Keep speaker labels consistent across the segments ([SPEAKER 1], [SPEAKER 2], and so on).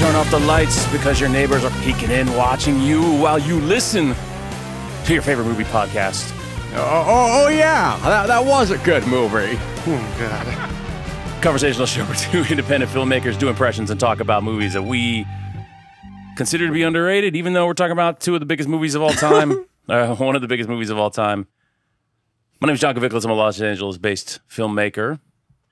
[SPEAKER 1] turn off the lights because your neighbors are peeking in, watching you while you listen to your favorite movie podcast.
[SPEAKER 2] Oh, oh, oh yeah, that, that was a good movie.
[SPEAKER 3] Oh, God.
[SPEAKER 1] Conversational show where two independent filmmakers do impressions and talk about movies that we consider to be underrated, even though we're talking about two of the biggest movies of all time. uh, one of the biggest movies of all time. My name is John Kaviclis. I'm a Los Angeles based filmmaker.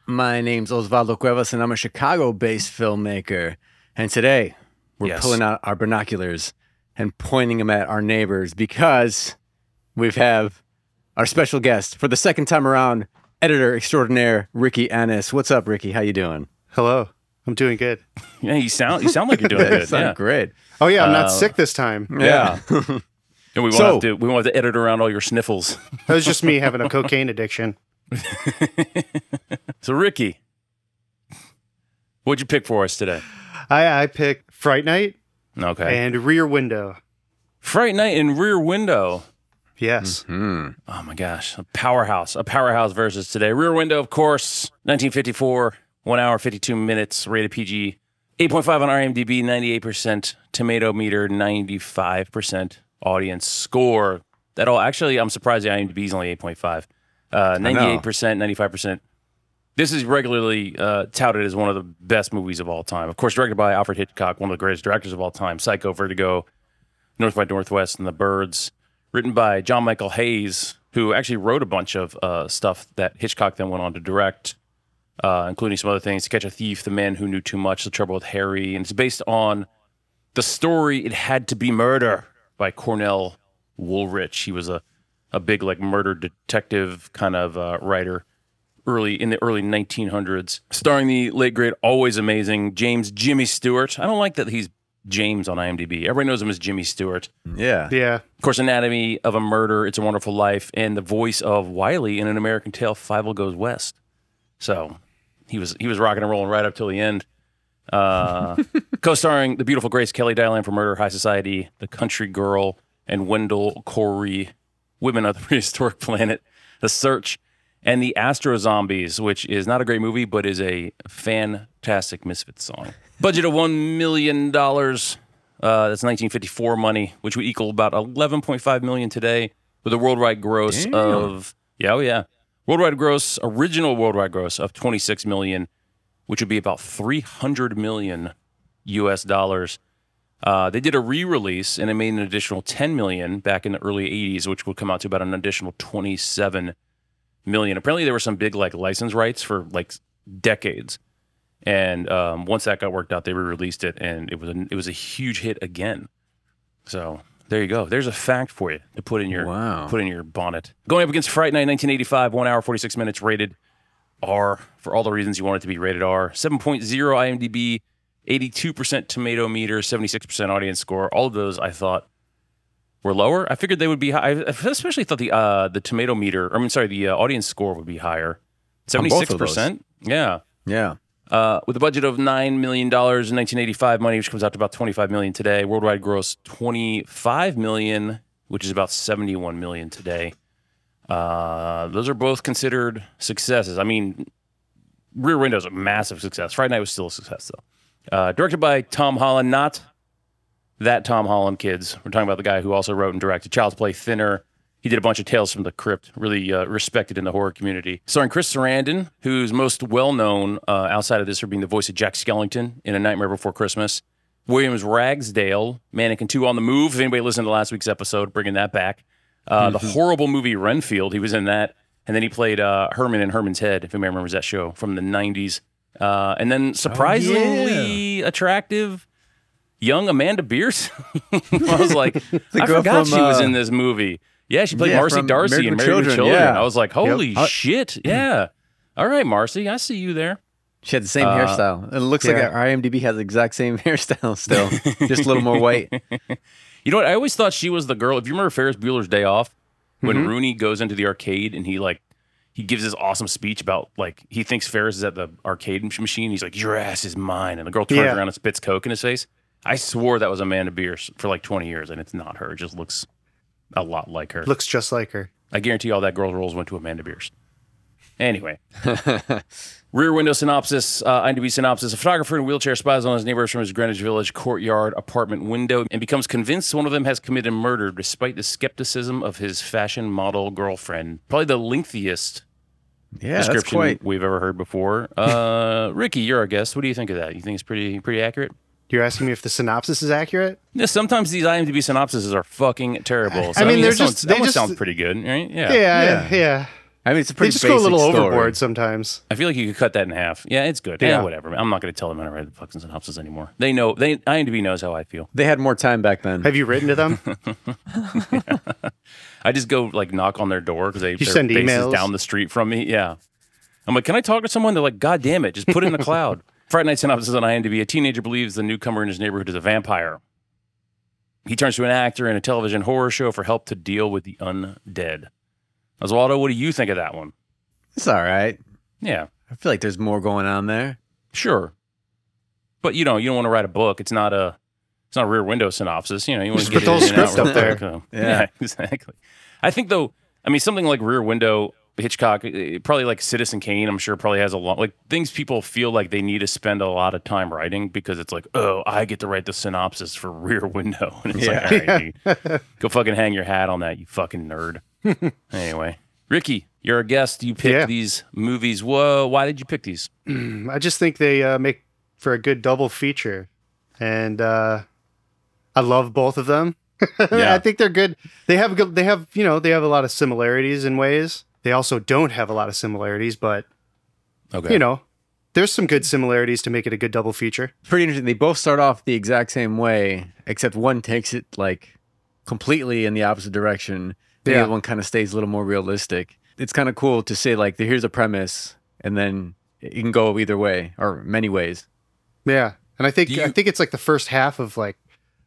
[SPEAKER 2] My name's Osvaldo Cuevas, and I'm a Chicago-based filmmaker. And today, we're
[SPEAKER 1] Yes.
[SPEAKER 2] pulling out our binoculars and pointing them at our neighbors because we have have our special guest for the second time around, editor extraordinaire Ricky Anys. What's up, Ricky? How you doing?
[SPEAKER 3] Hello. I'm doing good.
[SPEAKER 1] Yeah, you sound you sound like you're doing
[SPEAKER 2] You
[SPEAKER 1] good.
[SPEAKER 2] sound
[SPEAKER 1] Yeah.
[SPEAKER 2] great.
[SPEAKER 3] Oh, yeah, I'm
[SPEAKER 1] Uh,
[SPEAKER 3] not sick this time.
[SPEAKER 2] Yeah.
[SPEAKER 1] And we won't
[SPEAKER 2] So-
[SPEAKER 1] have to we won't have to edit around all your sniffles.
[SPEAKER 3] That was just me having a cocaine addiction.
[SPEAKER 1] So Ricky, what'd you pick for us today?
[SPEAKER 3] I, I picked Fright Night
[SPEAKER 1] Okay.
[SPEAKER 3] and Rear Window.
[SPEAKER 1] Fright Night and Rear Window.
[SPEAKER 3] Yes.
[SPEAKER 2] Hmm.
[SPEAKER 1] Oh my gosh, a powerhouse, a powerhouse versus today. Rear Window, of course, 1954, one hour, 52 minutes, rated PG, 8.5 on IMDb, 98% tomato meter, 95% audience score. That all actually, I'm surprised the IMDb is only 8.5. Uh, 98%, 95%. This is regularly uh, touted as one of the best movies of all time. Of course, directed by Alfred Hitchcock, one of the greatest directors of all time. Psycho, Vertigo, North by Northwest, and The Birds. Written by John Michael Hayes, who actually wrote a bunch of uh, stuff that Hitchcock then went on to direct, uh, including some other things. To Catch a Thief, The Man Who Knew Too Much, The Trouble with Harry. And it's based on the story It Had to Be Murder by Cornell Woolrich. He was a, a big, like, murder detective kind of uh, writer early in the early 1900s, starring the late great, always amazing James Jimmy Stewart. I don't like that he's James on IMDb. Everybody knows him as Jimmy Stewart.
[SPEAKER 2] Yeah.
[SPEAKER 3] Yeah.
[SPEAKER 1] Of course, Anatomy of a Murder, It's a Wonderful Life, and the voice of Wylie in An American Tail, Fievel Goes West. So he was he was rocking and rolling right up till the end. Uh, co-starring the beautiful Grace Kelly, Dial M for Murder, High Society, The Country Girl, and Wendell Corey, Women of the Prehistoric Planet, The Search, and The Astro Zombies, which is not a great movie, but is a fantastic Misfits song. Budget of $1 million. Uh, that's 1954 money, which would equal about 11.5 million today, with a worldwide gross
[SPEAKER 2] Damn.
[SPEAKER 1] of yeah, oh yeah, worldwide gross, original worldwide gross of 26 million, which would be about 300 million U.S. dollars. Uh, they did a re-release and it made an additional 10 million back in the early 80s, which would come out to about an additional 27 million. Apparently, there were some big like license rights for like decades. And um, once that got worked out, they re-released it, and it was a, it was a huge hit again. So there you go. There's a fact for you to put in your
[SPEAKER 2] Wow.
[SPEAKER 1] put in your bonnet. Going up against Fright Night, 1985, one hour 46 minutes, rated R for all the reasons you want it to be rated R. 7.0 IMDb, 82% tomato meter, 76% audience score. All of those I thought were lower. I figured they would be high. I especially thought the uh, the tomato meter, I mean, sorry, the uh, audience score would be higher.
[SPEAKER 2] On both of
[SPEAKER 1] 76%. Yeah.
[SPEAKER 2] Yeah.
[SPEAKER 1] Uh, with a budget of nine million dollars in 1985 money, which comes out to about 25 million today. Worldwide gross 25 million, which is about 71 million today. Uh, those are both considered successes. I mean, Rear Window's a massive success. Fright Night was still a success though. Uh, directed by Tom Holland, not that Tom Holland kids. We're talking about the guy who also wrote and directed Child's Play, Thinner. He did a bunch of Tales from the Crypt, really uh, respected in the horror community. Starring Chris Sarandon, who's most well known uh, outside of this for being the voice of Jack Skellington in A Nightmare Before Christmas. Williams Ragsdale, Mannequin 2 on the Move. If anybody listened to last week's episode, bringing that back. Uh, The horrible movie Renfield, he was in that. And then he played uh, Herman in Herman's Head, if anybody remembers that show from the 90s. Uh, and then surprisingly attractive young Amanda Bearse. I was like, I forgot
[SPEAKER 2] from,
[SPEAKER 1] she was
[SPEAKER 2] uh,
[SPEAKER 1] in this movie. Yeah, she played
[SPEAKER 2] yeah,
[SPEAKER 1] Marcy Darcy
[SPEAKER 2] Married
[SPEAKER 1] in Married
[SPEAKER 2] Children,
[SPEAKER 1] Children.
[SPEAKER 2] yeah.
[SPEAKER 1] I was like, holy
[SPEAKER 2] Uh,
[SPEAKER 1] shit. Yeah. All right, Marcy, I see you there.
[SPEAKER 2] She had the same
[SPEAKER 1] Uh,
[SPEAKER 2] hairstyle. It looks like
[SPEAKER 3] yeah.
[SPEAKER 2] our IMDb has the exact same hairstyle still, just a little more white.
[SPEAKER 1] You know what? I always thought she was the girl. If you remember Ferris Bueller's Day Off, when
[SPEAKER 2] Mm-hmm.
[SPEAKER 1] Rooney goes into the arcade and he like he gives this awesome speech about like he thinks Ferris is at the arcade machine. He's like, "Your ass is mine," and the girl turns
[SPEAKER 3] Yeah.
[SPEAKER 1] around and spits coke in his face. I swore that was Amanda Bearse for like 20 years, and it's not her. It just looks a lot like her.
[SPEAKER 3] Looks just like her.
[SPEAKER 1] I guarantee all that girl's roles went to Amanda Bearse. Anyway, rear window synopsis, uh, IMDb synopsis. A photographer in a wheelchair spies on his neighbors from his Greenwich Village courtyard apartment window and becomes convinced one of them has committed murder despite the skepticism of his fashion model girlfriend. Probably the lengthiest
[SPEAKER 2] Yeah,
[SPEAKER 1] description
[SPEAKER 2] quite.
[SPEAKER 1] we've ever heard before. Uh, Ricky, you're our guest. What do you think of that? You think it's pretty pretty accurate?
[SPEAKER 3] You're asking me if the synopsis is accurate?
[SPEAKER 1] Yeah, sometimes these IMDb synopses are fucking terrible. So,
[SPEAKER 3] I mean, they're
[SPEAKER 1] that sounds-
[SPEAKER 3] just-
[SPEAKER 1] that
[SPEAKER 3] they
[SPEAKER 1] one
[SPEAKER 3] just-
[SPEAKER 1] sounds pretty good, right? Yeah.
[SPEAKER 3] Yeah, yeah.
[SPEAKER 2] I mean, it's a pretty.
[SPEAKER 3] They
[SPEAKER 2] pretty
[SPEAKER 3] just go a little
[SPEAKER 2] story.
[SPEAKER 3] overboard sometimes.
[SPEAKER 1] I feel like you could cut that in half. Yeah, it's good. Yeah,
[SPEAKER 3] Yeah.
[SPEAKER 1] whatever. I'm not going to tell them how to write the fucking synopsis anymore. They know. They IMDb knows how I feel.
[SPEAKER 2] They had more time back then.
[SPEAKER 3] Have you written to them?
[SPEAKER 1] I just go like knock on their door because they their
[SPEAKER 3] send
[SPEAKER 1] base
[SPEAKER 3] emails?
[SPEAKER 1] down the street from me. Yeah, I'm like, can I talk to someone? They're like, God damn it, just put it in the cloud. Fright Night Synopsis on IMDb: A teenager believes the newcomer in his neighborhood is a vampire. He turns to an actor in a television horror show for help to deal with the undead. Oswaldo, what do you think of that one?
[SPEAKER 2] It's all right.
[SPEAKER 1] Yeah,
[SPEAKER 2] I feel like there's more going on there.
[SPEAKER 1] sure, but you know, you don't want to write a book. It's not a it's not a rear window synopsis. You know, you want to get
[SPEAKER 3] put the whole script up there.
[SPEAKER 2] Yeah.
[SPEAKER 1] yeah, exactly. I think though, I mean, something like Rear Window, Hitchcock, eh, probably like Citizen Kane. I'm sure probably has a lot like things people feel like they need to spend a lot of time writing because it's like, oh, I get to write the synopsis for Rear Window, and it's like, all right, you- go fucking hang your hat on that, you fucking nerd. anyway, Ricky, you're a guest. You picked
[SPEAKER 3] Yeah.
[SPEAKER 1] these movies. Whoa, why did you pick these?
[SPEAKER 3] I just think they uh, make for a good double feature, and uh, I love both of them.
[SPEAKER 1] Yeah.
[SPEAKER 3] I think they're good. They have good. They have you know they have a lot of similarities in ways. They also don't have a lot of similarities, but
[SPEAKER 1] Okay,
[SPEAKER 3] you know, there's some good similarities to make it a good double feature.
[SPEAKER 2] Pretty interesting. They both start off the exact same way, except one takes it like completely in the opposite direction. The
[SPEAKER 3] Yeah.
[SPEAKER 2] other one kind of stays a little more realistic. It's kind of cool to say like, here's a premise, and then it can go either way or many ways.
[SPEAKER 3] Yeah, and I think
[SPEAKER 1] Do
[SPEAKER 3] I think it's like the first half of like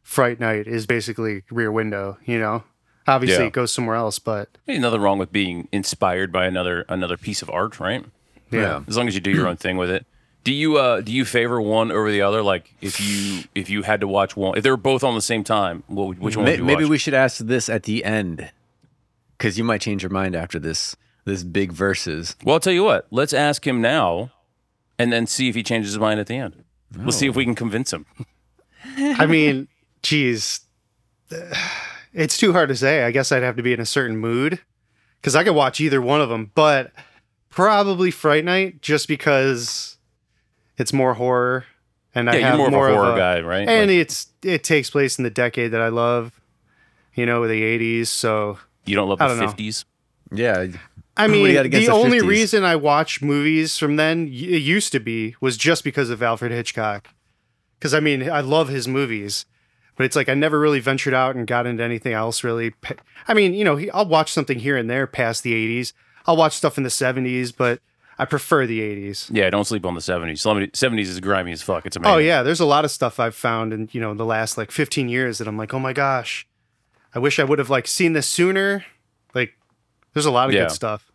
[SPEAKER 3] Fright Night is basically Rear Window. You know, obviously
[SPEAKER 1] Yeah.
[SPEAKER 3] it goes somewhere else, but
[SPEAKER 1] Ain't nothing wrong with being inspired by another another piece of art, right?
[SPEAKER 3] yeah.
[SPEAKER 1] as long as you do your own thing with it. Do you uh do you favor one over the other? Like if you if you had to watch one, if they were both on the same time, what would, which one
[SPEAKER 2] May-
[SPEAKER 1] would you
[SPEAKER 2] maybe
[SPEAKER 1] watch?
[SPEAKER 2] we should ask this at the end, because you might change your mind after this this big verses.
[SPEAKER 1] well, I'll tell you what. Let's ask him now, and then see if he changes his mind at the end. We'll see if we can convince him.
[SPEAKER 3] I mean, geez, it's too hard to say. I guess I'd have to be in a certain mood because I could watch either one of them, but probably Fright Night just because it's more horror and I
[SPEAKER 1] Yeah, you're
[SPEAKER 3] have
[SPEAKER 1] more,
[SPEAKER 3] more,
[SPEAKER 1] of a horror
[SPEAKER 3] a-
[SPEAKER 1] guy, right?
[SPEAKER 3] and
[SPEAKER 1] Like,
[SPEAKER 3] it's it takes place in the decade that I love, you know, the '80s. So
[SPEAKER 1] you don't love
[SPEAKER 3] I
[SPEAKER 1] the
[SPEAKER 3] don't know.
[SPEAKER 1] fifties.
[SPEAKER 2] Yeah,
[SPEAKER 3] I
[SPEAKER 2] What you
[SPEAKER 3] mean,
[SPEAKER 2] got against
[SPEAKER 3] the
[SPEAKER 2] the
[SPEAKER 3] only
[SPEAKER 2] 50s?
[SPEAKER 3] reason I watch movies from then, it used to be, was just because of Alfred Hitchcock. Because I mean, I love his movies, but it's like I never really ventured out and got into anything else really. I mean, you know, I'll watch something here and there past the '80s. I'll watch stuff in the '70s, but I prefer the '80s.
[SPEAKER 1] Yeah, don't sleep on the seventies. Seventies is grimy as fuck. It's amazing.
[SPEAKER 3] Oh yeah, there's a lot of stuff I've found in you know the last like 15 years that I'm like, oh my gosh, I wish I would have like seen this sooner. Like, there's a lot of
[SPEAKER 1] Yeah.
[SPEAKER 3] good stuff.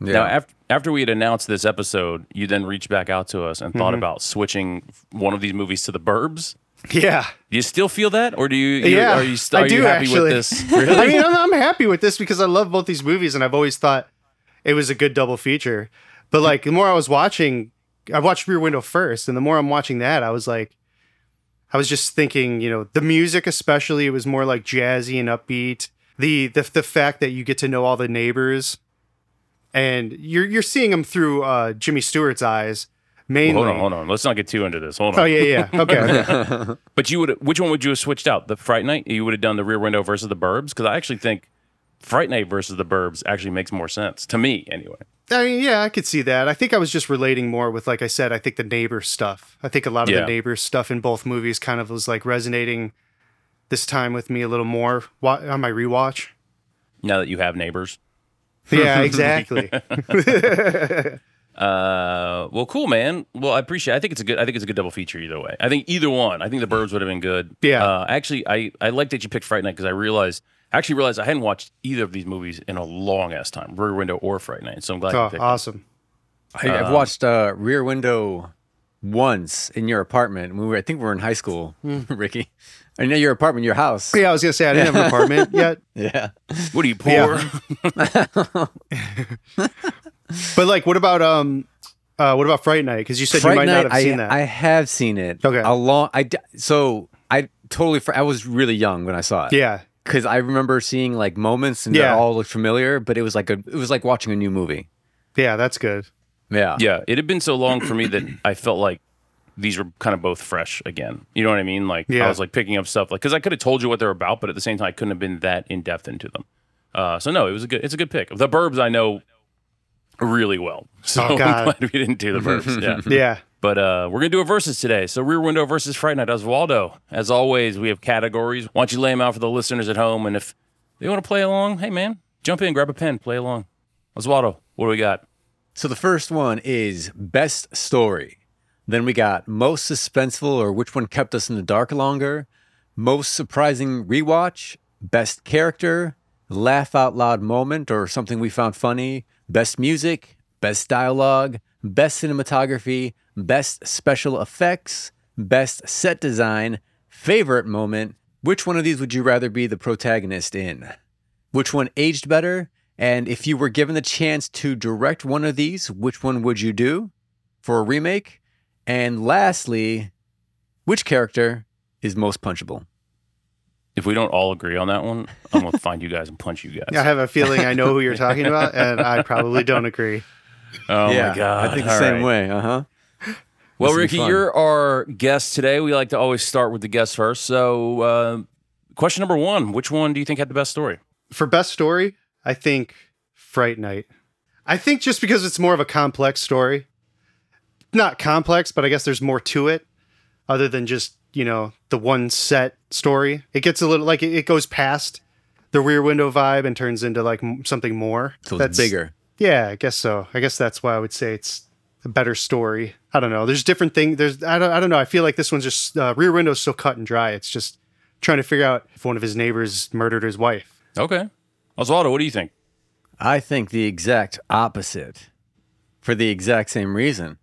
[SPEAKER 2] yeah.
[SPEAKER 1] Now, after after we had announced this episode, you then reached back out to us and thought
[SPEAKER 3] Mm-hmm.
[SPEAKER 1] about switching one of these movies to the Burbs.
[SPEAKER 3] Yeah.
[SPEAKER 1] Do you still feel that, or do you? you
[SPEAKER 3] Yeah,
[SPEAKER 1] are you, st-
[SPEAKER 3] I
[SPEAKER 1] are you happy
[SPEAKER 3] actually.
[SPEAKER 1] with this?
[SPEAKER 3] I mean, I'm, I'm happy with this because I love both these movies, and I've always thought it was a good double feature. But like, the more I was watching, I watched Rear Window first, and the more I'm watching that, I was like, I was just thinking, you know, the music especially, it was more like jazzy and upbeat. The the the fact that you get to know all the neighbors, and you're you're seeing them through uh, Jimmy Stewart's eyes mainly.
[SPEAKER 1] hold on, hold on. Let's not get too into this. Hold on.
[SPEAKER 3] Oh yeah, yeah. Okay. okay.
[SPEAKER 1] But you would, which one would you have switched out? The Fright Night? You would have done the Rear Window versus the Burbs? Because I actually think Fright Night versus the Burbs actually makes more sense to me, anyway.
[SPEAKER 3] I mean, yeah, I could see that. I think I was just relating more with, like I said, I think the neighbor stuff. I think a lot of
[SPEAKER 1] Yeah.
[SPEAKER 3] the neighbor stuff in both movies kind of was like resonating this time with me a little more on my rewatch.
[SPEAKER 1] Now that you have neighbors.
[SPEAKER 3] Yeah, exactly.
[SPEAKER 1] Uh, well, cool, man. Well, I appreciate. It. I think it's a good. I think it's a good double feature either way. I think either one. I think the birds would have been good.
[SPEAKER 3] Yeah.
[SPEAKER 1] Uh, actually, I I like that you picked Fright Night because I realized. I actually realized I hadn't watched either of these movies in a long ass time, Rear Window or Fright Night. So I'm glad you
[SPEAKER 3] oh,
[SPEAKER 1] picked.
[SPEAKER 3] awesome.
[SPEAKER 2] I, I've watched uh, Rear Window once in your apartment. We were, I think we were in high school, Ricky. I know your apartment, your house.
[SPEAKER 3] Yeah, I was gonna say I didn't have an apartment yet.
[SPEAKER 2] Yeah.
[SPEAKER 1] What are you poor?
[SPEAKER 3] But like, what about um, uh, what about Fright Night? Because you said
[SPEAKER 2] Fright
[SPEAKER 3] you might
[SPEAKER 2] Night,
[SPEAKER 3] not have
[SPEAKER 2] I,
[SPEAKER 3] seen that.
[SPEAKER 2] I have seen it.
[SPEAKER 3] Okay.
[SPEAKER 2] A long. I so I totally. fr- I was really young when I saw it.
[SPEAKER 3] yeah,
[SPEAKER 2] Because I remember seeing like moments and
[SPEAKER 3] Yeah.
[SPEAKER 2] they all looked familiar, but it was like a. It was like watching a new movie.
[SPEAKER 3] yeah, that's good.
[SPEAKER 2] Yeah.
[SPEAKER 1] Yeah, it had been so long for me that I felt like these were kind of both fresh again. You know what I mean? Like
[SPEAKER 3] Yeah.
[SPEAKER 1] I was like picking up stuff like because I could have told you what they're about, but at the same time I couldn't have been that in depth into them. Uh, so no, it was a good. It's a good pick. The Burbs I know really well, so
[SPEAKER 3] Oh,
[SPEAKER 1] I'm glad we didn't do the Burbs. Yeah.
[SPEAKER 3] Yeah,
[SPEAKER 1] But uh, we're gonna do a versus today. So Rear Window versus Fright Night. Oswaldo, as always, we have categories. Why don't you lay them out for the listeners at home? And if they want to play along, hey man, jump in, grab a pen, play along. Oswaldo, what do we got?
[SPEAKER 2] So the first one is best story. Then we got most suspenseful or which one kept us in the dark longer. Most surprising rewatch. Best character. Laugh out loud moment or something we found funny. Best music. Best dialogue. Best cinematography. Best special effects. Best set design. Favorite moment. Which one of these would you rather be the protagonist in? Which one aged better? And if you were given the chance to direct one of these, which one would you do for a remake? And lastly, which character is most punchable?
[SPEAKER 1] If we don't all agree on that one, I'm gonna find you guys and punch you guys.
[SPEAKER 3] I have a feeling I know who you're talking about, and I probably don't agree.
[SPEAKER 1] Oh my god!
[SPEAKER 2] I think the
[SPEAKER 1] All
[SPEAKER 2] same
[SPEAKER 1] right.
[SPEAKER 2] way. Uh huh.
[SPEAKER 1] Well,
[SPEAKER 2] This
[SPEAKER 1] Ricky, you're our guest today. We like to always start with the guest first. So, uh, question number one: Which one do you think had the best story?
[SPEAKER 3] For best story, I think Fright Night. I think just because it's more of a complex story. Not complex, but I guess there's more to it other than just, you know, the one set story. It gets a little like it, it goes past the rear window vibe and turns into like m- something more.
[SPEAKER 2] So it's bigger.
[SPEAKER 3] Yeah, I guess so. I guess that's why I would say it's a better story. I don't know. There's different things. There's I don't I don't know. I feel like this one's just uh, Rear Window's so cut and dry. It's just trying to figure out if one of his neighbors murdered his wife.
[SPEAKER 1] Okay, Oswaldo, what do you think?
[SPEAKER 2] I think the exact opposite for the exact same reason.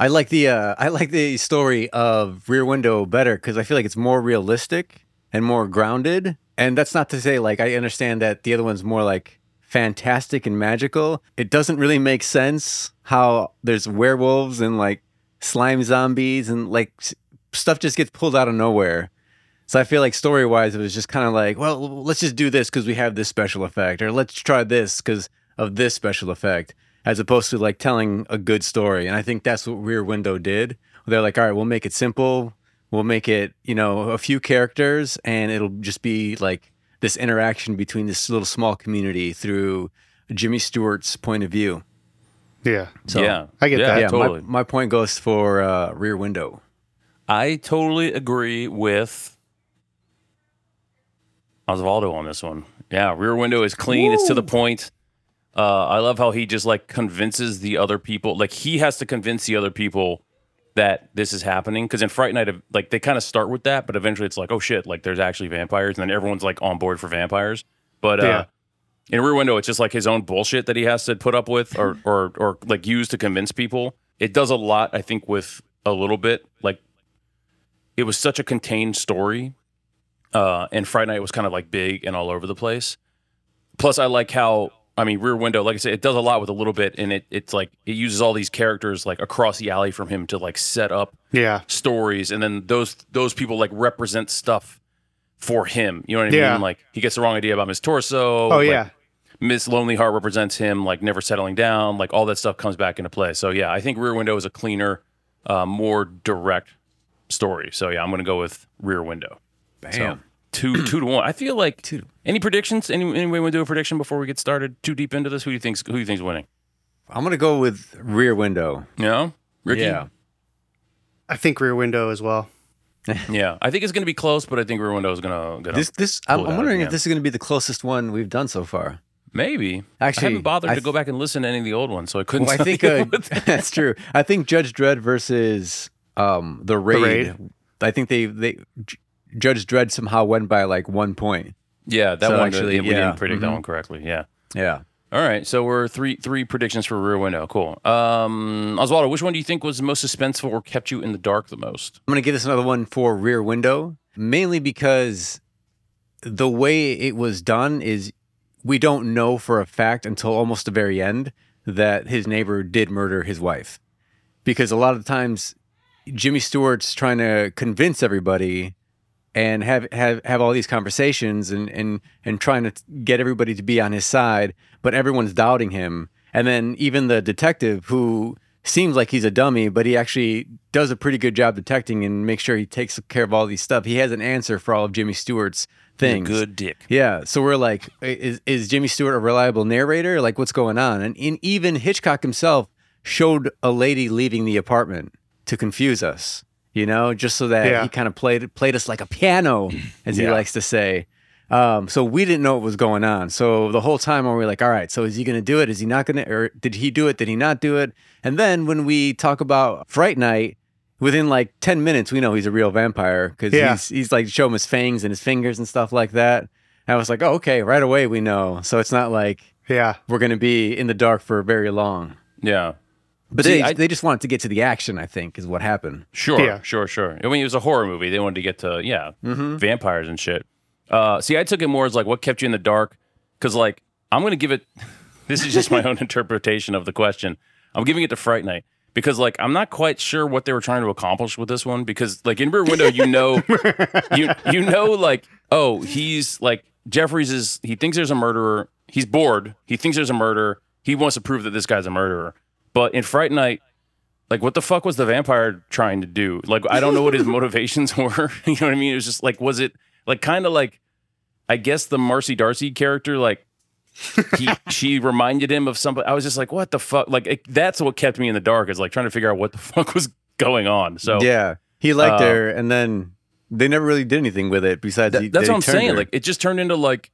[SPEAKER 2] I like the uh, I like the story of Rear Window better because I feel like it's more realistic and more grounded. And that's not to say like I understand that the other one's more like fantastic and magical. It doesn't really make sense how there's werewolves and like slime zombies and like stuff just gets pulled out of nowhere. So I feel like story wise, it was just kind of like, well, let's just do this because we have this special effect, or let's try this because of this special effect, as opposed to like telling a good story. And I think that's what Rear Window did. They're like, all right, we'll make it simple. We'll make it, you know, a few characters, and it'll just be like this interaction between this little small community through Jimmy Stewart's point of view.
[SPEAKER 3] Yeah.
[SPEAKER 2] So,
[SPEAKER 1] yeah,
[SPEAKER 3] I get
[SPEAKER 1] yeah,
[SPEAKER 3] that.
[SPEAKER 2] Yeah,
[SPEAKER 1] totally.
[SPEAKER 2] my, my point goes for uh, Rear Window.
[SPEAKER 1] I totally agree with Osvaldo on this one. Yeah, Rear Window is clean. It's to the point. Uh, I love how he just like convinces the other people. Like he has to convince the other people that this is happening. Because in Fright Night, like they kind of start with that, but eventually it's like, oh shit, like there's actually vampires, and then everyone's like on board for vampires. But uh,
[SPEAKER 3] Yeah.
[SPEAKER 1] in Rear Window, it's just like his own bullshit that he has to put up with or or or like use to convince people. It does a lot, I think, with a little bit. Like it was such a contained story, uh, and Fright Night was kind of like big and all over the place. Plus, I like how I mean, Rear Window, like I said, it does a lot with a little bit, and it it's like it uses all these characters like across the alley from him to like set up
[SPEAKER 3] Yeah.
[SPEAKER 1] stories, and then those those people like represent stuff for him. You know what I
[SPEAKER 3] Yeah.
[SPEAKER 1] mean? Like he gets the wrong idea about Miss Torso.
[SPEAKER 3] Oh
[SPEAKER 1] like,
[SPEAKER 3] yeah.
[SPEAKER 1] Miss Lonely Heart represents him, like never settling down, like all that stuff comes back into play. So yeah, I think Rear Window is a cleaner, uh, more direct story. So yeah, I'm gonna go with Rear Window. So two two to one. I feel like
[SPEAKER 2] Two.
[SPEAKER 1] Any predictions? Any anybody want to do a prediction before we get started too deep into this? Who do you think's who do you think's winning?
[SPEAKER 2] I'm gonna go with Rear Window.
[SPEAKER 1] You know, Ricky.
[SPEAKER 2] Yeah.
[SPEAKER 3] I think Rear Window as well.
[SPEAKER 1] yeah. I think it's gonna be close, but I think Rear Window is gonna gonna
[SPEAKER 2] This this I'm, I'm wondering if this is going to be the closest one we've done so far.
[SPEAKER 1] maybe.
[SPEAKER 2] Actually, I
[SPEAKER 1] haven't bothered
[SPEAKER 2] I
[SPEAKER 1] to go back and listen to any of the old ones, so I couldn't.
[SPEAKER 2] Well, I think
[SPEAKER 1] you
[SPEAKER 2] uh,
[SPEAKER 1] what they-
[SPEAKER 2] that's true. I think Judge Dredd versus um the raid.
[SPEAKER 3] Raid.
[SPEAKER 2] I think they they J- Judge Dredd somehow went by like one point.
[SPEAKER 1] yeah, that
[SPEAKER 2] So
[SPEAKER 1] one
[SPEAKER 2] actually,
[SPEAKER 1] actually we
[SPEAKER 2] yeah,
[SPEAKER 1] didn't predict that
[SPEAKER 2] mhm.
[SPEAKER 1] one correctly. Yeah.
[SPEAKER 2] Yeah.
[SPEAKER 1] All right, so we're three three predictions for Rear Window. Cool. Um, Oswaldo, which one do you think was the most suspenseful or kept you in the dark the most?
[SPEAKER 2] I'm gonna give this another one for Rear Window, mainly because the way it was done is we don't know for a fact until almost the very end that his neighbor did murder his wife. Because a lot of times Jimmy Stewart's trying to convince everybody and have have have all these conversations and and and trying to get everybody to be on his side, but everyone's doubting him. And then even the detective who seems like he's a dummy, but he actually does a pretty good job detecting and make sure he takes care of all these stuff. He has an answer for all of Jimmy Stewart's things.
[SPEAKER 1] Good dick.
[SPEAKER 2] Yeah. So we're like, is, is Jimmy Stewart a reliable narrator? Like, what's going on? And in, even Hitchcock himself showed a lady leaving the apartment to confuse us, you know, just so that
[SPEAKER 3] Yeah.
[SPEAKER 2] he kind of played played us like a piano, as he likes to say. Um, so we didn't know what was going on. So the whole time we were like, all right, so is he going to do it? Is he not going to? Or did he do it? Did he not do it? And then when we talk about Fright Night, within like 10 minutes, we know he's a real vampire because
[SPEAKER 3] Yeah.
[SPEAKER 2] he's, he's like show him his fangs and his fingers and stuff like that. And I was like, oh, okay, right away we know. So it's not like
[SPEAKER 3] Yeah.
[SPEAKER 2] we're going to be in the dark for very long.
[SPEAKER 1] Yeah.
[SPEAKER 2] But
[SPEAKER 1] See,
[SPEAKER 2] they,
[SPEAKER 1] I-
[SPEAKER 2] they just wanted to get to the action, I think, is what happened.
[SPEAKER 1] Sure,
[SPEAKER 3] Yeah.
[SPEAKER 1] sure, sure. I mean, it was a horror movie. They wanted to get to yeah,
[SPEAKER 2] Mm-hmm.
[SPEAKER 1] vampires and shit. Uh, see, I took it more as like what kept you in the dark, because like I'm gonna give it. This is just my own interpretation of the question. I'm giving it to Fright Night because like I'm not quite sure what they were trying to accomplish with this one because like in Rear Window, you know, you you know like oh he's like Jefferies is he thinks there's a murderer. He's bored. He thinks there's a murderer. He wants to prove that this guy's a murderer. But in Fright Night, like what the fuck was the vampire trying to do like i don't know what his motivations were you know what i mean it was just like was it like kind of like i guess the marcy darcy character like he she reminded him of somebody i was just like what the fuck like it, that's what kept me in the dark is like trying to figure out what the fuck was going on so
[SPEAKER 2] yeah. He liked
[SPEAKER 1] uh,
[SPEAKER 2] her, and then they never really did anything with it besides he,
[SPEAKER 1] that's
[SPEAKER 2] that
[SPEAKER 1] what I'm saying.
[SPEAKER 2] her.
[SPEAKER 1] Like it just turned into like,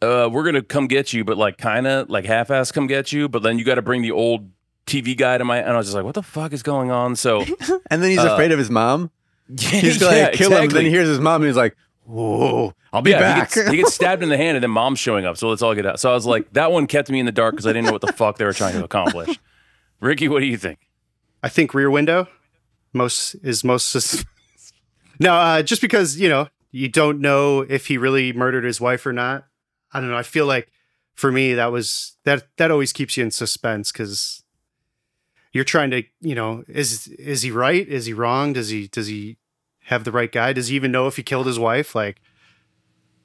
[SPEAKER 1] uh, we're gonna come get you, but like kind of like half-ass come get you, but then you got to bring the old TV guy to my, and I was just like, what the fuck is going on? So
[SPEAKER 2] and then he's
[SPEAKER 1] uh,
[SPEAKER 2] afraid of his mom. He's
[SPEAKER 1] yeah,
[SPEAKER 2] like, kill him.
[SPEAKER 1] exactly.
[SPEAKER 2] Then he hears his mom, and he's like, whoa, I'll be
[SPEAKER 1] yeah,
[SPEAKER 2] back.
[SPEAKER 1] He gets, he gets stabbed in the hand, and then mom's showing up. So let's all get out. So I was like, that one kept me in the dark because I didn't know what the fuck they were trying to accomplish. Ricky, what do you think?
[SPEAKER 3] I think Rear Window most is most. Sus- no, uh, just because you know you don't know if he really murdered his wife or not. I don't know. I feel like for me that was that that always keeps you in suspense because you're trying to you know is is he right? Is he wrong? Does he does he have the right guy? Does he even know if he killed his wife? Like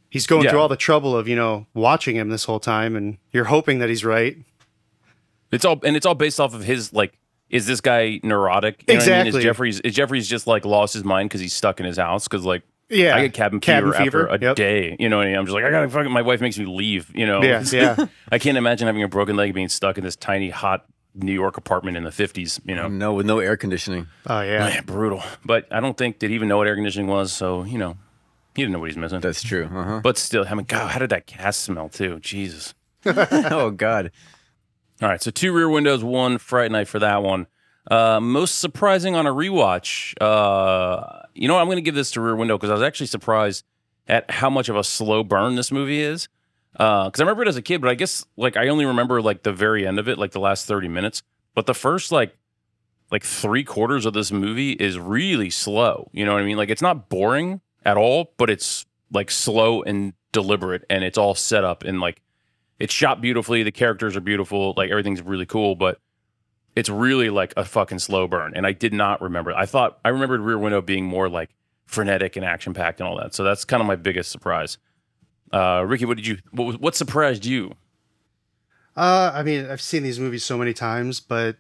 [SPEAKER 3] he's going
[SPEAKER 1] Yeah.
[SPEAKER 3] through all the trouble of you know watching him this whole time, and you're hoping that he's right.
[SPEAKER 1] It's all and it's all based off of his like. Is this guy neurotic? You know what I mean?
[SPEAKER 3] Exactly.
[SPEAKER 1] Is Jeffrey's is Jeffrey's just like lost his mind because he's stuck in his house? Because like
[SPEAKER 3] Yeah,
[SPEAKER 1] I get cabin,
[SPEAKER 3] Cabin
[SPEAKER 1] fever,
[SPEAKER 3] fever,
[SPEAKER 1] after a
[SPEAKER 3] yep.
[SPEAKER 1] day. You know what I mean? I'm just like I gotta fucking. My wife makes me leave. You know?
[SPEAKER 3] Yeah, yeah.
[SPEAKER 1] I can't imagine having a broken leg being stuck in this tiny hot New York apartment in the 50s. You know?
[SPEAKER 2] no, with no air conditioning.
[SPEAKER 3] Oh yeah.
[SPEAKER 1] Man, brutal. But I don't think did he even know what air conditioning was. So you know, he didn't know what he's missing.
[SPEAKER 2] That's true. Uh-huh.
[SPEAKER 1] But still, I mean, God, how did that gas smell too? Jesus.
[SPEAKER 2] oh God.
[SPEAKER 1] All right, so two rear windows, one Fright Night for that one. Uh, most surprising on a rewatch. Uh, you know what? I'm going to give this to Rear Window because I was actually surprised at how much of a slow burn this movie is. Uh, because I remember it as a kid, but I guess like I only remember like the very end of it, like the last 30 minutes. But the first like like three quarters of this movie is really slow. You know what I mean? Like it's not boring at all, but it's like slow and deliberate, and it's all set up and like it's shot beautifully. The characters are beautiful. Like everything's really cool, but it's really like a fucking slow burn. And I did not remember. I thought I remembered Rear Window being more like frenetic and action packed and all that. So that's kind of my biggest surprise. Uh, Ricky, what did you? What, what surprised you?
[SPEAKER 3] Uh, I mean, I've seen these movies so many times, but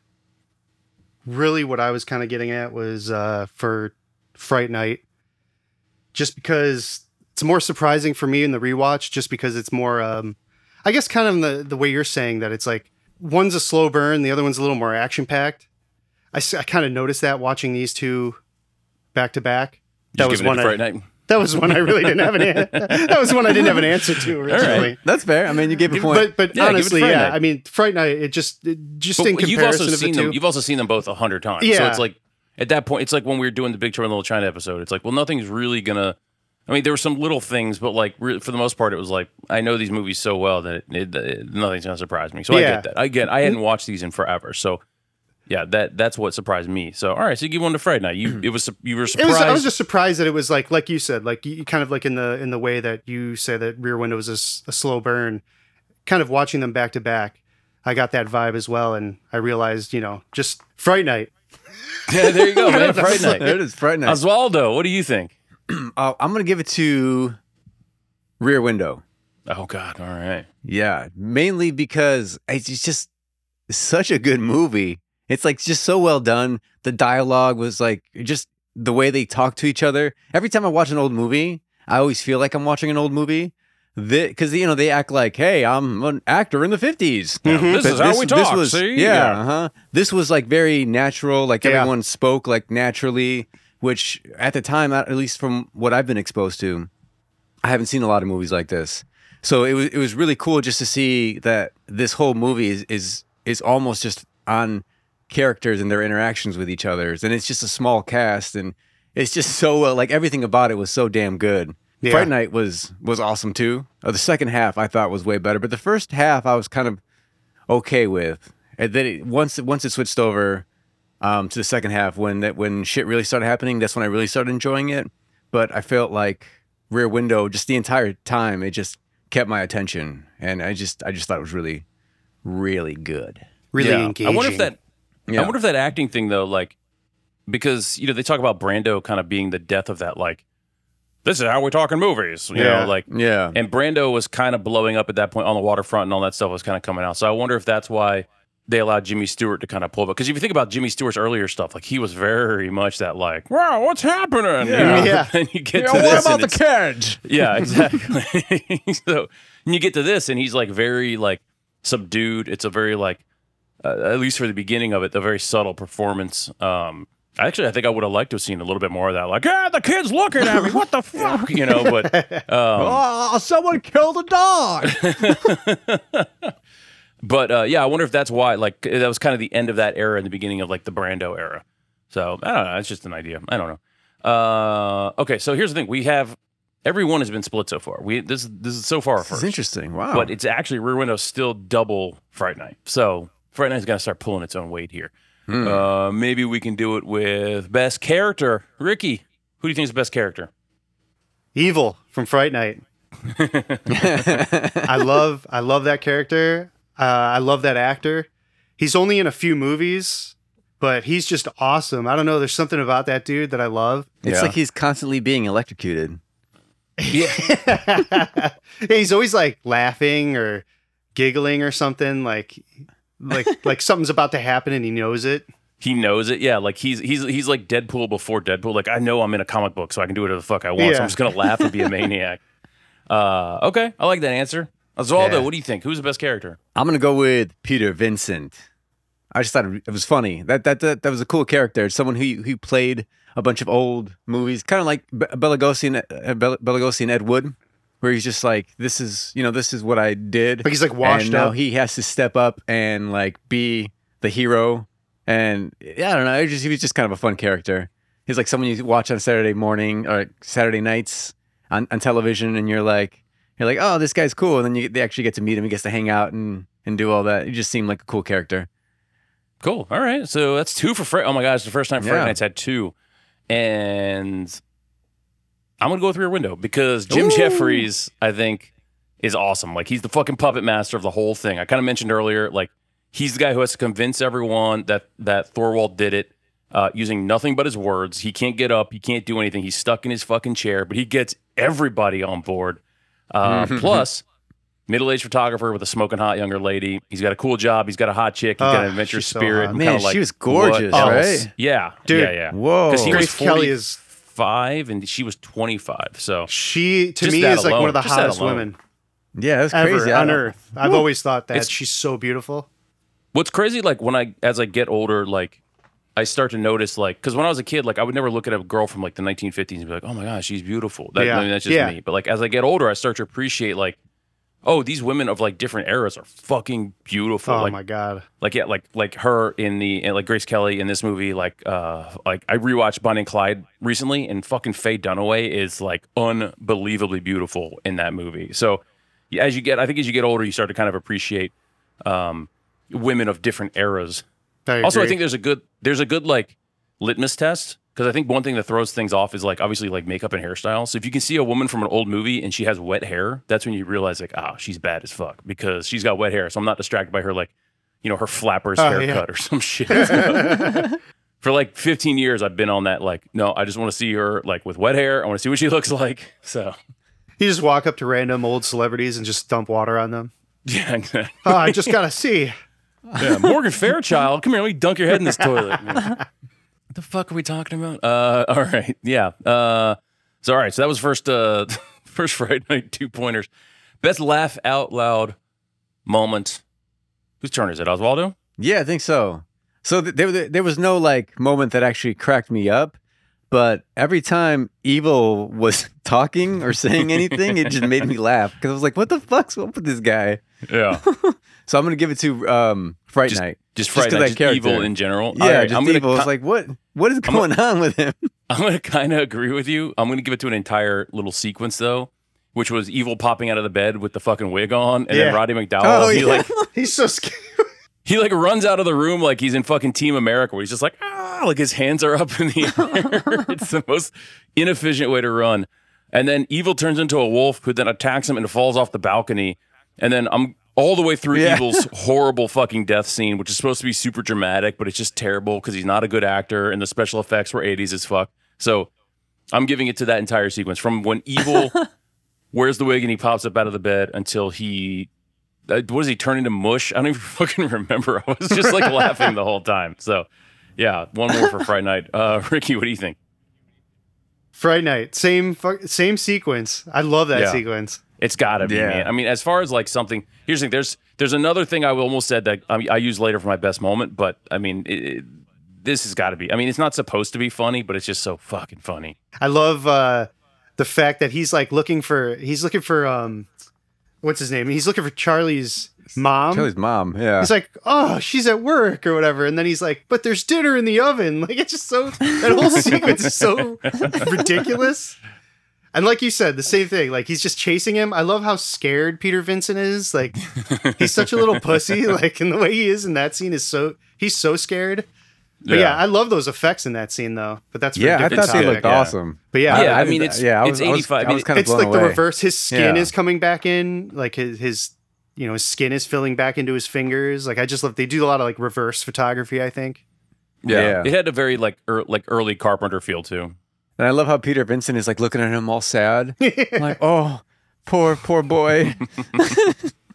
[SPEAKER 3] really, what I was kind of getting at was uh, for Fright Night, just because it's more surprising for me in the rewatch, just because it's more, um, I guess, kind of in the the way you're saying that it's like one's a slow burn, the other one's a little more action packed. I, I kind of noticed that watching these two back to back. That was one.
[SPEAKER 1] to Fright
[SPEAKER 3] I,
[SPEAKER 1] Night.
[SPEAKER 3] That was one I really didn't have an. an- that was one I didn't have an answer to originally.
[SPEAKER 2] That's fair. I mean, you gave a point.
[SPEAKER 3] But but
[SPEAKER 1] Yeah,
[SPEAKER 3] honestly, yeah.
[SPEAKER 1] Night.
[SPEAKER 3] I mean, Fright Night. It just it, just
[SPEAKER 1] But
[SPEAKER 3] in
[SPEAKER 1] you've also
[SPEAKER 3] of the
[SPEAKER 1] seen
[SPEAKER 3] two.
[SPEAKER 1] them. You've also seen them both a hundred times.
[SPEAKER 3] Yeah.
[SPEAKER 1] So it's like at that point, it's like when we were doing the Big Trouble in Little China episode. It's like, well, nothing's really gonna. I mean, there were some little things, but like re- for the most part, it was like I know these movies so well that it, it, nothing's gonna surprise me. So I get that. I get. I hadn't mm-hmm. watched these in forever, so yeah, that that's what surprised me. So all right, so you give one to Fright Night. You it was you were
[SPEAKER 3] it
[SPEAKER 1] surprised.
[SPEAKER 3] was. I was just surprised that it was like like you said, like you kind of like in the in the way that you say that Rear Window was a slow burn, kind of watching them back to back, I got that vibe as well, and I realized, you know, just Fright Night.
[SPEAKER 1] Yeah, there you go, man. Fright Night.
[SPEAKER 2] There it is, Fright Night.
[SPEAKER 1] Oswaldo, what do you think?
[SPEAKER 2] Uh, I'm gonna give it to Rear Window.
[SPEAKER 1] Oh God, all right.
[SPEAKER 2] Yeah, mainly because it's it's just such a good movie. It's like just so well done. The dialogue was like just the way they talk to each other. Every time I watch an old movie, I always feel like I'm watching an old movie. Because you know they act like, "Hey, I'm an actor in the '50s."
[SPEAKER 1] This
[SPEAKER 2] But
[SPEAKER 1] is how we talk.
[SPEAKER 2] was,
[SPEAKER 1] see?
[SPEAKER 2] Yeah, uh-huh. This was like very natural. Like
[SPEAKER 3] Yeah.
[SPEAKER 2] everyone spoke like naturally, which at the time, at least from what I've been exposed to, I haven't seen a lot of movies like this. So it was it was really cool just to see that this whole movie is is is almost just on characters and their interactions with each other, and it's just a small cast, and it's just so well. Like everything about it was so damn good.
[SPEAKER 3] Yeah.
[SPEAKER 2] Fright Night was was awesome too. Uh, the second half I thought was way better, but the first half I was kind of okay with. And then it, once once it switched over um, to the second half, when that when shit really started happening, that's when I really started enjoying it. But I felt like Rear Window just the entire time it just kept my attention, and I just I just thought it was really really good.
[SPEAKER 3] Really
[SPEAKER 1] Yeah.
[SPEAKER 3] engaging.
[SPEAKER 1] I wonder if that.
[SPEAKER 2] Yeah.
[SPEAKER 1] I wonder if that acting thing though, like, because you know they talk about Brando kind of being the death of that, like, this is how we talk in movies, you
[SPEAKER 3] Yeah.
[SPEAKER 1] know, like,
[SPEAKER 2] Yeah,
[SPEAKER 1] and Brando was kind of blowing up at that point on the waterfront, and all that stuff was kind of coming out. So I wonder if that's why they allowed Jimmy Stewart to kind of pull up. Because if you think about Jimmy Stewart's earlier stuff, like he was very much that, like, wow, what's happening? You know?
[SPEAKER 3] Yeah.
[SPEAKER 1] and you get to this, and it's-
[SPEAKER 2] carriage?
[SPEAKER 1] yeah, exactly. so and you get to this, and he's like very like subdued. It's a very like, at least for the beginning of it, a very subtle performance. Um, actually, I think I would have liked to have seen a little bit more of that. Like, ah, the kid's looking at me. What the fuck, you know? But um,
[SPEAKER 2] Oh, someone killed a dog.
[SPEAKER 1] but uh, yeah, I wonder if that's why. Like, that was kind of the end of that era and the beginning of like the Brando era. So I don't know. It's just an idea. I don't know. Uh, okay, so here's the thing: we have everyone has been split so far. We this this is so far
[SPEAKER 2] This is
[SPEAKER 1] first.
[SPEAKER 2] interesting. Wow.
[SPEAKER 1] but it's actually Rear Window still double Fright Night. So Fright Night's got to start pulling its own weight here.
[SPEAKER 2] Hmm.
[SPEAKER 1] Uh, maybe we can do it with best character. Ricky, who do you think is the best character?
[SPEAKER 3] Evil from Fright Night. I love I love that character. Uh, I love that actor. He's only in a few movies, but he's just awesome. I don't know. There's something about that dude that I love.
[SPEAKER 2] it's
[SPEAKER 1] Yeah.
[SPEAKER 2] like he's constantly being electrocuted.
[SPEAKER 1] Yeah,
[SPEAKER 3] he's always like laughing or giggling or something. Like like like something's about to happen and he knows it.
[SPEAKER 1] he knows it. Yeah, like he's he's he's like Deadpool before Deadpool. Like I know I'm in a comic book, so I can do whatever the fuck I want. So I'm just gonna laugh and be a maniac. Uh, okay, I like that answer. Oswaldo,
[SPEAKER 3] Yeah.
[SPEAKER 1] what do you think? Who's the best character?
[SPEAKER 2] I'm gonna go with Peter Vincent. I just thought it was funny. That that that, that was a cool character. Someone who who played a bunch of old movies, kind of like Be- Bela Lugosi and uh, Bela Bela Lugosi and Ed Wood, where he's just like, "This is you know this is what I did."
[SPEAKER 3] Like he's like washed
[SPEAKER 2] and now
[SPEAKER 3] up.
[SPEAKER 2] he has to step up and like be the hero. And yeah, I don't know. It just, he was just kind of a fun character. He's like someone you watch on Saturday morning or Saturday nights on, on television, and you're like, you're like, oh, this guy's cool. And then you they actually get to meet him. He gets to hang out and and do all that. He just seemed like a cool character.
[SPEAKER 1] Cool. All right. So that's two for Fright. Oh my gosh, the first time Fright
[SPEAKER 2] Yeah.
[SPEAKER 1] Nights had two. And I'm gonna go with Rear Window because Jim Jefferies, I think, is awesome. Like he's the fucking puppet master of the whole thing. I kind of mentioned earlier, like he's the guy who has to convince everyone that that Thorwald did it. Uh, using nothing but his words. He can't get up. He can't do anything. He's stuck in his fucking chair, but he gets everybody on board. Uh, plus, middle-aged photographer with a smoking hot younger lady. He's got a cool job. He's got a hot chick. He's got
[SPEAKER 3] Oh,
[SPEAKER 1] an
[SPEAKER 3] adventure so
[SPEAKER 1] spirit. I'm
[SPEAKER 2] Man,
[SPEAKER 1] like,
[SPEAKER 2] she was gorgeous, right?
[SPEAKER 1] Yeah,
[SPEAKER 3] Dude.
[SPEAKER 1] yeah, yeah.
[SPEAKER 2] Whoa.
[SPEAKER 1] Because was
[SPEAKER 3] Grace Kelly is
[SPEAKER 1] 45 and she was 25. So
[SPEAKER 3] she to
[SPEAKER 1] Just
[SPEAKER 3] me
[SPEAKER 1] that
[SPEAKER 3] is like one of the
[SPEAKER 1] alone. Just that
[SPEAKER 3] hottest women
[SPEAKER 2] Yeah, that's
[SPEAKER 3] ever
[SPEAKER 2] crazy.
[SPEAKER 3] On earth. I've always thought that
[SPEAKER 1] It's-
[SPEAKER 3] she's so beautiful.
[SPEAKER 1] what's crazy, like when I, as I get older, like I start to notice, like, because when I was a kid, like I would never look at a girl from like the 1950s and be like, oh my gosh, she's beautiful. That,
[SPEAKER 3] Yeah.
[SPEAKER 1] I mean, that's just
[SPEAKER 3] Yeah.
[SPEAKER 1] me. But like as I get older, I start to appreciate, like, oh, these women of like different eras are fucking beautiful.
[SPEAKER 3] Oh
[SPEAKER 1] like,
[SPEAKER 3] my god.
[SPEAKER 1] like yeah, like like her in the like Grace Kelly in this movie. Like uh, like I rewatched Bonnie and Clyde recently, and fucking Faye Dunaway is like unbelievably beautiful in that movie. So yeah, as you get, I think as you get older, you start to kind of appreciate um, women of different eras.
[SPEAKER 3] I
[SPEAKER 1] Also, I think there's a good there's a good like litmus test because I think one thing that throws things off is like obviously like makeup and hairstyle. So if you can see a woman from an old movie and she has wet hair, that's when you realize like, ah, she's bad as fuck because she's got wet hair. So I'm not distracted by her like, you know, her flappers
[SPEAKER 3] Oh,
[SPEAKER 1] haircut
[SPEAKER 3] yeah.
[SPEAKER 1] or some shit. For like 15 years, I've been on that. Like, no, I just want to see her like with wet hair. I want to see what she looks like. So
[SPEAKER 3] You just walk up to random old celebrities and just dump water on them.
[SPEAKER 1] yeah, exactly.
[SPEAKER 3] Oh, I just gotta see.
[SPEAKER 1] Yeah, Morgan Fairchild, come here, let me dunk your head in this toilet. What the fuck are we talking about? Uh, all right, yeah. Uh, so all right, so that was first, uh, first Fright Night two pointers. Best laugh out loud moment. Whose turn is it? Oswaldo.
[SPEAKER 2] Yeah, I think so. So th- there, there, there was no like moment that actually cracked me up, but every time Evil was talking or saying anything, it just made me laugh because I was like, "What the fuck's up with this guy?"
[SPEAKER 1] Yeah,
[SPEAKER 2] So I'm gonna give it to um, Fright
[SPEAKER 1] Just-
[SPEAKER 2] Night.
[SPEAKER 1] just
[SPEAKER 2] Just
[SPEAKER 1] night, just
[SPEAKER 2] character.
[SPEAKER 1] evil in general.
[SPEAKER 2] Yeah,
[SPEAKER 1] right,
[SPEAKER 2] just
[SPEAKER 1] I'm gonna,
[SPEAKER 2] Evil. It's like, what? What is going on with him?
[SPEAKER 1] I'm gonna kind of agree with you. I'm gonna give it to an entire little sequence though, which was evil popping out of the bed with the fucking wig on, and
[SPEAKER 3] Yeah.
[SPEAKER 1] then Roddy McDowall.
[SPEAKER 2] Oh,
[SPEAKER 1] he
[SPEAKER 2] yeah.
[SPEAKER 1] like
[SPEAKER 3] He's so scared.
[SPEAKER 1] He like runs out of the room like he's in fucking Team America, where he's just like ah, like his hands are up in the air. it's the most inefficient way to run. And then Evil turns into a wolf, who then attacks him and falls off the balcony. And then I'm all the way through
[SPEAKER 2] Yeah.
[SPEAKER 1] Evil's horrible fucking death scene, which is supposed to be super dramatic, but it's just terrible because he's not a good actor, and the special effects were 80s as fuck. So I'm giving it to that entire sequence from when Evil wears the wig and he pops up out of the bed until he uh, what does he turn into mush? I don't even fucking remember. I was just like laughing the whole time. So, yeah, one more for Fright Night. Uh, Ricky, what do you think?
[SPEAKER 3] Fright Night, same fu- same sequence. I love that
[SPEAKER 1] Yeah.
[SPEAKER 3] sequence.
[SPEAKER 1] It's gotta be,
[SPEAKER 2] Yeah.
[SPEAKER 1] man. I mean, as far as like something, here's the thing. There's there's another thing I almost said that I, I use later for my best moment, but I mean, it, it- this has got to be. I mean, it's not supposed to be funny, but it's just so fucking funny.
[SPEAKER 3] I love uh, the fact that he's like looking for he's looking for um, what's his name? He's looking for Charlie's mom.
[SPEAKER 2] Charlie's mom. Yeah.
[SPEAKER 3] He's like, oh, she's at work or whatever, and then he's like, but there's dinner in the oven. Like it's just so that whole sequence is so ridiculous. And like you said, the same thing. Like he's just chasing him. I love how scared Peter Vincent is. Like he's such a little pussy. Like and the way he is in that scene is so he's so scared. But yeah, I love those effects in that scene though. But that's for a
[SPEAKER 2] yeah, I
[SPEAKER 3] different
[SPEAKER 2] thought they
[SPEAKER 3] topic.
[SPEAKER 2] looked
[SPEAKER 1] yeah.
[SPEAKER 2] awesome.
[SPEAKER 3] But yeah,
[SPEAKER 1] Yeah, I
[SPEAKER 2] did
[SPEAKER 1] mean, it's-
[SPEAKER 2] yeah, I
[SPEAKER 1] it's
[SPEAKER 2] was, I was-
[SPEAKER 1] 85. I
[SPEAKER 2] I
[SPEAKER 1] mean,
[SPEAKER 2] was kind of
[SPEAKER 3] it's
[SPEAKER 2] blown
[SPEAKER 3] like the reverse. His skin
[SPEAKER 2] Yeah.
[SPEAKER 3] is coming back in, like his his you know his skin is filling back into his fingers. Like I just love. They do a lot of like reverse photography. I think.
[SPEAKER 1] yeah.
[SPEAKER 2] Yeah.
[SPEAKER 1] It had a very like er, like early Carpenter feel too.
[SPEAKER 2] And I love how Peter Vincent is like looking at him all sad. I'm like, oh, poor, poor boy.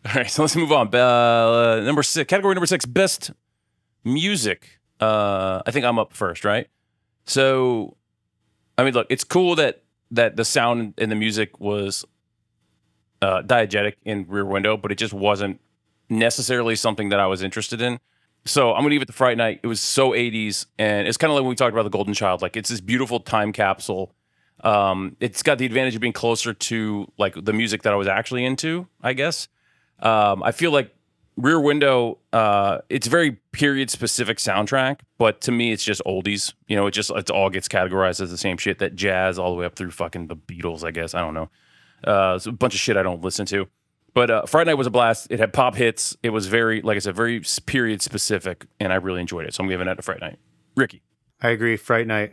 [SPEAKER 1] All right, so let's move on. Uh, number six, category number six, best music. Uh, I think I'm up first, right? So, I mean, look, it's cool that that the sound and the music was uh, diegetic in Rear Window, but it just wasn't necessarily something that I was interested in. So I'm gonna give it to Fright Night. It was so 80s, and it's kind of like when we talked about the Golden Child. Like it's this beautiful time capsule. Um, it's got the advantage of being closer to like the music that I was actually into, I guess. Um, I feel like Rear Window, uh, it's very period specific soundtrack, but to me, it's just oldies. You know, it just it all gets categorized as the same shit that jazz all the way up through fucking the Beatles. I guess I don't know. Uh, it's a bunch of shit I don't listen to. But uh, Fright Night was a blast. It had pop hits. It was very, like I said, very period specific, and I really enjoyed it. So I'm giving that to Fright Night. Ricky,
[SPEAKER 3] I agree. Fright Night.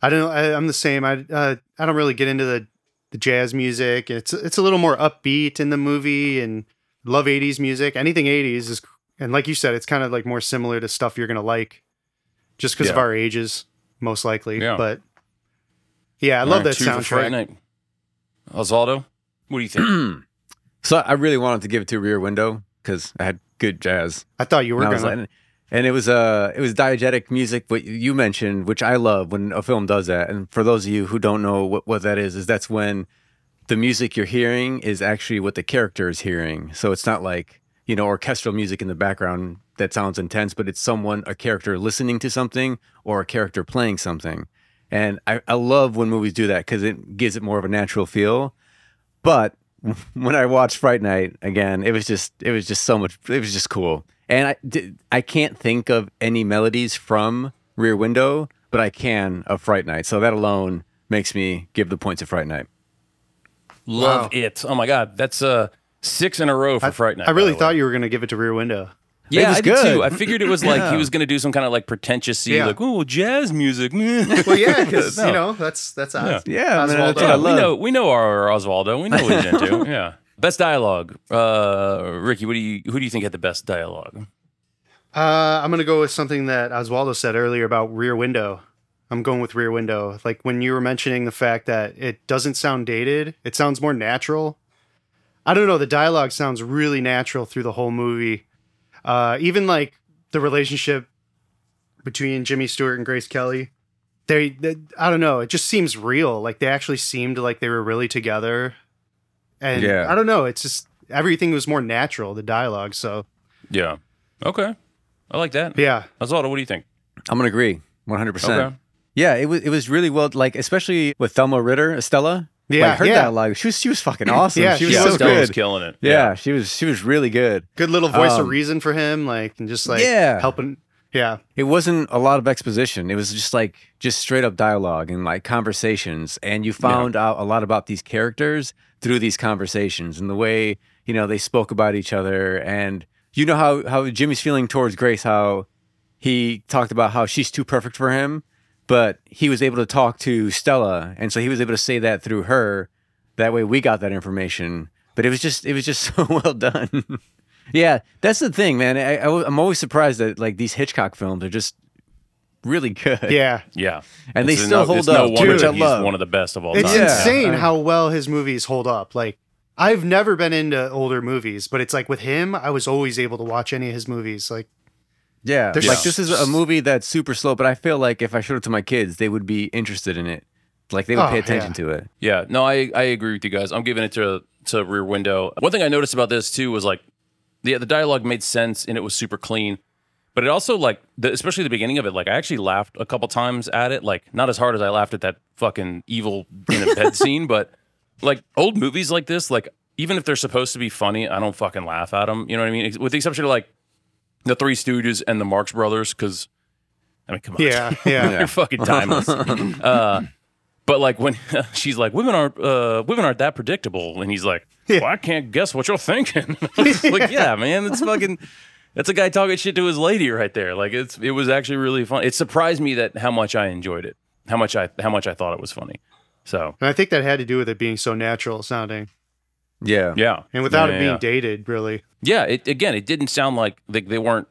[SPEAKER 3] I don't. know. I, I'm the same. I uh, I don't really get into the the jazz music. It's it's a little more upbeat in the movie, and love 80s music. Anything 80s is, and like you said, it's kind of like more similar to stuff you're gonna like, just because of our ages, most likely.
[SPEAKER 1] Yeah.
[SPEAKER 3] But yeah, I
[SPEAKER 1] All
[SPEAKER 3] love
[SPEAKER 1] right,
[SPEAKER 3] that
[SPEAKER 1] two Friday
[SPEAKER 3] soundtrack.
[SPEAKER 1] Night. Osvaldo, what do you think?
[SPEAKER 2] so I really wanted to give it to Rear Window because I had good jazz.
[SPEAKER 3] I thought you were
[SPEAKER 2] And,
[SPEAKER 3] gonna.
[SPEAKER 2] and it was uh it was diegetic music, what you mentioned, which I love when a film does that. And for those of you who don't know what, what that is, is that's when the music you're hearing is actually what the character is hearing. So it's not like, you know, orchestral music in the background that sounds intense, but it's someone, a character listening to something or a character playing something. And I, I love when movies do that because it gives it more of a natural feel. But when I watched Fright Night again, it was just it was just so much. It was just cool. And I did, I can't think of any melodies from Rear Window, but I can of Fright Night. So that alone makes me give the points to Fright Night.
[SPEAKER 1] Love
[SPEAKER 3] Wow.
[SPEAKER 1] it. Oh my God, that's uh six in a row for
[SPEAKER 3] I,
[SPEAKER 1] Fright Night.
[SPEAKER 3] I really thought
[SPEAKER 1] way.
[SPEAKER 3] you were gonna give it to Rear Window.
[SPEAKER 1] Yeah,
[SPEAKER 2] was
[SPEAKER 1] I did too. I figured it was like
[SPEAKER 2] Yeah.
[SPEAKER 1] he was going to do some kind of like pretentious,
[SPEAKER 3] Yeah.
[SPEAKER 1] like oh jazz music.
[SPEAKER 3] Well, yeah, because
[SPEAKER 1] No.
[SPEAKER 3] you know that's that's Oz.
[SPEAKER 2] Yeah, man, that's
[SPEAKER 3] Oswaldo.
[SPEAKER 2] what I
[SPEAKER 1] Yeah, we know we know our Oswaldo. We know what he's into. yeah. Best dialogue. Uh, Ricky, what do you who do you think had the best dialogue?
[SPEAKER 3] Uh, I'm gonna go with something that Oswaldo said earlier about Rear Window. I'm going with Rear Window. Like when you were mentioning the fact that it doesn't sound dated, it sounds more natural. I don't know. The dialogue sounds really natural through the whole movie. Uh, even like the relationship between Jimmy Stewart and Grace Kelly. They, they, I don't know. It just seems real. Like they actually seemed like they were really together. And
[SPEAKER 2] Yeah.
[SPEAKER 3] I don't know. It's just everything was more natural. The dialogue. So
[SPEAKER 1] Yeah. Okay. I like that.
[SPEAKER 3] yeah,
[SPEAKER 1] Oswaldo, what do you think?
[SPEAKER 2] I'm gonna agree, 100. percent Yeah, it was it was really well, like especially with Thelma Ritter, Estella.
[SPEAKER 3] Yeah,
[SPEAKER 2] like, her
[SPEAKER 3] yeah.
[SPEAKER 2] dialogue. She was she was fucking awesome.
[SPEAKER 3] Yeah,
[SPEAKER 2] she was
[SPEAKER 1] yeah,
[SPEAKER 2] so
[SPEAKER 1] Stella
[SPEAKER 2] good.
[SPEAKER 1] was killing it.
[SPEAKER 2] yeah, she was she was really good.
[SPEAKER 3] good little voice
[SPEAKER 2] Um,
[SPEAKER 3] of reason for him, like and just like
[SPEAKER 2] Yeah.
[SPEAKER 3] helping. Yeah,
[SPEAKER 2] It wasn't a lot of exposition. It was just like just straight up dialogue and like conversations, and you found out a lot about these characters through these conversations and the way you know they spoke about each other. And you know how how Jimmy's feeling towards Grace, how he talked about how she's too perfect for him, but he was able to talk to Stella, and so he was able to say that through her. That way, we got that information. But it was just it was just so well done. yeah, that's the thing, man. I, I, am always surprised that like these Hitchcock films are just really good.
[SPEAKER 3] yeah.
[SPEAKER 1] Yeah.
[SPEAKER 2] And they
[SPEAKER 1] It's
[SPEAKER 2] still
[SPEAKER 1] no,
[SPEAKER 2] hold
[SPEAKER 1] it's no
[SPEAKER 2] up,
[SPEAKER 1] wonder
[SPEAKER 2] which
[SPEAKER 1] that he's
[SPEAKER 2] love.
[SPEAKER 1] one of the best of all
[SPEAKER 3] It's
[SPEAKER 1] time.
[SPEAKER 2] Yeah.
[SPEAKER 3] insane
[SPEAKER 2] I-
[SPEAKER 3] how well his movies hold up. Like I've never been into older movies, but it's like with him, I was always able to watch any of his movies. Like
[SPEAKER 2] Yeah,
[SPEAKER 3] There's-
[SPEAKER 2] like this is a movie that's super slow, but I feel like if I showed it to my kids, they would be interested in it. Like they would
[SPEAKER 3] Oh,
[SPEAKER 2] pay attention
[SPEAKER 3] yeah.
[SPEAKER 2] to it.
[SPEAKER 1] Yeah, no, I, I agree with you guys. I'm giving it to to Rear Window. One thing I noticed about this too was like the the dialogue made sense and it was super clean, but it also like the, especially the beginning of it. Like I actually laughed a couple times at it. Like not as hard as I laughed at that fucking evil in a bed scene, but like old movies like this, like even if they're supposed to be funny, I don't fucking laugh at them. You know what I mean? With the exception of like the Three Stooges and the Marx Brothers, because I mean, come on,
[SPEAKER 3] yeah, yeah.
[SPEAKER 1] they're fucking timeless. uh, but like when she's like, women aren't uh, women aren't that predictable, and he's like, well, I can't guess what you're thinking. It's like, yeah, man, it's fucking. That's a guy talking shit to his lady right there. Like it's it was actually really fun. It surprised me that how much I enjoyed it, how much I how much I thought it was funny. So
[SPEAKER 3] And I think that had to do with it being so natural sounding
[SPEAKER 2] Yeah,
[SPEAKER 1] yeah,
[SPEAKER 3] and without
[SPEAKER 1] Yeah,
[SPEAKER 3] it being
[SPEAKER 1] yeah.
[SPEAKER 3] dated, really.
[SPEAKER 1] Yeah, it, again, it didn't sound like they, they weren't,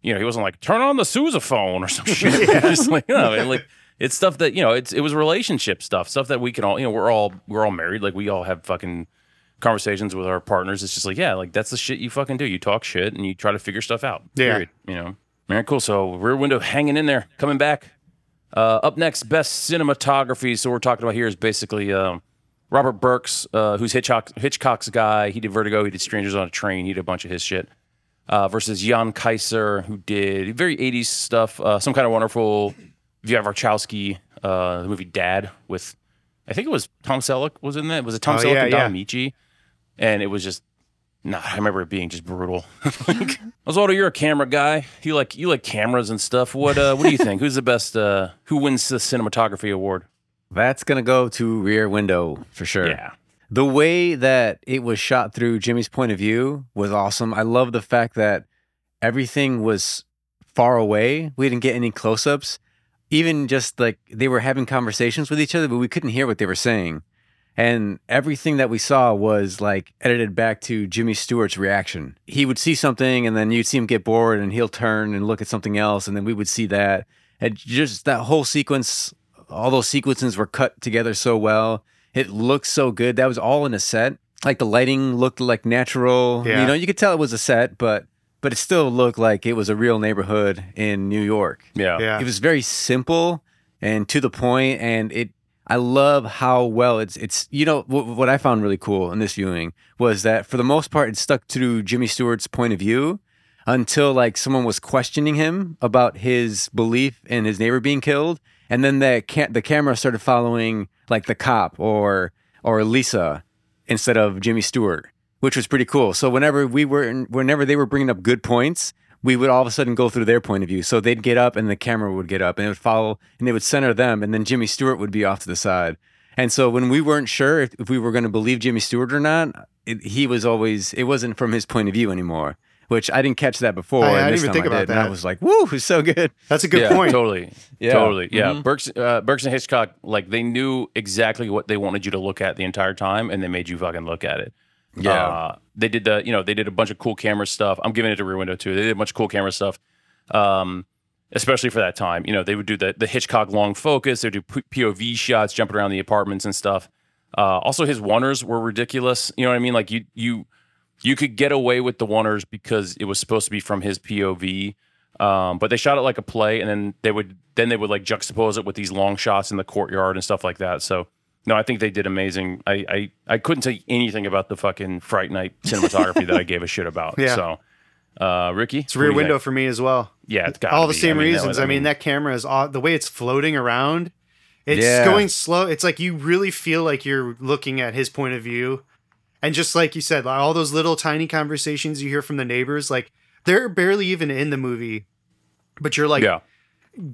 [SPEAKER 1] you know, he wasn't like turn on the sousaphone or some shit. Just like, you know, and like it's stuff that you know, it's it was relationship stuff, stuff that we can all, you know, we're all we're all married, like we all have fucking conversations with our partners. It's just like, yeah, like that's the shit you fucking do. You talk shit and you try to figure stuff out.
[SPEAKER 3] Yeah.
[SPEAKER 1] Period. You know. All right, cool. So Rear Window hanging in there, coming back. Uh, up next, best cinematography. So we're talking about here is basically um, Robert Burks, uh, who's Hitchcock, Hitchcock's guy. He did Vertigo. He did Strangers on a Train. He did a bunch of his shit. Uh, versus Jan Kiesser, who did very 80s stuff. Uh, some kind of wonderful. Via Warchowski, uh, the movie Dad with, I think it was Tom Selleck was in that. Was it Tom
[SPEAKER 3] Oh,
[SPEAKER 1] Selleck
[SPEAKER 3] yeah,
[SPEAKER 1] and
[SPEAKER 3] yeah.
[SPEAKER 1] Don Ameche? And it was just, nah. I remember it being just brutal. like, Oswaldo, you're a camera guy. You like you like cameras and stuff. What uh, what do you think? Who's the best? Uh, who wins the cinematography award?
[SPEAKER 2] That's gonna go to Rear Window for sure.
[SPEAKER 1] Yeah.
[SPEAKER 2] The way that it was shot through Jimmy's point of view was awesome. I love the fact that everything was far away. We didn't get any close ups. Even just like they were having conversations with each other, but we couldn't hear what they were saying. And everything that we saw was like edited back to Jimmy Stewart's reaction. He would see something and then you'd see him get bored and he'll turn and look at something else. And then we would see that. And just that whole sequence, all those sequences were cut together so well. It looked so good. That was all in a set. Like the lighting looked like natural.
[SPEAKER 3] Yeah.
[SPEAKER 2] You know, you could tell it was a set, but but it still looked like it was a real neighborhood in New York.
[SPEAKER 1] Yeah.
[SPEAKER 3] Yeah.
[SPEAKER 2] It was very simple and to the point, and it. I love how well it's it's. You know what, what I found really cool in this viewing was that for the most part it stuck to Jimmy Stewart's point of view until like someone was questioning him about his belief in his neighbor being killed, and then the the camera started following like the cop or or Lisa instead of Jimmy Stewart, which was pretty cool. So whenever we were, whenever they were bringing up good points, we would all of a sudden go through their point of view. So they'd get up and the camera would get up and it would follow and they would center them and then Jimmy Stewart would be off to the side. And so when we weren't sure if, if we were going to believe Jimmy Stewart or not, it, he was always, it wasn't from his point of view anymore, which I didn't catch that before.
[SPEAKER 3] I- I didn't even think
[SPEAKER 2] I
[SPEAKER 3] about
[SPEAKER 2] did, And I
[SPEAKER 3] that.
[SPEAKER 2] was like, "Woo, it's so good."
[SPEAKER 3] That's a good
[SPEAKER 1] yeah,
[SPEAKER 3] point.
[SPEAKER 1] Totally.
[SPEAKER 2] Yeah.
[SPEAKER 1] Totally. Yeah.
[SPEAKER 2] Mhm.
[SPEAKER 1] Burks, uh, Burks and Hitchcock, like they knew exactly what they wanted you to look at the entire time, and they made you fucking look at it.
[SPEAKER 2] Yeah.
[SPEAKER 1] Uh, they did the, you know, they did a bunch of cool camera stuff. I'm giving it to Rear Window too. They did a bunch of cool camera stuff, um, especially for that time. You know, they would do the the Hitchcock long focus. They would do POV shots, jumping around the apartments and stuff. Uh, also, his oneers were ridiculous. You know what I mean? Like you, you, you could get away with the oneers because it was supposed to be from his POV. Um, but they shot it like a play, and then they would then they would like juxtapose it with these long shots in the courtyard and stuff like that. So no, I think they did amazing. I I, I couldn't tell you anything about the fucking Fright Night cinematography that I gave a shit about.
[SPEAKER 3] Yeah.
[SPEAKER 1] So, uh, Ricky,
[SPEAKER 3] It's rear window for me as well.
[SPEAKER 1] Yeah, it's got
[SPEAKER 3] all the same reasons.
[SPEAKER 1] That,
[SPEAKER 3] I mean, that camera is all, the way it's floating around. It's
[SPEAKER 2] Yeah.
[SPEAKER 3] going slow. It's like you really feel like you're looking at his point of view, and just like you said, like, all those little tiny conversations you hear from the neighbors, like they're barely even in the movie, but you're like,
[SPEAKER 1] yeah,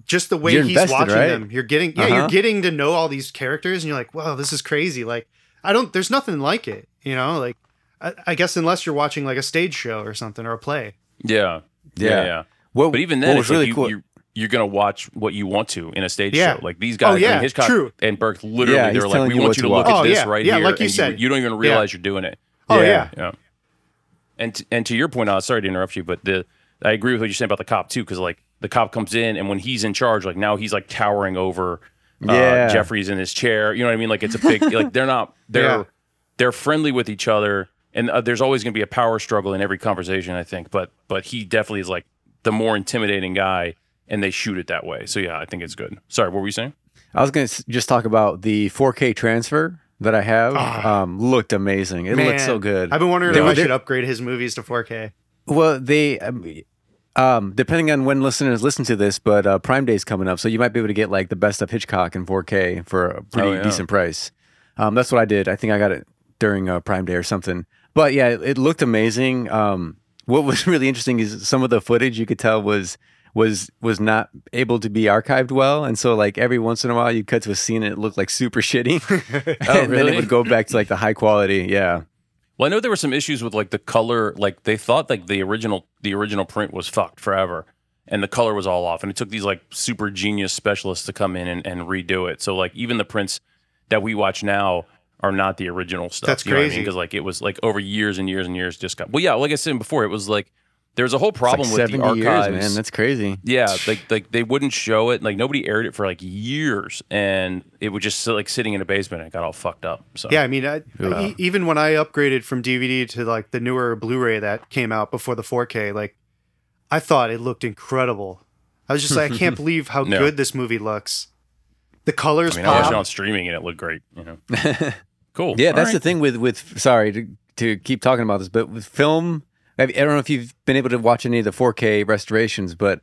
[SPEAKER 3] just the way
[SPEAKER 2] You're
[SPEAKER 3] he's
[SPEAKER 2] invested,
[SPEAKER 3] watching
[SPEAKER 2] right?
[SPEAKER 3] them. You're getting, yeah,
[SPEAKER 2] Uh-huh.
[SPEAKER 3] you're getting to know all these characters, and you're like, wow, this is crazy. Like, I don't, there's nothing like it, you know, like. I, I guess unless you're watching like a stage show or something or a play.
[SPEAKER 1] yeah, yeah,
[SPEAKER 2] Yeah.
[SPEAKER 1] yeah.
[SPEAKER 2] What,
[SPEAKER 1] But even
[SPEAKER 2] what
[SPEAKER 1] then,
[SPEAKER 2] was
[SPEAKER 1] it's
[SPEAKER 2] really
[SPEAKER 1] like you,
[SPEAKER 2] cool.
[SPEAKER 1] You're, you're gonna watch what you want to in a stage
[SPEAKER 3] Yeah.
[SPEAKER 1] show. Like these guys,
[SPEAKER 3] Oh,
[SPEAKER 1] I
[SPEAKER 3] yeah,
[SPEAKER 1] mean, Hitchcock
[SPEAKER 3] true.
[SPEAKER 1] and Burke, literally,
[SPEAKER 2] yeah,
[SPEAKER 1] they're like, "We
[SPEAKER 2] you
[SPEAKER 1] want you
[SPEAKER 2] to
[SPEAKER 1] to look
[SPEAKER 2] watch.
[SPEAKER 1] at
[SPEAKER 3] Oh,
[SPEAKER 1] this
[SPEAKER 3] yeah.
[SPEAKER 1] right
[SPEAKER 3] Yeah,
[SPEAKER 1] here,
[SPEAKER 3] like you
[SPEAKER 1] and
[SPEAKER 3] said.
[SPEAKER 1] you, don't even realize you're doing it."
[SPEAKER 3] Oh
[SPEAKER 2] Yeah.
[SPEAKER 3] yeah,
[SPEAKER 1] Yeah. And t- and to your point, uh, sorry to interrupt you, but the I agree with what you're saying about the cop too, because like the cop comes in and when he's in charge, like now he's like towering over uh,
[SPEAKER 2] Yeah.
[SPEAKER 1] Jefferies in his chair. You know what I mean? Like it's a big like they're not they're
[SPEAKER 3] Yeah.
[SPEAKER 1] they're friendly with each other, and uh, there's always going to be a power struggle in every conversation, I think. But but he definitely is like the more intimidating guy, and they shoot it that way. So yeah, I think it's good. Sorry, what were you saying?
[SPEAKER 2] I was going to just talk about the 4K transfer that I have. um, looked amazing. It looked so
[SPEAKER 3] Ah.
[SPEAKER 2] Good.
[SPEAKER 3] I've been wondering
[SPEAKER 2] They
[SPEAKER 3] if
[SPEAKER 2] were-
[SPEAKER 3] I should upgrade his movies to 4K.
[SPEAKER 2] Well, they, um, um, depending on when listeners listen to this, but uh, Prime Day is coming up, so you might be able to get like the best of Hitchcock in 4K for a pretty
[SPEAKER 1] Oh, yeah.
[SPEAKER 2] decent price. Um, that's what I did. I think I got it during uh, Prime Day or something. But yeah, it, it looked amazing. Um, what was really interesting is some of the footage you could tell was was was not able to be archived well, and so like every once in a while you cut to a scene and it looked like super shitty, oh, and then
[SPEAKER 1] Oh,
[SPEAKER 2] it would go back to like the high quality. Yeah.
[SPEAKER 1] Well, I know there were some issues with like the color. Like they thought like the original the original print was fucked forever, and the color was all off. And it took these like super genius specialists to come in and, and redo it. So like even the prints that we watch now are not the original stuff.
[SPEAKER 3] That's
[SPEAKER 1] you know what I
[SPEAKER 3] crazy.
[SPEAKER 1] Because like it was like over years and years and years just got. Well, yeah, like I said before, it was like there was a whole
[SPEAKER 2] It's like
[SPEAKER 1] problem with the
[SPEAKER 2] 70
[SPEAKER 1] archives.
[SPEAKER 2] years, man. That's crazy.
[SPEAKER 1] Yeah, like like they wouldn't show it. Like nobody aired it for like years, and it would just sit like sitting in a basement. and It got all fucked up. So
[SPEAKER 3] Yeah, I mean, I, e- even when I upgraded from DVD to like the newer Blu-ray that came out before the 4K, like I thought it looked incredible. I was just like, I can't believe how
[SPEAKER 1] No.
[SPEAKER 3] good this movie looks. The colors
[SPEAKER 1] I mean, I watched it on streaming and it looked great. You know, cool.
[SPEAKER 2] Yeah,
[SPEAKER 1] All
[SPEAKER 2] that's
[SPEAKER 1] right.
[SPEAKER 2] the thing with with sorry to, to keep talking about this, but with film, I don't know if you've been able to watch any of the 4K restorations, but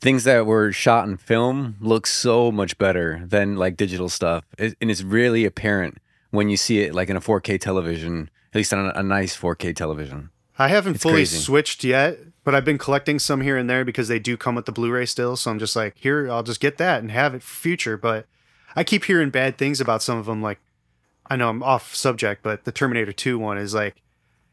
[SPEAKER 2] things that were shot in film look so much better than like digital stuff, it, and it's really apparent when you see it like in a 4K television, at least on a, a nice 4K television.
[SPEAKER 3] I haven't
[SPEAKER 2] It's
[SPEAKER 3] fully
[SPEAKER 2] crazy.
[SPEAKER 3] switched yet, but I've been collecting some here and there because they do come with the Blu-ray still. So I'm just like, here, I'll just get that and have it for future. But I keep hearing bad things about some of them. Like, I know I'm off subject, but the Terminator 2 one is like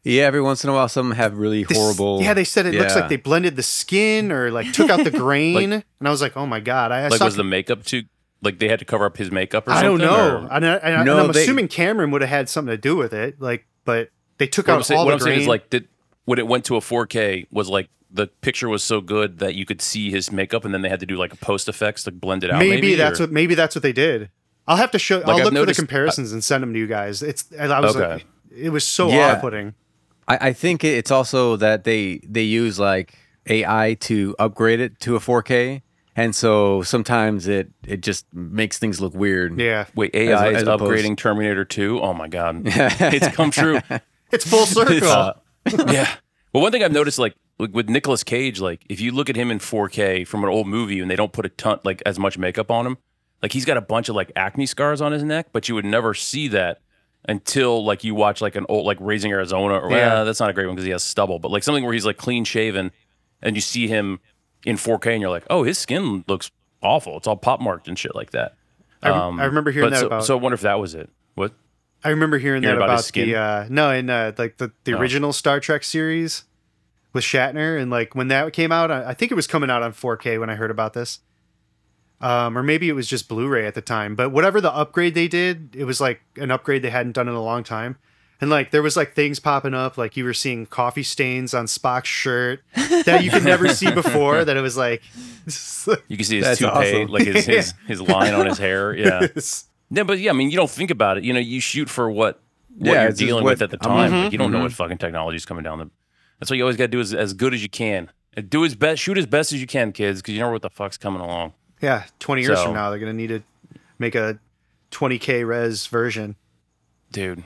[SPEAKER 2] Yeah, every once in a while, some have really
[SPEAKER 3] this-
[SPEAKER 2] horrible.
[SPEAKER 3] Yeah, they said it looks like they blended the skin or like took out the grain, and I was like, oh my god! I, I
[SPEAKER 1] like was the makeup too like they had to cover up his makeup or
[SPEAKER 3] I
[SPEAKER 1] something?
[SPEAKER 3] I don't know,
[SPEAKER 1] or-
[SPEAKER 3] and, I, and, I-
[SPEAKER 2] No,
[SPEAKER 3] I'm
[SPEAKER 2] they-
[SPEAKER 3] assuming Cameron would have had something to do with it. Like, but they took
[SPEAKER 1] what I'm,
[SPEAKER 3] out
[SPEAKER 1] saying,
[SPEAKER 3] all
[SPEAKER 1] what
[SPEAKER 3] the
[SPEAKER 1] I'm saying is like did when it went to a 4K was like the picture was so good that you could see his makeup and then they had to do like a post effects to blend it out.
[SPEAKER 3] maybe,
[SPEAKER 1] Maybe,
[SPEAKER 3] that's
[SPEAKER 1] or-
[SPEAKER 3] what maybe that's what they did. I'll have to show. I'll
[SPEAKER 1] I've
[SPEAKER 3] look
[SPEAKER 1] noticed-
[SPEAKER 3] for the comparisons and send them to you guys. It's I was
[SPEAKER 1] Okay.
[SPEAKER 3] like, it was so
[SPEAKER 2] Yeah.
[SPEAKER 3] off-putting.
[SPEAKER 2] I, I think it's also that they they use like AI to upgrade it to a 4K, and so sometimes it it just makes things look weird.
[SPEAKER 3] Yeah,
[SPEAKER 1] Wait, AI
[SPEAKER 2] as
[SPEAKER 1] is
[SPEAKER 2] opposed-
[SPEAKER 1] upgrading Terminator 2. Oh my god, it's come true.
[SPEAKER 3] it's full circle.
[SPEAKER 1] Uh, yeah. Well, one thing I've noticed, like like, with Nicolas Cage, like if you look at him in 4K from an old movie and they don't put a ton, like as much makeup on him, like he's got a bunch of like acne scars on his neck, but you would never see that until like you watch like an old like Raising Arizona or
[SPEAKER 3] Yeah.
[SPEAKER 1] well, that's not a great one because he has stubble, but like something where he's like clean shaven and you see him in 4K and you're like, oh, his skin looks awful. It's all pop marked and shit like that.
[SPEAKER 3] I, I remember hearing
[SPEAKER 1] Um,
[SPEAKER 3] that
[SPEAKER 1] so,
[SPEAKER 3] about.
[SPEAKER 1] so I wonder if that was it. What?
[SPEAKER 3] I remember hearing
[SPEAKER 1] Hearing
[SPEAKER 3] that
[SPEAKER 1] about
[SPEAKER 3] about,
[SPEAKER 1] his skin?
[SPEAKER 3] the uh, no, in uh, like the, the
[SPEAKER 1] Oh.
[SPEAKER 3] original Star Trek series. with Shatner, and like when that came out, I I think it was coming out on 4K when I heard about this. Um, or maybe it was just Blu-ray at the time. But whatever the upgrade they did, it was like an upgrade they hadn't done in a long time. And like there was like things popping up, like you were seeing coffee stains on Spock's shirt that you could never see before. That it was like,
[SPEAKER 1] You can see his
[SPEAKER 2] That's
[SPEAKER 1] toupee,
[SPEAKER 2] awesome.
[SPEAKER 1] like his, his his line on his hair. Yeah. Yeah, but yeah, I mean, you don't think about it. You know, you shoot for what what
[SPEAKER 2] Yeah,
[SPEAKER 1] you're dealing
[SPEAKER 2] what-
[SPEAKER 1] with at the time. Like, you don't know
[SPEAKER 2] mhm.
[SPEAKER 1] what fucking technology is coming down the. That's what you always got to do is as good as you can. Do as best, shoot as best as you can, kids, because you never know what the fuck's coming along.
[SPEAKER 3] Yeah, twenty years
[SPEAKER 1] So-
[SPEAKER 3] from now they're gonna need to make a 20k res version.
[SPEAKER 1] dude.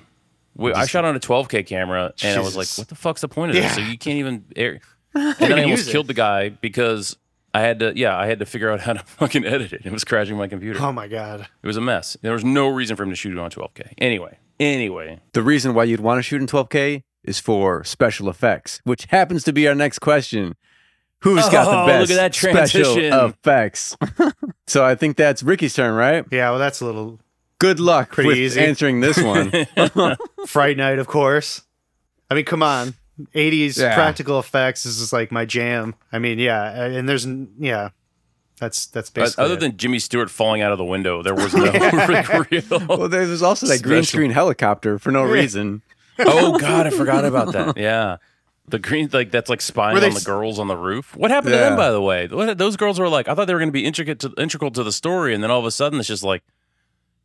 [SPEAKER 1] We, I shot on a 12k camera, and I was like, "What the fuck's the point of this?" So you can't even air. And then I almost killed the guy because I had to. Yeah, I had to figure out how to fucking edit it. It was crashing my computer.
[SPEAKER 3] Oh my god.
[SPEAKER 1] It was a mess. There was no reason for him to shoot it on 12k. Anyway, anyway,
[SPEAKER 2] The reason why you'd want to shoot in 12K is for special effects, which happens to be our next question. Who's got
[SPEAKER 1] Oh,
[SPEAKER 2] the
[SPEAKER 1] look
[SPEAKER 2] best
[SPEAKER 1] at that
[SPEAKER 2] special
[SPEAKER 1] transition.
[SPEAKER 2] effects? so I think that's Ricky's turn, right?
[SPEAKER 3] Yeah, well that's a little
[SPEAKER 2] Good luck
[SPEAKER 3] Pretty
[SPEAKER 2] with
[SPEAKER 3] easy.
[SPEAKER 2] answering this one.
[SPEAKER 3] Fright Night, of course. I mean, come on. 80s
[SPEAKER 2] Yeah.
[SPEAKER 3] practical effects is just like my jam. I mean, yeah, and there's n- yeah. That's that's
[SPEAKER 1] but
[SPEAKER 3] basically
[SPEAKER 1] other
[SPEAKER 3] it.
[SPEAKER 1] than Jimmy Stewart falling out of the window, there was no real.
[SPEAKER 2] well, there's also that green
[SPEAKER 1] Special.
[SPEAKER 2] screen helicopter for no reason.
[SPEAKER 1] Oh God, I forgot about that. Yeah, the green like that's like spying on the
[SPEAKER 3] s-
[SPEAKER 1] girls on the roof. What happened to
[SPEAKER 2] Yeah.
[SPEAKER 1] them, by the way? What, those girls were like, I thought they were going to be intricate to integral to the story, and then all of a sudden it's just like.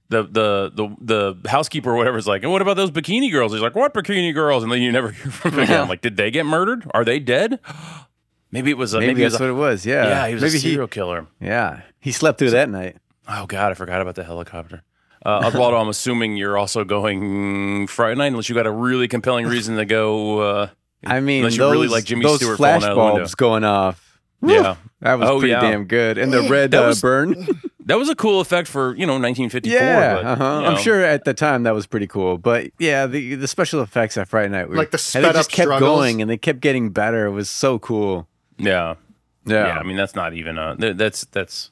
[SPEAKER 1] The, the the the housekeeper or whatever is like, and what about those bikini girls? He's like, what bikini girls? And then you never hear from them again. I'm like, did they get murdered? Are they dead? Maybe it was a,
[SPEAKER 2] Maybe,
[SPEAKER 1] maybe, it
[SPEAKER 2] that's
[SPEAKER 1] was a,
[SPEAKER 2] what it was. Yeah.
[SPEAKER 1] yeah, he was
[SPEAKER 2] Maybe
[SPEAKER 1] a serial killer.
[SPEAKER 2] he. Yeah. He slept through that night.
[SPEAKER 1] Oh God, I forgot about the helicopter. Uh, Oswaldo, I'm assuming you're also going Fright Night, unless you got a really compelling reason to go. Uh,
[SPEAKER 2] I mean,
[SPEAKER 1] Unless you
[SPEAKER 2] those,
[SPEAKER 1] really like Jimmy
[SPEAKER 2] those
[SPEAKER 1] Stewart
[SPEAKER 2] flash
[SPEAKER 1] falling out of the window.
[SPEAKER 2] bulbs going off.
[SPEAKER 1] yeah,
[SPEAKER 2] That was
[SPEAKER 1] Oh,
[SPEAKER 2] pretty
[SPEAKER 1] yeah.
[SPEAKER 2] damn good. And the red
[SPEAKER 1] That
[SPEAKER 2] uh,
[SPEAKER 1] was-
[SPEAKER 2] burn.
[SPEAKER 1] that was a cool effect for you know 1954.
[SPEAKER 2] Yeah,
[SPEAKER 1] but,
[SPEAKER 2] uh-huh.
[SPEAKER 1] you
[SPEAKER 2] I'm sure at the time that was pretty cool. But yeah, the the special effects at Fright Night, were,
[SPEAKER 3] Like the
[SPEAKER 2] and they
[SPEAKER 3] sped
[SPEAKER 2] just
[SPEAKER 3] up
[SPEAKER 2] kept
[SPEAKER 3] struggles.
[SPEAKER 2] going and they kept getting better. It was so cool.
[SPEAKER 1] Yeah,
[SPEAKER 2] Yeah,
[SPEAKER 1] yeah. I mean, that's not even a. That's that's.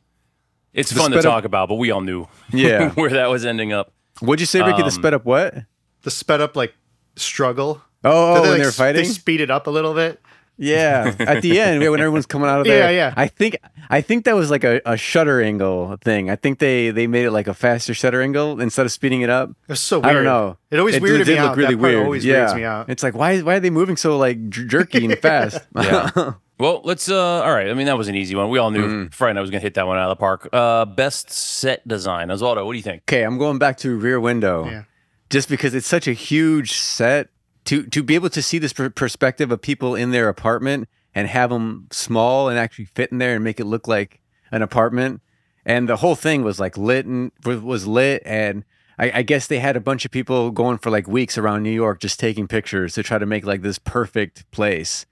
[SPEAKER 1] It's
[SPEAKER 2] The
[SPEAKER 1] fun to
[SPEAKER 2] sped up-
[SPEAKER 1] talk about, but we all knew
[SPEAKER 2] Yeah.
[SPEAKER 1] where that was ending up.
[SPEAKER 2] What'd you say, Ricky? the
[SPEAKER 1] Um,
[SPEAKER 2] sped up what?
[SPEAKER 3] the sped up like struggle.
[SPEAKER 2] Oh,
[SPEAKER 3] Did
[SPEAKER 2] oh when
[SPEAKER 3] like, they're
[SPEAKER 2] fighting.
[SPEAKER 3] They speed it up a little bit.
[SPEAKER 2] Yeah, at the end yeah, when everyone's coming out of there.
[SPEAKER 3] Yeah, yeah.
[SPEAKER 2] I think I think that was like a, a shutter angle thing. I think they they made it like a faster shutter angle instead of speeding it up.
[SPEAKER 3] It was so weird.
[SPEAKER 2] I don't know.
[SPEAKER 3] It always
[SPEAKER 2] It
[SPEAKER 3] weirded
[SPEAKER 2] did
[SPEAKER 3] me
[SPEAKER 2] look
[SPEAKER 3] out.
[SPEAKER 2] really
[SPEAKER 3] that part
[SPEAKER 2] weird.
[SPEAKER 3] always
[SPEAKER 2] yeah.
[SPEAKER 3] weirds me out.
[SPEAKER 2] It's like why why are they moving so like jerky and fast?
[SPEAKER 1] Yeah. Well, let's. uh All right. I mean, that was an easy one. We all knew
[SPEAKER 2] Mm-hmm.
[SPEAKER 1] Fright Night was gonna hit that one out of the park. Uh Best set design, Oswaldo. What do you think?
[SPEAKER 2] okay, I'm going back to Rear Window.
[SPEAKER 3] Yeah.
[SPEAKER 2] just because it's such a huge set to to be able to see this per- perspective of people in their apartment and have them small and actually fit in there and make it look like an apartment and the whole thing was like lit and was- lit and I, I guess they had a bunch of people going for like weeks around New York just taking pictures to try to make like this perfect place.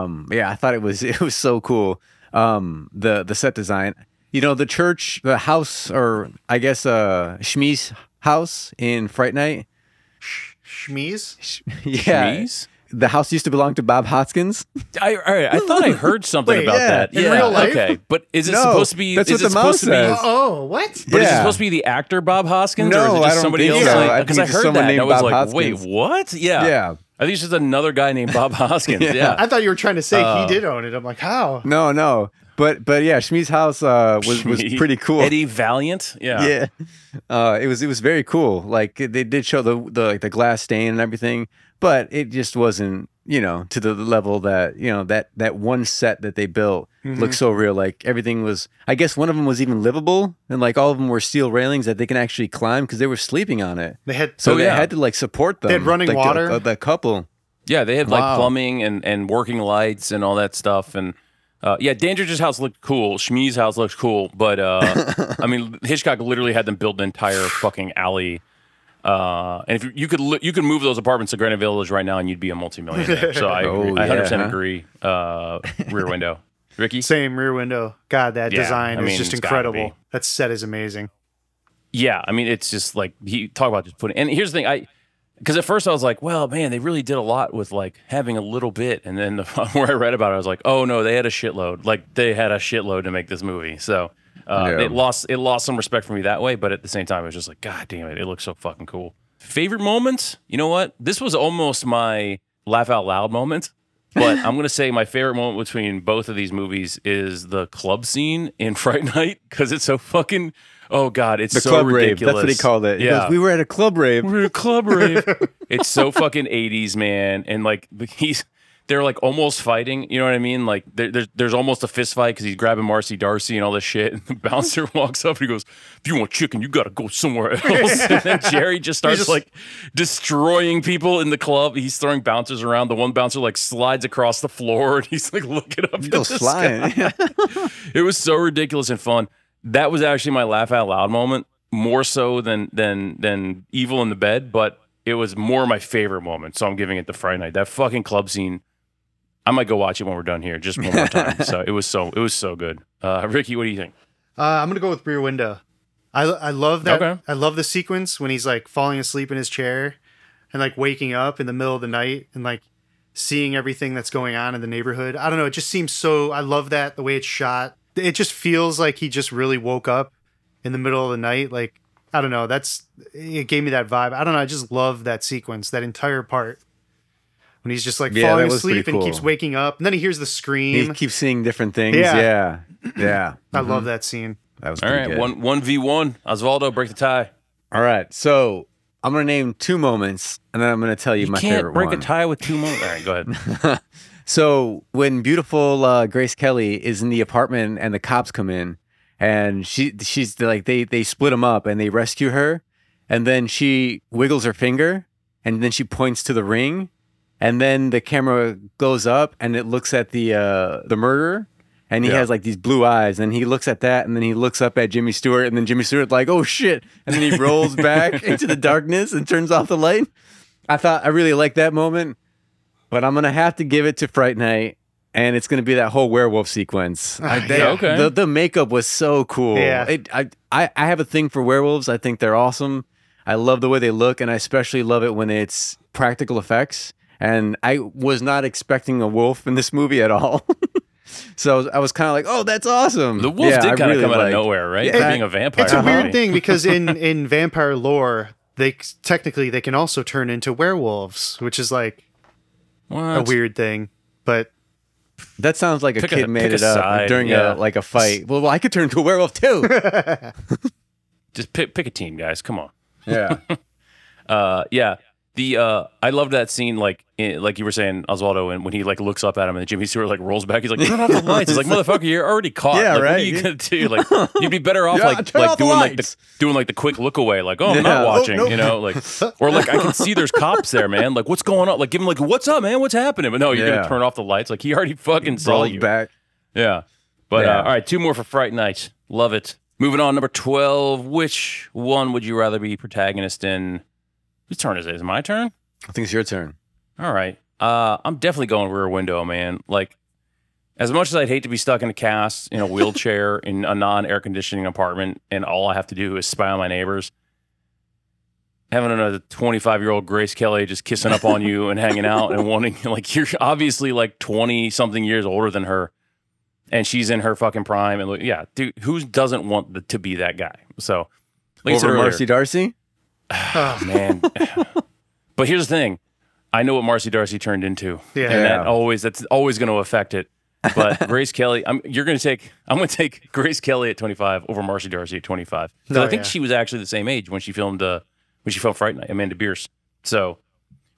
[SPEAKER 2] Um, yeah, I thought it was it was so cool. Um, the the set design, you know, the church, the house, or I guess uh Shmi's house in Fright Night.
[SPEAKER 3] Schmees?
[SPEAKER 2] Sh- yeah,
[SPEAKER 1] Schmees?
[SPEAKER 2] the house used to belong to Bob Hoskins.
[SPEAKER 1] I, all right, I thought I heard something
[SPEAKER 3] Wait,
[SPEAKER 1] about
[SPEAKER 2] yeah,
[SPEAKER 1] that.
[SPEAKER 3] in
[SPEAKER 1] yeah,
[SPEAKER 3] real life?
[SPEAKER 1] okay, but is it
[SPEAKER 2] No,
[SPEAKER 1] supposed to be?
[SPEAKER 2] that's
[SPEAKER 1] is
[SPEAKER 2] what
[SPEAKER 1] it
[SPEAKER 2] the mom
[SPEAKER 1] supposed to be?
[SPEAKER 2] says.
[SPEAKER 3] Oh, what?
[SPEAKER 1] But is it supposed to be the actor Bob Hoskins, or is
[SPEAKER 2] No,
[SPEAKER 1] it
[SPEAKER 2] I
[SPEAKER 1] just
[SPEAKER 2] don't
[SPEAKER 1] somebody
[SPEAKER 2] think
[SPEAKER 1] else?
[SPEAKER 2] so.
[SPEAKER 1] Like,
[SPEAKER 2] I
[SPEAKER 1] because I heard
[SPEAKER 2] someone
[SPEAKER 1] that, and I was
[SPEAKER 2] Bob
[SPEAKER 1] like, wait, what? Yeah,
[SPEAKER 2] Yeah.
[SPEAKER 1] I think it's just another guy named Bob Hoskins. yeah.
[SPEAKER 3] I thought you were trying to say
[SPEAKER 1] Uh,
[SPEAKER 3] he did own it. I'm like, how?
[SPEAKER 2] No, no, but but yeah, Shmi's house uh, was was pretty cool.
[SPEAKER 1] Eddie Valiant. Yeah.
[SPEAKER 2] yeah uh it was it was very cool like they did show the the like the glass stain and everything but it just wasn't you know to the level that you know that that one set that they built
[SPEAKER 3] Mm-hmm.
[SPEAKER 2] looked so real like everything was i guess one of them was even livable and like all of them were steel railings that they can actually climb because they were sleeping on it
[SPEAKER 3] They had
[SPEAKER 2] so
[SPEAKER 1] Oh,
[SPEAKER 2] they
[SPEAKER 1] yeah.
[SPEAKER 2] had to like support them They
[SPEAKER 3] had running
[SPEAKER 2] like, the-
[SPEAKER 3] water?
[SPEAKER 2] uh, the couple
[SPEAKER 1] Yeah, they had like
[SPEAKER 2] Wow.
[SPEAKER 1] plumbing and, and working lights and all that stuff. And uh, yeah, Dandrige's house looked cool. Shmee's house looked cool. But uh, I mean, Hitchcock literally had them build an entire fucking alley. Uh, and if you, you could li- you could move those apartments to Greenwich Village right now and you'd be a multimillionaire. So I,
[SPEAKER 2] Oh.
[SPEAKER 1] I 100%
[SPEAKER 2] yeah, huh?
[SPEAKER 1] agree. Uh, rear window. Ricky?
[SPEAKER 3] same rear window. God, that
[SPEAKER 1] Yeah,
[SPEAKER 3] design
[SPEAKER 1] I
[SPEAKER 3] is just
[SPEAKER 1] it's gotta
[SPEAKER 3] incredible. That set is amazing.
[SPEAKER 1] Yeah, I mean, it's just like he talk about just putting. And here's the thing, I because at first I was like, well, man, they really did a lot with like having a little bit, and then the, where I read about it, I was like, oh no, they had a shitload. Like they had a shitload to make this movie, so uh,
[SPEAKER 2] Yeah.
[SPEAKER 1] it lost it lost some respect for me that way. But at the same time, it was just like, god damn it, it looks so fucking cool. Favorite moments? You know what? This was almost my laugh out loud moment. But I'm gonna say my favorite moment between both of these movies is the club scene in Fright Night because it's so fucking. Oh god, it's
[SPEAKER 2] The
[SPEAKER 1] so
[SPEAKER 2] club rave.
[SPEAKER 1] ridiculous.
[SPEAKER 2] That's what he called it. He
[SPEAKER 1] Yeah,
[SPEAKER 2] goes, we were at a club rave.
[SPEAKER 1] We were at a club rave. it's so fucking 80s, man. And like he's they're like almost fighting. You know what I mean? Like there's there's almost a fist fight because he's grabbing Marcy D'Arcy and all this shit. And the bouncer walks up and he goes, "If you want chicken, you got to go somewhere else." and then Jerry just starts
[SPEAKER 3] just-
[SPEAKER 1] like destroying people in the club. He's throwing bouncers around. The one bouncer like slides across the floor and he's like looking up. At the
[SPEAKER 2] flying.
[SPEAKER 1] sky. It was so ridiculous and fun. That was actually my laugh out loud moment, more so than than than Evil in the Bed, but it was more my favorite moment. So I'm giving it the Fright Night. That fucking club scene. I might go watch it when we're done here, just one more time. so it was so it was so good. Uh, Ricky, what do you think?
[SPEAKER 3] Uh, I'm gonna go with Rear Window. I I love that.
[SPEAKER 1] Okay.
[SPEAKER 3] I love the sequence when he's like falling asleep in his chair, and like waking up in the middle of the night and like seeing everything that's going on in the neighborhood. I don't know. It just seems so. I love that the way it's shot. It just feels like he just really woke up in the middle of the night. Like I don't know. That's it gave me that vibe. I don't know. I just love that sequence. That entire part when he's just like
[SPEAKER 2] Yeah,
[SPEAKER 3] falling
[SPEAKER 2] that was
[SPEAKER 3] asleep and keeps waking up, and then he hears the scream.
[SPEAKER 2] he keeps seeing different things.
[SPEAKER 3] Yeah.
[SPEAKER 2] Yeah. Yeah.
[SPEAKER 3] I love mm-hmm. that scene.
[SPEAKER 2] That was
[SPEAKER 1] All right.
[SPEAKER 2] good.
[SPEAKER 1] one one v one. Osvaldo, break the tie.
[SPEAKER 2] All right. So I'm going to name two moments and then I'm going to tell you,
[SPEAKER 1] You
[SPEAKER 2] my
[SPEAKER 1] can't
[SPEAKER 2] favorite
[SPEAKER 1] break
[SPEAKER 2] one.
[SPEAKER 1] a tie with two moments. All right, go ahead.
[SPEAKER 2] So when beautiful uh, Grace Kelly is in the apartment and the cops come in, and she she's like they they split them up and they rescue her, and then she wiggles her finger, and then she points to the ring, and then the camera goes up and it looks at the uh, the murderer. And he
[SPEAKER 1] Yeah.
[SPEAKER 2] has like these blue eyes, and he looks at that, and then he looks up at Jimmy Stewart, and then Jimmy Stewart like, "Oh shit!" And then he rolls back into the darkness and turns off the light. I thought I really liked that moment, but I'm gonna have to give it to Fright Night, and it's gonna be that whole werewolf sequence. I, ah, they-
[SPEAKER 1] yeah, okay.
[SPEAKER 2] The the makeup was so cool.
[SPEAKER 3] Yeah.
[SPEAKER 2] It, I, I I have a thing for werewolves. I think they're awesome. I love the way they look, and I especially love it when it's practical effects. And I was not expecting a wolf in this movie at all. so I was kind of like, "Oh, that's awesome."
[SPEAKER 1] The wolf
[SPEAKER 2] Yeah,
[SPEAKER 1] did kind of
[SPEAKER 2] really
[SPEAKER 1] come out of nowhere, right?
[SPEAKER 3] Yeah,
[SPEAKER 1] For being a vampire.
[SPEAKER 3] It's a weird
[SPEAKER 1] movie.
[SPEAKER 3] thing because in in vampire lore, they technically they can also turn into werewolves, which is like a weird thing. But
[SPEAKER 2] That sounds like a
[SPEAKER 1] Pick a-
[SPEAKER 2] kid made it up
[SPEAKER 1] side,
[SPEAKER 2] during
[SPEAKER 1] yeah.
[SPEAKER 2] a like a fight. Well, well, I could turn into a werewolf too.
[SPEAKER 1] Just pick, pick a team, guys. Come on.
[SPEAKER 2] yeah.
[SPEAKER 1] Uh, yeah. The uh, I loved that scene, like in, like you were saying, Oswaldo, and when he like looks up at him, and the Jimmy Stewart like rolls back. He's like, "Turn off the lights." He's like, "Motherfucker, you're already caught.
[SPEAKER 2] Yeah,
[SPEAKER 1] like, What are you gonna do? Like, you'd be better off
[SPEAKER 2] Yeah,
[SPEAKER 1] like
[SPEAKER 2] turn
[SPEAKER 1] like
[SPEAKER 2] off the
[SPEAKER 1] doing like the
[SPEAKER 2] lights.
[SPEAKER 1] doing like the quick look away, like, "Oh, I'm
[SPEAKER 2] Yeah.
[SPEAKER 1] not
[SPEAKER 2] Oh,
[SPEAKER 1] watching," you know, like, or like I can see there's cops there, man. Like, what's going on? Like, give him like, "What's up, man? What's happening?" But no, you're
[SPEAKER 2] Yeah.
[SPEAKER 1] gonna turn off the lights. Like, he already fucking saw
[SPEAKER 2] Rolled
[SPEAKER 1] you.
[SPEAKER 2] back.
[SPEAKER 1] Yeah. But
[SPEAKER 2] Yeah.
[SPEAKER 1] Uh, all right, two more for Fright Night. Love it. Moving on, number 12. Which one would you rather be protagonist in? Whose turn is it? Is it my turn?
[SPEAKER 2] I think it's your turn.
[SPEAKER 1] All right. Uh, I'm definitely going rear window, man. Like, as much as I'd hate to be stuck in a cast in a wheelchair in a non air conditioning apartment and all I have to do is spy on my neighbors, having a 25 year old Grace Kelly just kissing up on you and hanging out and wanting, like, you're obviously like 20 something years older than her and she's in her fucking prime. And look, yeah, dude, who doesn't want the, to be that guy? So, like
[SPEAKER 2] Over Marcy D'Arcy.
[SPEAKER 1] Man. but here's the thing: I know what Marcy D'Arcy turned into,
[SPEAKER 3] Yeah.
[SPEAKER 1] and that always that's always going to affect it. But Grace Kelly, I'm you're going to take I'm going to take Grace Kelly at 25 over Marcy D'Arcy at 25 because
[SPEAKER 3] Oh,
[SPEAKER 1] I think
[SPEAKER 3] yeah.
[SPEAKER 1] she was actually the same age when she filmed uh when she filmed Fright Night, Amanda Bearse. So,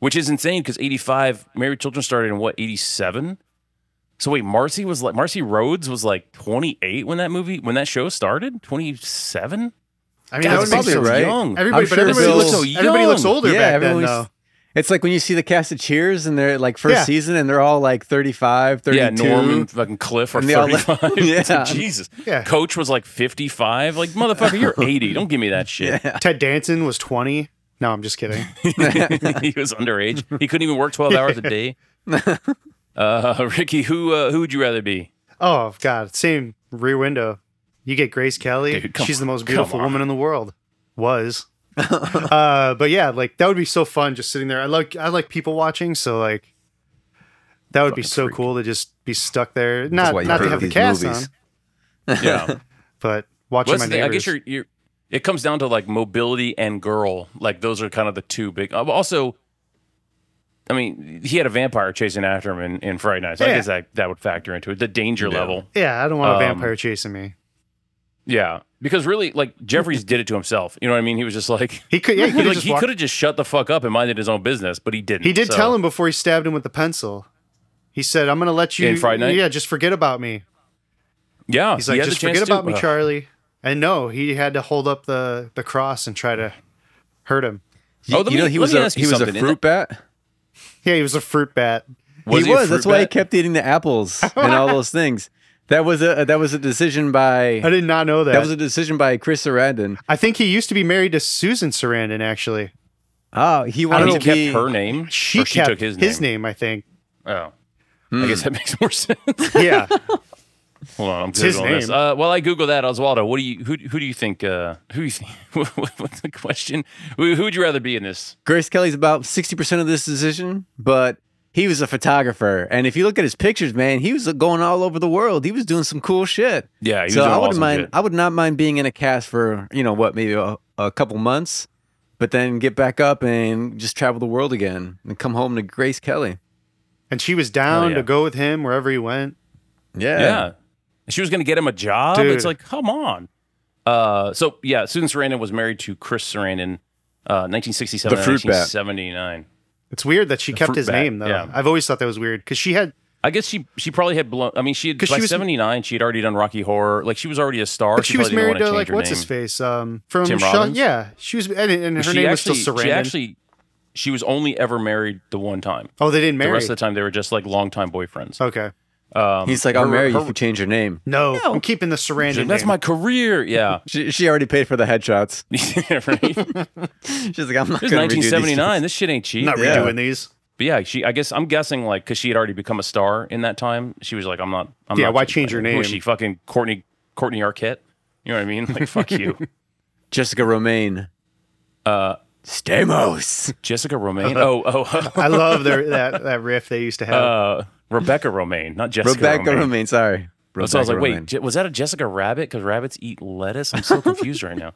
[SPEAKER 1] which is insane because 85 Married Children started in what 87. So wait, Marcy was like Marcy Rhoades was like 28 when that movie when that show started. 27.
[SPEAKER 3] I mean, that
[SPEAKER 1] that's
[SPEAKER 3] would
[SPEAKER 2] probably
[SPEAKER 3] sense.
[SPEAKER 2] right.
[SPEAKER 1] young.
[SPEAKER 3] Everybody,
[SPEAKER 2] I'm
[SPEAKER 3] but
[SPEAKER 2] sure
[SPEAKER 3] everybody
[SPEAKER 2] Bill-
[SPEAKER 3] looks
[SPEAKER 1] So
[SPEAKER 3] everybody looks older
[SPEAKER 2] yeah,
[SPEAKER 3] back then, though.
[SPEAKER 2] It's like when you see the cast of Cheers and they're like first
[SPEAKER 3] Yeah.
[SPEAKER 2] season and they're all like 35, 32.
[SPEAKER 1] Yeah, Norman, fucking Cliff are
[SPEAKER 2] And they all-
[SPEAKER 1] 35.
[SPEAKER 2] Yeah.
[SPEAKER 1] Jesus.
[SPEAKER 3] Yeah.
[SPEAKER 1] Coach was like 55. Like, motherfucker, you're 80. Don't give me that shit.
[SPEAKER 3] Ted Danson was twenty. No, I'm just kidding.
[SPEAKER 1] he was underage. He couldn't even work 12 hours a day. Uh, Ricky, who uh, who would you rather be?
[SPEAKER 3] Oh God, same Rear Window. You get Grace Kelly.
[SPEAKER 1] Dude, come
[SPEAKER 3] She's the most beautiful woman in the world. Was. uh, but yeah, like that would be so fun just sitting there. I like I like people watching, so like that would be so
[SPEAKER 1] freak.
[SPEAKER 3] cool to just be stuck there. Not not to have the
[SPEAKER 2] these
[SPEAKER 3] cast
[SPEAKER 2] movies.
[SPEAKER 3] on,
[SPEAKER 1] Yeah.
[SPEAKER 3] but watching
[SPEAKER 1] Well,
[SPEAKER 3] my
[SPEAKER 1] that's the. I guess you're, you're, it comes down to like mobility and girl. Like, those are kind of the two big. uh, Also, I mean, he had a vampire chasing after him in, in Fright Night. So I guess that, that would factor into it. The danger
[SPEAKER 2] Yeah.
[SPEAKER 1] level.
[SPEAKER 3] Yeah, I don't want a
[SPEAKER 1] Um,
[SPEAKER 3] vampire chasing me.
[SPEAKER 1] Yeah. Because really, like, Jefferies did it to himself. You know what I mean? He was just like,
[SPEAKER 3] He could. Yeah, he
[SPEAKER 1] he,
[SPEAKER 3] could
[SPEAKER 1] like,
[SPEAKER 3] just
[SPEAKER 1] he could have just shut the fuck up and minded his own business, but he didn't.
[SPEAKER 3] He did
[SPEAKER 1] So-
[SPEAKER 3] tell him before he stabbed him with the pencil. He said, "I'm going to let you."
[SPEAKER 1] In Fright Night?
[SPEAKER 3] Yeah, just forget about me.
[SPEAKER 1] Yeah.
[SPEAKER 3] He's like,
[SPEAKER 1] had the
[SPEAKER 3] "Just
[SPEAKER 1] chance
[SPEAKER 3] forget
[SPEAKER 1] to-
[SPEAKER 3] about me,
[SPEAKER 1] Ugh.
[SPEAKER 3] Charlie." And no, he had to hold up the the cross and try to hurt him.
[SPEAKER 2] You,
[SPEAKER 1] Oh, let
[SPEAKER 2] you know he
[SPEAKER 1] let
[SPEAKER 2] was a he was a fruit bat.
[SPEAKER 3] Yeah, he was a fruit bat.
[SPEAKER 1] Was
[SPEAKER 2] he,
[SPEAKER 1] he
[SPEAKER 2] was.
[SPEAKER 1] fruit
[SPEAKER 2] That's why he kept eating the apples and all those things. That was a that was a decision by
[SPEAKER 3] I did not know that.
[SPEAKER 2] that was a decision by Chris Sarandon.
[SPEAKER 3] I think he used to be married to Susan Sarandon. Actually,
[SPEAKER 2] Oh, he
[SPEAKER 1] I
[SPEAKER 2] wanted
[SPEAKER 1] don't
[SPEAKER 2] to
[SPEAKER 1] know,
[SPEAKER 2] be
[SPEAKER 1] kept her name.
[SPEAKER 3] she
[SPEAKER 1] or she
[SPEAKER 3] kept
[SPEAKER 1] took his name.
[SPEAKER 3] His name. I think.
[SPEAKER 1] Oh.
[SPEAKER 2] Hmm.
[SPEAKER 1] I guess that makes more sense.
[SPEAKER 3] Yeah,
[SPEAKER 1] Hold on, I'm
[SPEAKER 3] his
[SPEAKER 1] googling this.
[SPEAKER 3] name.
[SPEAKER 1] Uh, while I Google that, Oswaldo, what do you who who do you think? Uh, who do you think? what's the question? Who, who would you rather be in this?
[SPEAKER 2] Grace Kelly's about sixty percent of this decision, but he was a photographer, and if you look at his pictures, man, he was going all over the world. He was doing some cool shit.
[SPEAKER 1] Yeah, he was
[SPEAKER 2] so
[SPEAKER 1] doing
[SPEAKER 2] I wouldn't
[SPEAKER 1] awesome
[SPEAKER 2] mind.
[SPEAKER 1] shit.
[SPEAKER 2] I would not mind being in a cast for you know what, maybe a, a couple months, but then get back up and just travel the world again and come home to Grace Kelly.
[SPEAKER 3] and she was down
[SPEAKER 1] yeah.
[SPEAKER 3] to go with him wherever he went.
[SPEAKER 2] Yeah,
[SPEAKER 1] Yeah. She was going to get him a job.
[SPEAKER 3] Dude.
[SPEAKER 1] It's like, come on. Uh, so yeah, Susan Sarandon was married to Chris Sarandon, uh, 1967
[SPEAKER 2] The
[SPEAKER 1] and
[SPEAKER 2] fruit bat.
[SPEAKER 1] 1979.
[SPEAKER 3] It's weird that she kept his
[SPEAKER 1] bat,
[SPEAKER 3] name though.
[SPEAKER 1] yeah.
[SPEAKER 3] I've always thought that was weird because she had
[SPEAKER 1] I guess she she probably had blown. I mean, she had
[SPEAKER 3] 'Cause
[SPEAKER 1] by
[SPEAKER 3] she was-
[SPEAKER 1] 79. She had already done Rocky Horror. Like she was already a star.
[SPEAKER 3] But she, was married to like what's
[SPEAKER 1] name.
[SPEAKER 3] his face um, from
[SPEAKER 1] Tim
[SPEAKER 3] Shaw-
[SPEAKER 1] Robbins?
[SPEAKER 3] Yeah, she was, and, and her
[SPEAKER 1] She
[SPEAKER 3] name
[SPEAKER 1] actually,
[SPEAKER 3] was still Sarandon.
[SPEAKER 1] she actually, she was only ever married the one time.
[SPEAKER 3] oh, they didn't marry.
[SPEAKER 1] The rest of the time, they were just like longtime boyfriends.
[SPEAKER 3] okay,
[SPEAKER 1] Um,
[SPEAKER 2] He's like, I'll
[SPEAKER 1] her-
[SPEAKER 2] marry you
[SPEAKER 1] her-
[SPEAKER 2] if you change your name.
[SPEAKER 3] no,
[SPEAKER 1] No.
[SPEAKER 3] I'm keeping the Sarandon.
[SPEAKER 1] That's
[SPEAKER 3] name.
[SPEAKER 1] my career. Yeah.
[SPEAKER 2] She, she already paid for the headshots.
[SPEAKER 1] right?
[SPEAKER 2] She's like, I'm not
[SPEAKER 1] This
[SPEAKER 2] going to
[SPEAKER 1] 1979. This shit ain't cheap.
[SPEAKER 3] not
[SPEAKER 2] Yeah.
[SPEAKER 3] redoing these.
[SPEAKER 1] But yeah, she. I guess I'm guessing like because she had already become a star in that time. She was like, I'm not. I'm
[SPEAKER 3] Yeah,
[SPEAKER 1] not
[SPEAKER 3] why change her
[SPEAKER 1] Who is
[SPEAKER 3] name?
[SPEAKER 1] she fucking Courtney Courtney Arquette? You know what I mean? Like fuck you,
[SPEAKER 2] Jessica Romijn.
[SPEAKER 1] uh,
[SPEAKER 2] Stamos.
[SPEAKER 1] Jessica Romijn. Oh oh,
[SPEAKER 3] I love their, that that riff they used to have.
[SPEAKER 1] uh, Rebecca Romijn, not Jessica
[SPEAKER 2] Rebecca
[SPEAKER 1] Romijn.
[SPEAKER 2] Romijn. sorry.
[SPEAKER 1] So I was like,
[SPEAKER 2] Rebecca
[SPEAKER 1] wait, was that a Jessica Rabbit? Because rabbits eat lettuce. I'm so confused right now.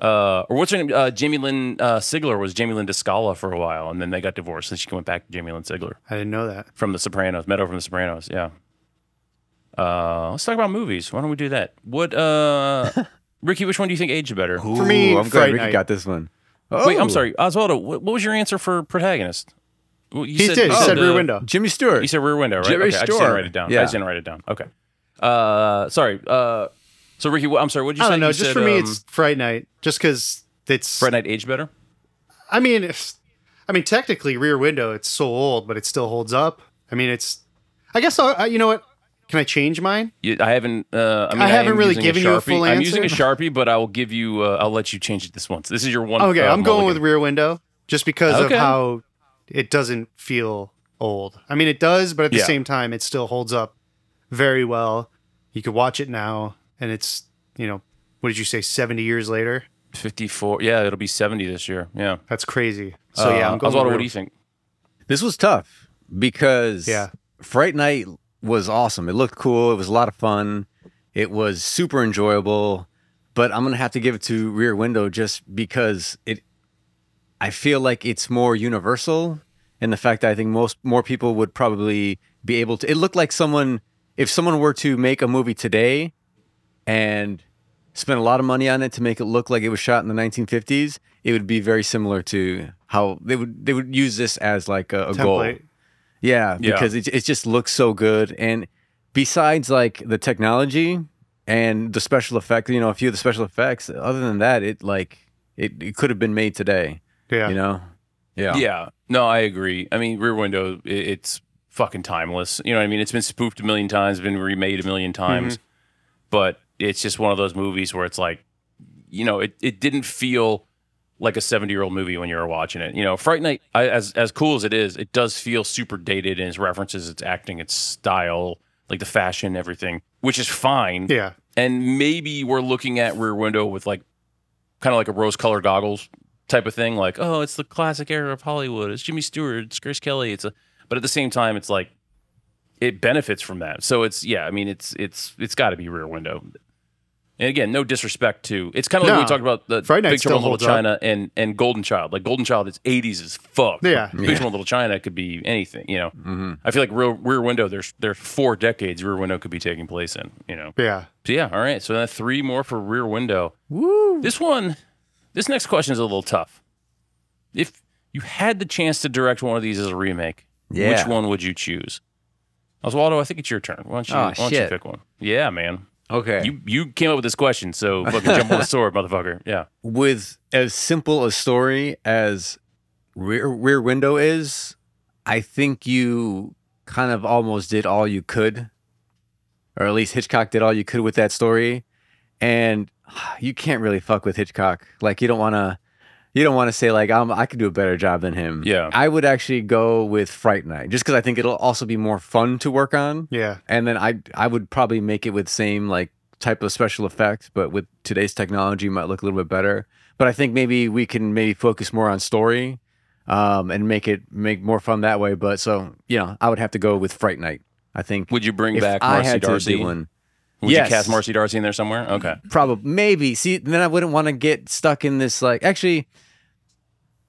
[SPEAKER 1] Uh, or what's her name? Uh, Jamie Lynn uh, Sigler was Jamie Lynn DiScala for a while, and then they got divorced, and she went back to Jamie Lynn Sigler
[SPEAKER 3] I didn't know that.
[SPEAKER 1] from The Sopranos. Meadow from The Sopranos. Yeah. Uh, let's talk about movies. Why don't we do that? What, uh, Ricky? Which one do you think aged better?
[SPEAKER 3] For me,
[SPEAKER 2] I'm
[SPEAKER 3] Fright
[SPEAKER 2] glad Ricky
[SPEAKER 3] Night.
[SPEAKER 2] got this one.
[SPEAKER 1] Wait,
[SPEAKER 2] Oh,
[SPEAKER 1] I'm sorry, Oswaldo. What, what was your answer for protagonist? Well, you
[SPEAKER 3] He did. He
[SPEAKER 1] oh,
[SPEAKER 3] said
[SPEAKER 1] the-
[SPEAKER 3] Rear Window.
[SPEAKER 2] Jimmy Stewart.
[SPEAKER 1] You said Rear Window, right?
[SPEAKER 2] Jimmy
[SPEAKER 1] okay, I just didn't write it down.
[SPEAKER 2] Yeah.
[SPEAKER 1] I just didn't write it down. Okay. Uh, sorry. Uh, so Ricky, I'm sorry. What did you
[SPEAKER 3] I
[SPEAKER 1] say?
[SPEAKER 3] don't know.
[SPEAKER 1] You
[SPEAKER 3] Just
[SPEAKER 1] said,
[SPEAKER 3] for me,
[SPEAKER 1] um,
[SPEAKER 3] it's Fright Night. Just because it's.
[SPEAKER 1] Fright Night aged better.
[SPEAKER 3] I mean, it's, I mean, technically, Rear Window. It's so old, but it still holds up. I mean, it's. I guess I'll, I, you know what? Can I change mine?
[SPEAKER 1] You, I haven't. Uh, I, mean,
[SPEAKER 3] I haven't
[SPEAKER 1] am
[SPEAKER 3] really given
[SPEAKER 1] a
[SPEAKER 3] you a
[SPEAKER 1] Sharpie.
[SPEAKER 3] full
[SPEAKER 1] I'm using a sharpie, but I will give you. Uh, I'll let you change it this once. This is your one.
[SPEAKER 3] Okay,
[SPEAKER 1] uh,
[SPEAKER 3] I'm going with. Rear Window just because
[SPEAKER 1] Okay.
[SPEAKER 3] of how it doesn't feel old. I mean, it does, but at the
[SPEAKER 1] Yeah.
[SPEAKER 3] same time, it still holds up very well. You could watch it now, and it's you know, what did you say? Seventy years later.
[SPEAKER 1] 54. Yeah, it'll be 70 this year. Yeah.
[SPEAKER 3] That's crazy. So yeah,
[SPEAKER 1] Uh,
[SPEAKER 3] I'm going.
[SPEAKER 1] Oswaldo, what do you think?
[SPEAKER 2] This was tough because
[SPEAKER 3] Yeah.
[SPEAKER 2] Fright Night was awesome. It looked cool. It was a lot of fun. It was super enjoyable. But I'm gonna have to give it to Rear Window just because it. I feel like it's more universal in the fact that I think most more people would probably be able to. It looked like someone if someone were to make a movie today, and spend a lot of money on it to make it look like it was shot in the 1950s, it would be very similar to how they would they would use this as like a, a goal.
[SPEAKER 3] template.
[SPEAKER 2] Yeah,
[SPEAKER 1] Yeah.
[SPEAKER 2] because it it just looks so good. And besides like the technology and the special effects, you know, a few of the special effects, other than that, it like it, it could have been made today.
[SPEAKER 3] Yeah.
[SPEAKER 2] You know? Yeah.
[SPEAKER 1] Yeah. No, I agree. I mean, Rear Window, i- it's fucking timeless. You know what I mean? It's been spoofed a million times, been remade a million times,
[SPEAKER 3] Mm-hmm.
[SPEAKER 1] but it's just one of those movies where it's like, you know, it, it didn't feel like a 70 year old movie when you were watching it. You know, Fright Night, I, as, as cool as it is, it does feel super dated in its references, its acting, its style, like the fashion, everything, which is fine.
[SPEAKER 3] Yeah.
[SPEAKER 1] and maybe we're looking at Rear Window with like kind of like a rose colored goggles type of thing. Like, oh, it's the classic era of Hollywood. It's Jimmy Stewart. It's Grace Kelly. It's a, but at the same time, it's like it benefits from that. So it's yeah. I mean, it's it's it's got to be Rear Window. And again, no disrespect to. It's kind of like
[SPEAKER 3] No.
[SPEAKER 1] we talked about the
[SPEAKER 3] Fright Night
[SPEAKER 1] Big Trouble in Little
[SPEAKER 3] holds up.
[SPEAKER 1] China and and Golden Child. Like Golden Child, it's 80s as fuck.
[SPEAKER 3] Yeah.
[SPEAKER 1] Big Trouble in Little China could be anything. You know, mm-hmm. I feel like Rear, Rear Window. There's there's four decades Rear Window could be taking place in. You know.
[SPEAKER 3] Yeah.
[SPEAKER 1] So yeah, all right. So then three more for Rear Window. Woo! This one, this next question is a little tough. If you had the chance to direct one of these as a remake,
[SPEAKER 2] Yeah.
[SPEAKER 1] which one would you choose? Oswaldo, I think it's your turn. Why don't you,
[SPEAKER 2] Oh,
[SPEAKER 1] why don't you pick one? Yeah, man.
[SPEAKER 2] Okay.
[SPEAKER 1] You you came up with this question, so fucking jump on the sword, motherfucker. Yeah.
[SPEAKER 2] with as simple a story as Rear Rear Window is, I think you kind of almost did all you could, or at least Hitchcock did all you could with that story, and you can't really fuck with Hitchcock. Like you don't want to, you don't want to say like I'm, I could do a better job than him.
[SPEAKER 1] Yeah.
[SPEAKER 2] I would actually go with Fright Night, just because I think it'll also be more fun to work on
[SPEAKER 3] Yeah.
[SPEAKER 2] and then I I would probably make it with same like type of special effects, but with today's technology, might look a little bit better. But I think maybe we can maybe focus more on story, um, and make it make more fun that way. But so you know, I would have to go with Fright Night. I think
[SPEAKER 1] Would you bring
[SPEAKER 2] if
[SPEAKER 1] back
[SPEAKER 2] I
[SPEAKER 1] Marcy
[SPEAKER 2] had
[SPEAKER 1] Darcy?
[SPEAKER 2] to do one,
[SPEAKER 1] Would
[SPEAKER 2] Yes.
[SPEAKER 1] you cast Marcy D'Arcy in there somewhere? Okay.
[SPEAKER 2] probably maybe. See, then I wouldn't want to get stuck in this. Like, actually,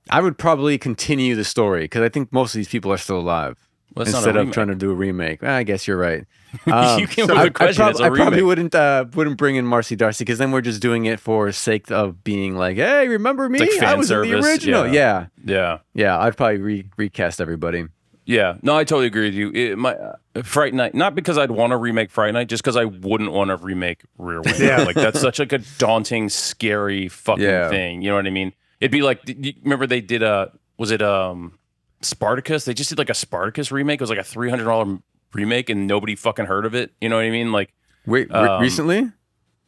[SPEAKER 2] I would probably continue the story because I think most of these people are still alive.
[SPEAKER 1] Well, that's not a
[SPEAKER 2] instead of trying to do a remake. I guess you're right.
[SPEAKER 1] You
[SPEAKER 2] Um,
[SPEAKER 1] came
[SPEAKER 2] so I,
[SPEAKER 1] a question,
[SPEAKER 2] I, prob- I probably wouldn't uh, wouldn't bring in Marcy D'Arcy because then we're just doing it for sake of being like, hey, remember me?
[SPEAKER 1] like
[SPEAKER 2] I was in the original.
[SPEAKER 1] yeah.
[SPEAKER 2] Yeah.
[SPEAKER 1] Yeah.
[SPEAKER 2] yeah, I'd probably re- recast everybody.
[SPEAKER 1] Yeah, no, I totally agree with you. It, my uh, Fright Night, not because I'd want to remake Fright Night, just because I wouldn't want to remake Rear Window.
[SPEAKER 3] Yeah.
[SPEAKER 1] like that's such like a daunting, scary fucking
[SPEAKER 2] Yeah.
[SPEAKER 1] thing. You know what I mean? It'd be like, remember they did a was it um Spartacus? They just did like a Spartacus remake. It was like a three hundred dollar remake, and nobody fucking heard of it. You know what I mean? Like,
[SPEAKER 2] Wait, re-
[SPEAKER 1] Um,
[SPEAKER 2] recently?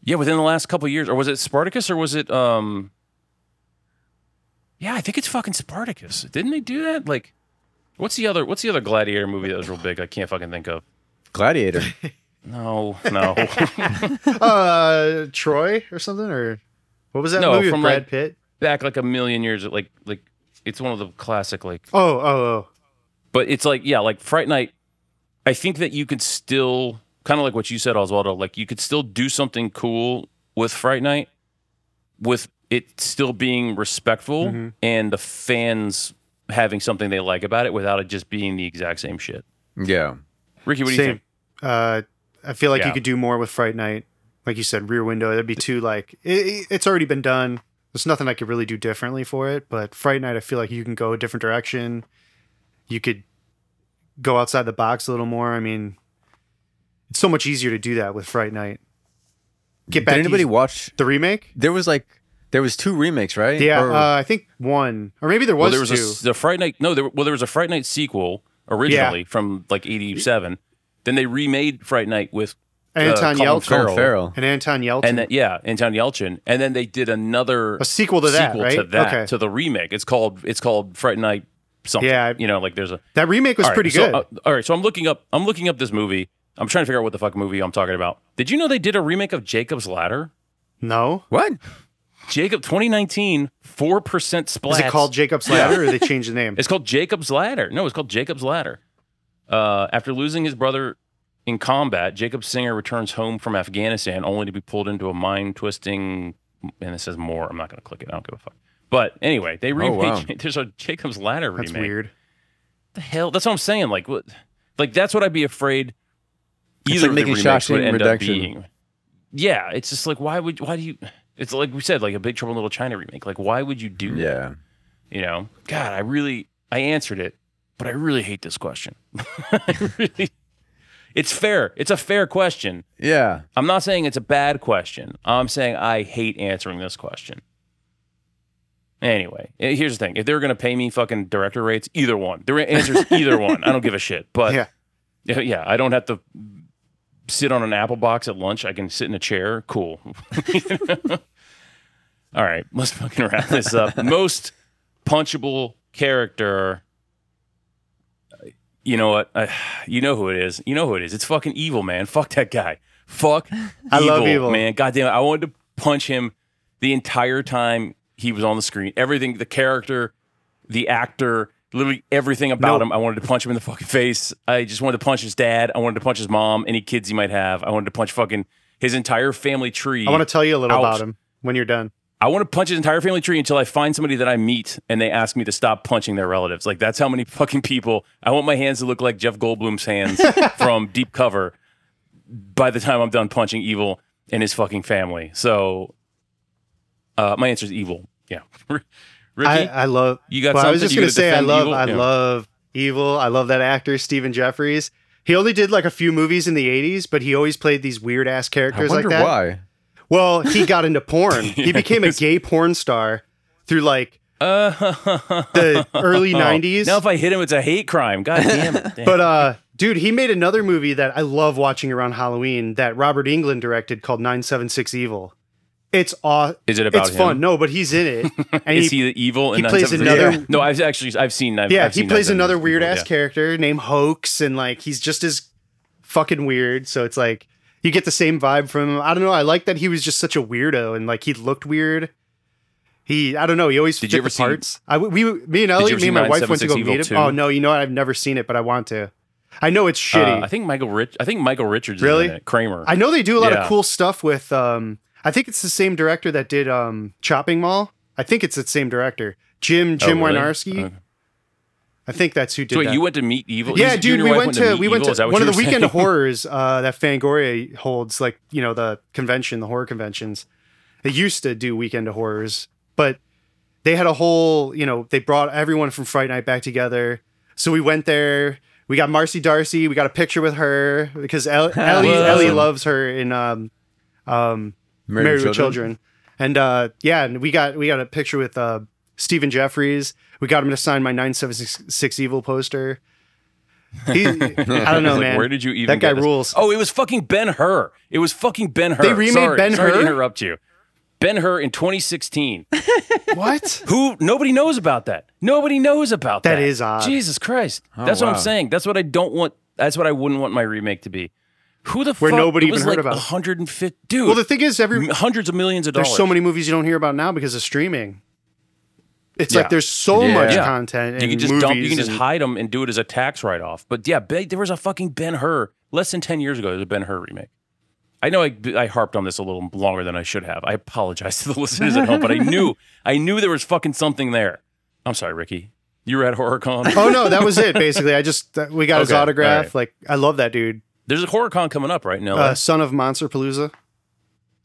[SPEAKER 1] yeah, within the last couple of years, or was it Spartacus, or was it um? Yeah, I think it's fucking Spartacus. Didn't they do that? Like, what's the other? What's the other gladiator movie that was real big? I can't fucking think of.
[SPEAKER 2] Gladiator.
[SPEAKER 1] No, no.
[SPEAKER 3] Uh, Troy or something, or what was that
[SPEAKER 1] No,
[SPEAKER 3] movie with
[SPEAKER 1] from,
[SPEAKER 3] Brad
[SPEAKER 1] like-
[SPEAKER 3] Pitt?
[SPEAKER 1] Back like a million years, like like it's one of the classic like.
[SPEAKER 3] Oh, oh, oh.
[SPEAKER 1] But it's like yeah, like Fright Night. I think that you could still kind of like what you said, Oswaldo. Like you could still do something cool with Fright Night, with it still being respectful
[SPEAKER 3] Mm-hmm.
[SPEAKER 1] and the fans having something they like about it without it just being the exact same shit.
[SPEAKER 2] yeah.
[SPEAKER 1] Ricky, what do you think?
[SPEAKER 3] Uh, I feel like
[SPEAKER 1] Yeah.
[SPEAKER 3] you could do more with Fright Night. Like you said, Rear Window. That'd be too like it, it's already been done. There's nothing I could really do differently for it. But Fright Night, I feel like you can go a different direction. You could go outside the box a little more. I mean, it's so much easier to do that with Fright Night. Get back
[SPEAKER 2] Did anybody
[SPEAKER 3] use-
[SPEAKER 2] watch?
[SPEAKER 3] the remake.
[SPEAKER 2] There was like there was two remakes, right?
[SPEAKER 3] Yeah,
[SPEAKER 2] Or-
[SPEAKER 3] uh, I think one, or maybe there
[SPEAKER 1] Well,
[SPEAKER 3] was,
[SPEAKER 1] there was
[SPEAKER 3] two.
[SPEAKER 1] a s- the Fright Night. No, there, well, there was a Fright Night sequel originally from like '87. Then they remade Fright Night with
[SPEAKER 3] Anton
[SPEAKER 1] Colin
[SPEAKER 3] Yelchin.
[SPEAKER 1] Farrell.
[SPEAKER 2] Colin Farrell.
[SPEAKER 3] and Anton Yelchin.
[SPEAKER 1] and then yeah, Anton Yelchin, and then they did another
[SPEAKER 3] a sequel to that, right?
[SPEAKER 1] to that
[SPEAKER 3] okay.
[SPEAKER 1] to the remake. It's called it's called Fright Night something.
[SPEAKER 3] Yeah, I-
[SPEAKER 1] you know, like there's a
[SPEAKER 3] that remake was
[SPEAKER 1] All right,
[SPEAKER 3] pretty
[SPEAKER 1] so,
[SPEAKER 3] good.
[SPEAKER 1] uh, all right, so I'm looking up I'm looking up this movie. I'm trying to figure out what the fuck movie I'm talking about. Did you know they did a remake of Jacob's Ladder?
[SPEAKER 3] no,
[SPEAKER 2] What?
[SPEAKER 1] Jacob 2019 four percent splash.
[SPEAKER 3] is it called Jacob's Ladder, or they changed the name?
[SPEAKER 1] It's called Jacob's Ladder. No, it's called Jacob's Ladder. Uh, after losing his brother in combat, Jacob Singer returns home from Afghanistan only to be pulled into a mind twisting. And it says more. I'm not going to click it. I don't give a fuck. But anyway, they remade.
[SPEAKER 2] wow.
[SPEAKER 1] There's a Jacob's Ladder remake.
[SPEAKER 3] That's
[SPEAKER 1] remake.
[SPEAKER 3] weird.
[SPEAKER 1] the hell? That's what I'm saying. Like what? Like that's what I'd be afraid.
[SPEAKER 2] It's
[SPEAKER 1] Either
[SPEAKER 2] like
[SPEAKER 1] the
[SPEAKER 2] making
[SPEAKER 1] remakes would
[SPEAKER 2] Shawshank
[SPEAKER 1] end
[SPEAKER 2] Redemption.
[SPEAKER 1] up being. Yeah, it's just like why would why do you? It's like we said, like a Big Trouble in Little China remake. Like why would you do that?
[SPEAKER 2] Yeah.
[SPEAKER 1] You know, God, I really, I answered it, but I really hate this question. I really, it's fair. It's a fair question.
[SPEAKER 2] Yeah.
[SPEAKER 1] I'm not saying it's a bad question. I'm saying I hate answering this question. Anyway, eh, here's the thing: if they were going to pay me fucking director rates, either one. The answer is either one. I don't give a shit. But
[SPEAKER 3] yeah,
[SPEAKER 1] yeah, I don't have to sit on an apple box at lunch. I can sit in a chair. Cool. All right, let's fucking wrap this up. Most punchable character. You know what? I, you know who it is. You know who it is. It's fucking evil, man. Fuck that guy. Fuck.
[SPEAKER 3] I love Evil.
[SPEAKER 1] man. God damn it. I wanted to punch him the entire time he was on the screen. Everything, the character, the actor, literally everything about
[SPEAKER 3] Nope.
[SPEAKER 1] him. I wanted to punch him in the fucking face. I just wanted to punch his dad. I wanted to punch his mom, any kids he might have. I wanted to punch fucking his entire family tree.
[SPEAKER 3] I want to tell you a little
[SPEAKER 1] Out.
[SPEAKER 3] about him when you're done.
[SPEAKER 1] I want to punch his entire family tree until I find somebody that I meet and they ask me to stop punching their relatives. Like that's how many fucking people. I want my hands to look like Jeff Goldblum's hands from Deep Cover. By the time I'm done punching evil and his fucking family, so uh, my answer is evil. Yeah, Ricky,
[SPEAKER 3] I, I love.
[SPEAKER 1] you got
[SPEAKER 3] Well, I was just gonna
[SPEAKER 1] gonna
[SPEAKER 3] say I love
[SPEAKER 1] evil?
[SPEAKER 3] I
[SPEAKER 1] Yeah.
[SPEAKER 3] love evil. I love that actor Stephen Geoffreys. He only did like a few movies in the '80s, but he always played these weird ass
[SPEAKER 2] I
[SPEAKER 3] characters
[SPEAKER 2] wonder
[SPEAKER 3] like that.
[SPEAKER 2] why.
[SPEAKER 3] Well, he got into porn. He became a gay porn star through like
[SPEAKER 1] Uh,
[SPEAKER 3] the early '90s.
[SPEAKER 1] now if I hit him, it's a hate crime. God damn it! Damn.
[SPEAKER 3] But uh, dude, he made another movie that I love watching around Halloween that Robert Englund directed called 976 Evil. It's aw-
[SPEAKER 1] is it about
[SPEAKER 3] it's
[SPEAKER 1] him?
[SPEAKER 3] fun. No, but he's in it. And
[SPEAKER 1] Is he, the evil?
[SPEAKER 3] he
[SPEAKER 1] in
[SPEAKER 3] plays
[SPEAKER 1] 977?
[SPEAKER 3] another-
[SPEAKER 1] No, I've actually I've seen. I've,
[SPEAKER 3] yeah,
[SPEAKER 1] I've
[SPEAKER 3] he
[SPEAKER 1] seen
[SPEAKER 3] plays another weird ass
[SPEAKER 1] yeah.
[SPEAKER 3] character named Hoax, and like he's just as fucking weird. So it's like you get the same vibe from him. I don't know. I like that he was just such a weirdo, and like he looked weird. He, I don't know. He always
[SPEAKER 1] Did
[SPEAKER 3] fit
[SPEAKER 1] you ever
[SPEAKER 3] the
[SPEAKER 1] see-
[SPEAKER 3] parts. I, we, me and Ellie, me and my wife went to go
[SPEAKER 1] Evil
[SPEAKER 3] meet him.
[SPEAKER 1] 2?
[SPEAKER 3] Oh no, you know what? I've never seen it, but I want to. I know it's shitty.
[SPEAKER 1] Uh, I think Michael Rich. I think Michael Richards.
[SPEAKER 3] Really?
[SPEAKER 1] Is in it. Kramer.
[SPEAKER 3] I know they do a lot
[SPEAKER 1] Yeah.
[SPEAKER 3] of cool stuff with. Um, I think it's the same director that did um, Chopping Mall. I think it's the same director, Jim Jim
[SPEAKER 1] Oh, really?
[SPEAKER 3] Wynorski.
[SPEAKER 1] Okay.
[SPEAKER 3] I think that's who did
[SPEAKER 1] So wait,
[SPEAKER 3] that.
[SPEAKER 1] you went to meet evil?
[SPEAKER 3] yeah,
[SPEAKER 1] You- you
[SPEAKER 3] dude, we
[SPEAKER 1] wife
[SPEAKER 3] went to
[SPEAKER 1] meet
[SPEAKER 3] we went
[SPEAKER 1] evil?
[SPEAKER 3] To one of the
[SPEAKER 1] were
[SPEAKER 3] weekend horrors uh, that Fangoria holds, like you know the convention, the horror conventions. They used to do weekend of horrors, but they had a whole, you know, they brought everyone from Fright Night back together. So we went there. We got Marcy D'Arcy. We got a picture with her because El- Ellie, Ellie loves her in um, um, Married, with Children. And uh, yeah, and we got we got a picture with uh, Stephen Geoffreys. We got him to sign my 976 Evil poster. He, I don't know,
[SPEAKER 1] was like,
[SPEAKER 3] man.
[SPEAKER 1] Where did you even?
[SPEAKER 3] That guy
[SPEAKER 1] get
[SPEAKER 3] rules.
[SPEAKER 1] Oh, it was fucking Ben Hur. It was fucking Ben Hur.
[SPEAKER 3] They remade
[SPEAKER 1] sorry,
[SPEAKER 3] Ben
[SPEAKER 1] sorry to
[SPEAKER 3] Hur?
[SPEAKER 1] interrupt you. Ben Hur in 2016.
[SPEAKER 3] What?
[SPEAKER 1] Who? Nobody knows about that. Nobody knows about that.
[SPEAKER 3] That is odd.
[SPEAKER 1] Jesus Christ.
[SPEAKER 2] Oh,
[SPEAKER 1] that's what. I'm saying. That's what I don't want. That's what I wouldn't want my remake to be. Who the
[SPEAKER 3] Where
[SPEAKER 1] fuck?
[SPEAKER 3] nobody
[SPEAKER 1] was
[SPEAKER 3] even heard
[SPEAKER 1] like
[SPEAKER 3] about
[SPEAKER 1] 150. Dude.
[SPEAKER 3] Well, the thing is, every
[SPEAKER 1] hundreds of millions of dollars.
[SPEAKER 3] there's so many movies you don't hear about now because of streaming. It's
[SPEAKER 1] Yeah.
[SPEAKER 3] like there's so
[SPEAKER 2] Yeah.
[SPEAKER 3] much
[SPEAKER 1] Yeah.
[SPEAKER 3] content.
[SPEAKER 1] You
[SPEAKER 3] and
[SPEAKER 1] can just dump. You can just hide them and do it as a tax write off. But yeah, there was a fucking Ben Hur less than ten years ago. There's a Ben Hur remake. I know I, I harped on this a little longer than I should have. I apologize to the listeners at home, but I knew I knew there was fucking something there. I'm sorry, Ricky. You were at HorrorCon.
[SPEAKER 3] Oh no, that was it. Basically, I just uh, we got his autograph.
[SPEAKER 1] all right.
[SPEAKER 3] Like I love that dude.
[SPEAKER 1] There's a HorrorCon coming up right now.
[SPEAKER 3] Uh, Son of Monster Palooza.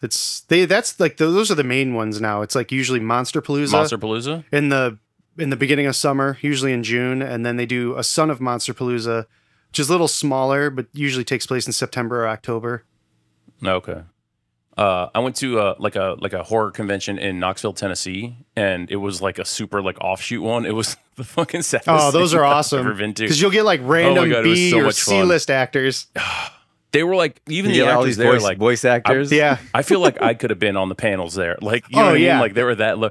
[SPEAKER 3] It's they. That's like those are the main ones now. It's like usually Monster Palooza
[SPEAKER 1] Monster Palooza.
[SPEAKER 3] in the in the beginning of summer, usually in June, and then they do a Son of Monster Palooza, which is a little smaller, but usually takes place in September or October.
[SPEAKER 1] Okay. Uh, I went to uh, like a like a horror convention in Knoxville, Tennessee, and it was like a super like offshoot one. It was the fucking saddest.
[SPEAKER 3] Oh, those are
[SPEAKER 1] I've
[SPEAKER 3] awesome.
[SPEAKER 1] Ever been to.
[SPEAKER 3] Because you'll get like random
[SPEAKER 1] oh God,
[SPEAKER 3] B
[SPEAKER 1] so
[SPEAKER 3] or. C list actors.
[SPEAKER 1] They were like even
[SPEAKER 2] You
[SPEAKER 1] the actors there
[SPEAKER 2] voice,
[SPEAKER 1] like
[SPEAKER 2] voice actors.
[SPEAKER 3] Yeah.
[SPEAKER 1] I feel like I could have been on the panels there. Like, you oh, know
[SPEAKER 3] Oh,
[SPEAKER 1] what I mean?
[SPEAKER 3] yeah.
[SPEAKER 1] Like, they were that low.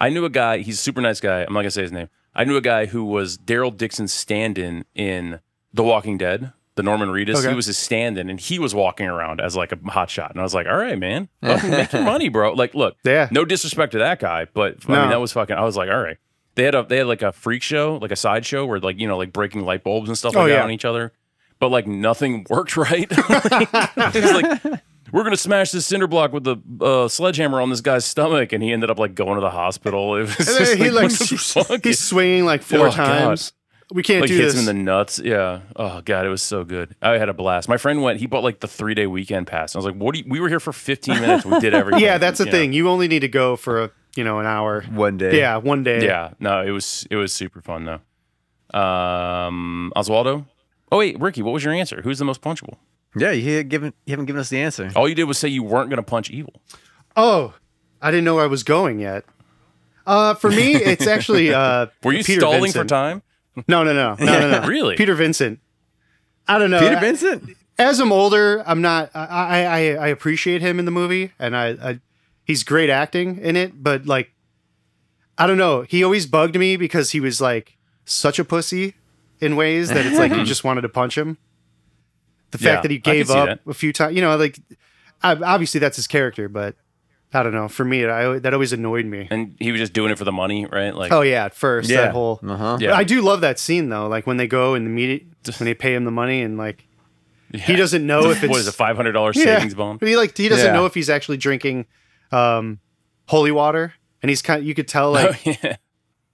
[SPEAKER 1] I knew a guy, he's a super nice guy. I'm not going to say his name. I knew a guy who was Daryl Dixon's stand in in The Walking Dead, the Norman Reedus.
[SPEAKER 3] Okay.
[SPEAKER 1] He was his stand in, and he was walking around as like a hot shot. And I was like, all right, man, fucking make your money, bro. Like, look,
[SPEAKER 3] Yeah.
[SPEAKER 1] no disrespect to that guy, but I mean, that was fucking, I was like, all right. They had a they had like a freak show, like a side show where like you know like breaking light bulbs and stuff
[SPEAKER 3] Oh,
[SPEAKER 1] like that
[SPEAKER 3] yeah.
[SPEAKER 1] on each other, but like nothing worked right. it was like we're gonna smash this cinder block with the uh, sledgehammer on this guy's stomach, and he ended up like going to the hospital. It was
[SPEAKER 3] And
[SPEAKER 1] just
[SPEAKER 3] then he
[SPEAKER 1] like,
[SPEAKER 3] like
[SPEAKER 1] what the fuck?
[SPEAKER 3] he's swinging like four
[SPEAKER 1] Oh, God.
[SPEAKER 3] times. We can't
[SPEAKER 1] like
[SPEAKER 3] do
[SPEAKER 1] hits
[SPEAKER 3] this.
[SPEAKER 1] him in the nuts. Yeah. Oh god, it was so good. I had a blast. My friend went. He bought like the three day weekend pass. I was like, "What? Do you, we were here for 15 minutes. We did everything."
[SPEAKER 3] yeah, that's the
[SPEAKER 1] you know?
[SPEAKER 3] thing. You only need to go for a you know an hour.
[SPEAKER 2] One day.
[SPEAKER 3] Yeah, one day.
[SPEAKER 1] Yeah. No, it was it was super fun though. Um, Oswaldo. Oh wait, Ricky, what was your answer? Who's the most punchable?
[SPEAKER 2] Yeah, you haven't given you haven't given us the answer.
[SPEAKER 1] All you did was say you weren't gonna punch evil.
[SPEAKER 3] Oh, I didn't know I was going yet. Uh, for me, it's actually uh,
[SPEAKER 1] Were you
[SPEAKER 3] Peter
[SPEAKER 1] stalling
[SPEAKER 3] Vincent.
[SPEAKER 1] for time?
[SPEAKER 3] No, no, no, no, no, no.
[SPEAKER 1] Really?
[SPEAKER 3] Peter Vincent. I don't know.
[SPEAKER 2] Peter
[SPEAKER 3] I-
[SPEAKER 2] Vincent.
[SPEAKER 3] As I'm older, I'm not. I I, I, I appreciate him in the movie, and I, I he's great acting in it. But like, I don't know. He always bugged me because he was like such a pussy in ways that it's like you just wanted to punch him. The fact
[SPEAKER 1] Yeah,
[SPEAKER 3] that he gave up
[SPEAKER 1] that.
[SPEAKER 3] a few times, you know, like obviously that's his character, but I don't know. For me, I, that always annoyed me.
[SPEAKER 1] And he was just doing it for the money, right? Like,
[SPEAKER 3] Oh yeah, at first
[SPEAKER 2] Yeah.
[SPEAKER 3] that whole.
[SPEAKER 2] Uh huh.
[SPEAKER 1] yeah.
[SPEAKER 3] I do love that scene though, like when they go and meet, when they pay him the money and like, he doesn't know if it's
[SPEAKER 1] what is a five hundred dollars
[SPEAKER 3] Yeah.
[SPEAKER 1] savings bond?
[SPEAKER 3] He like he doesn't
[SPEAKER 2] Yeah.
[SPEAKER 3] know if he's actually drinking um, holy water, and he's kind. Of, you could tell like
[SPEAKER 1] Oh, yeah.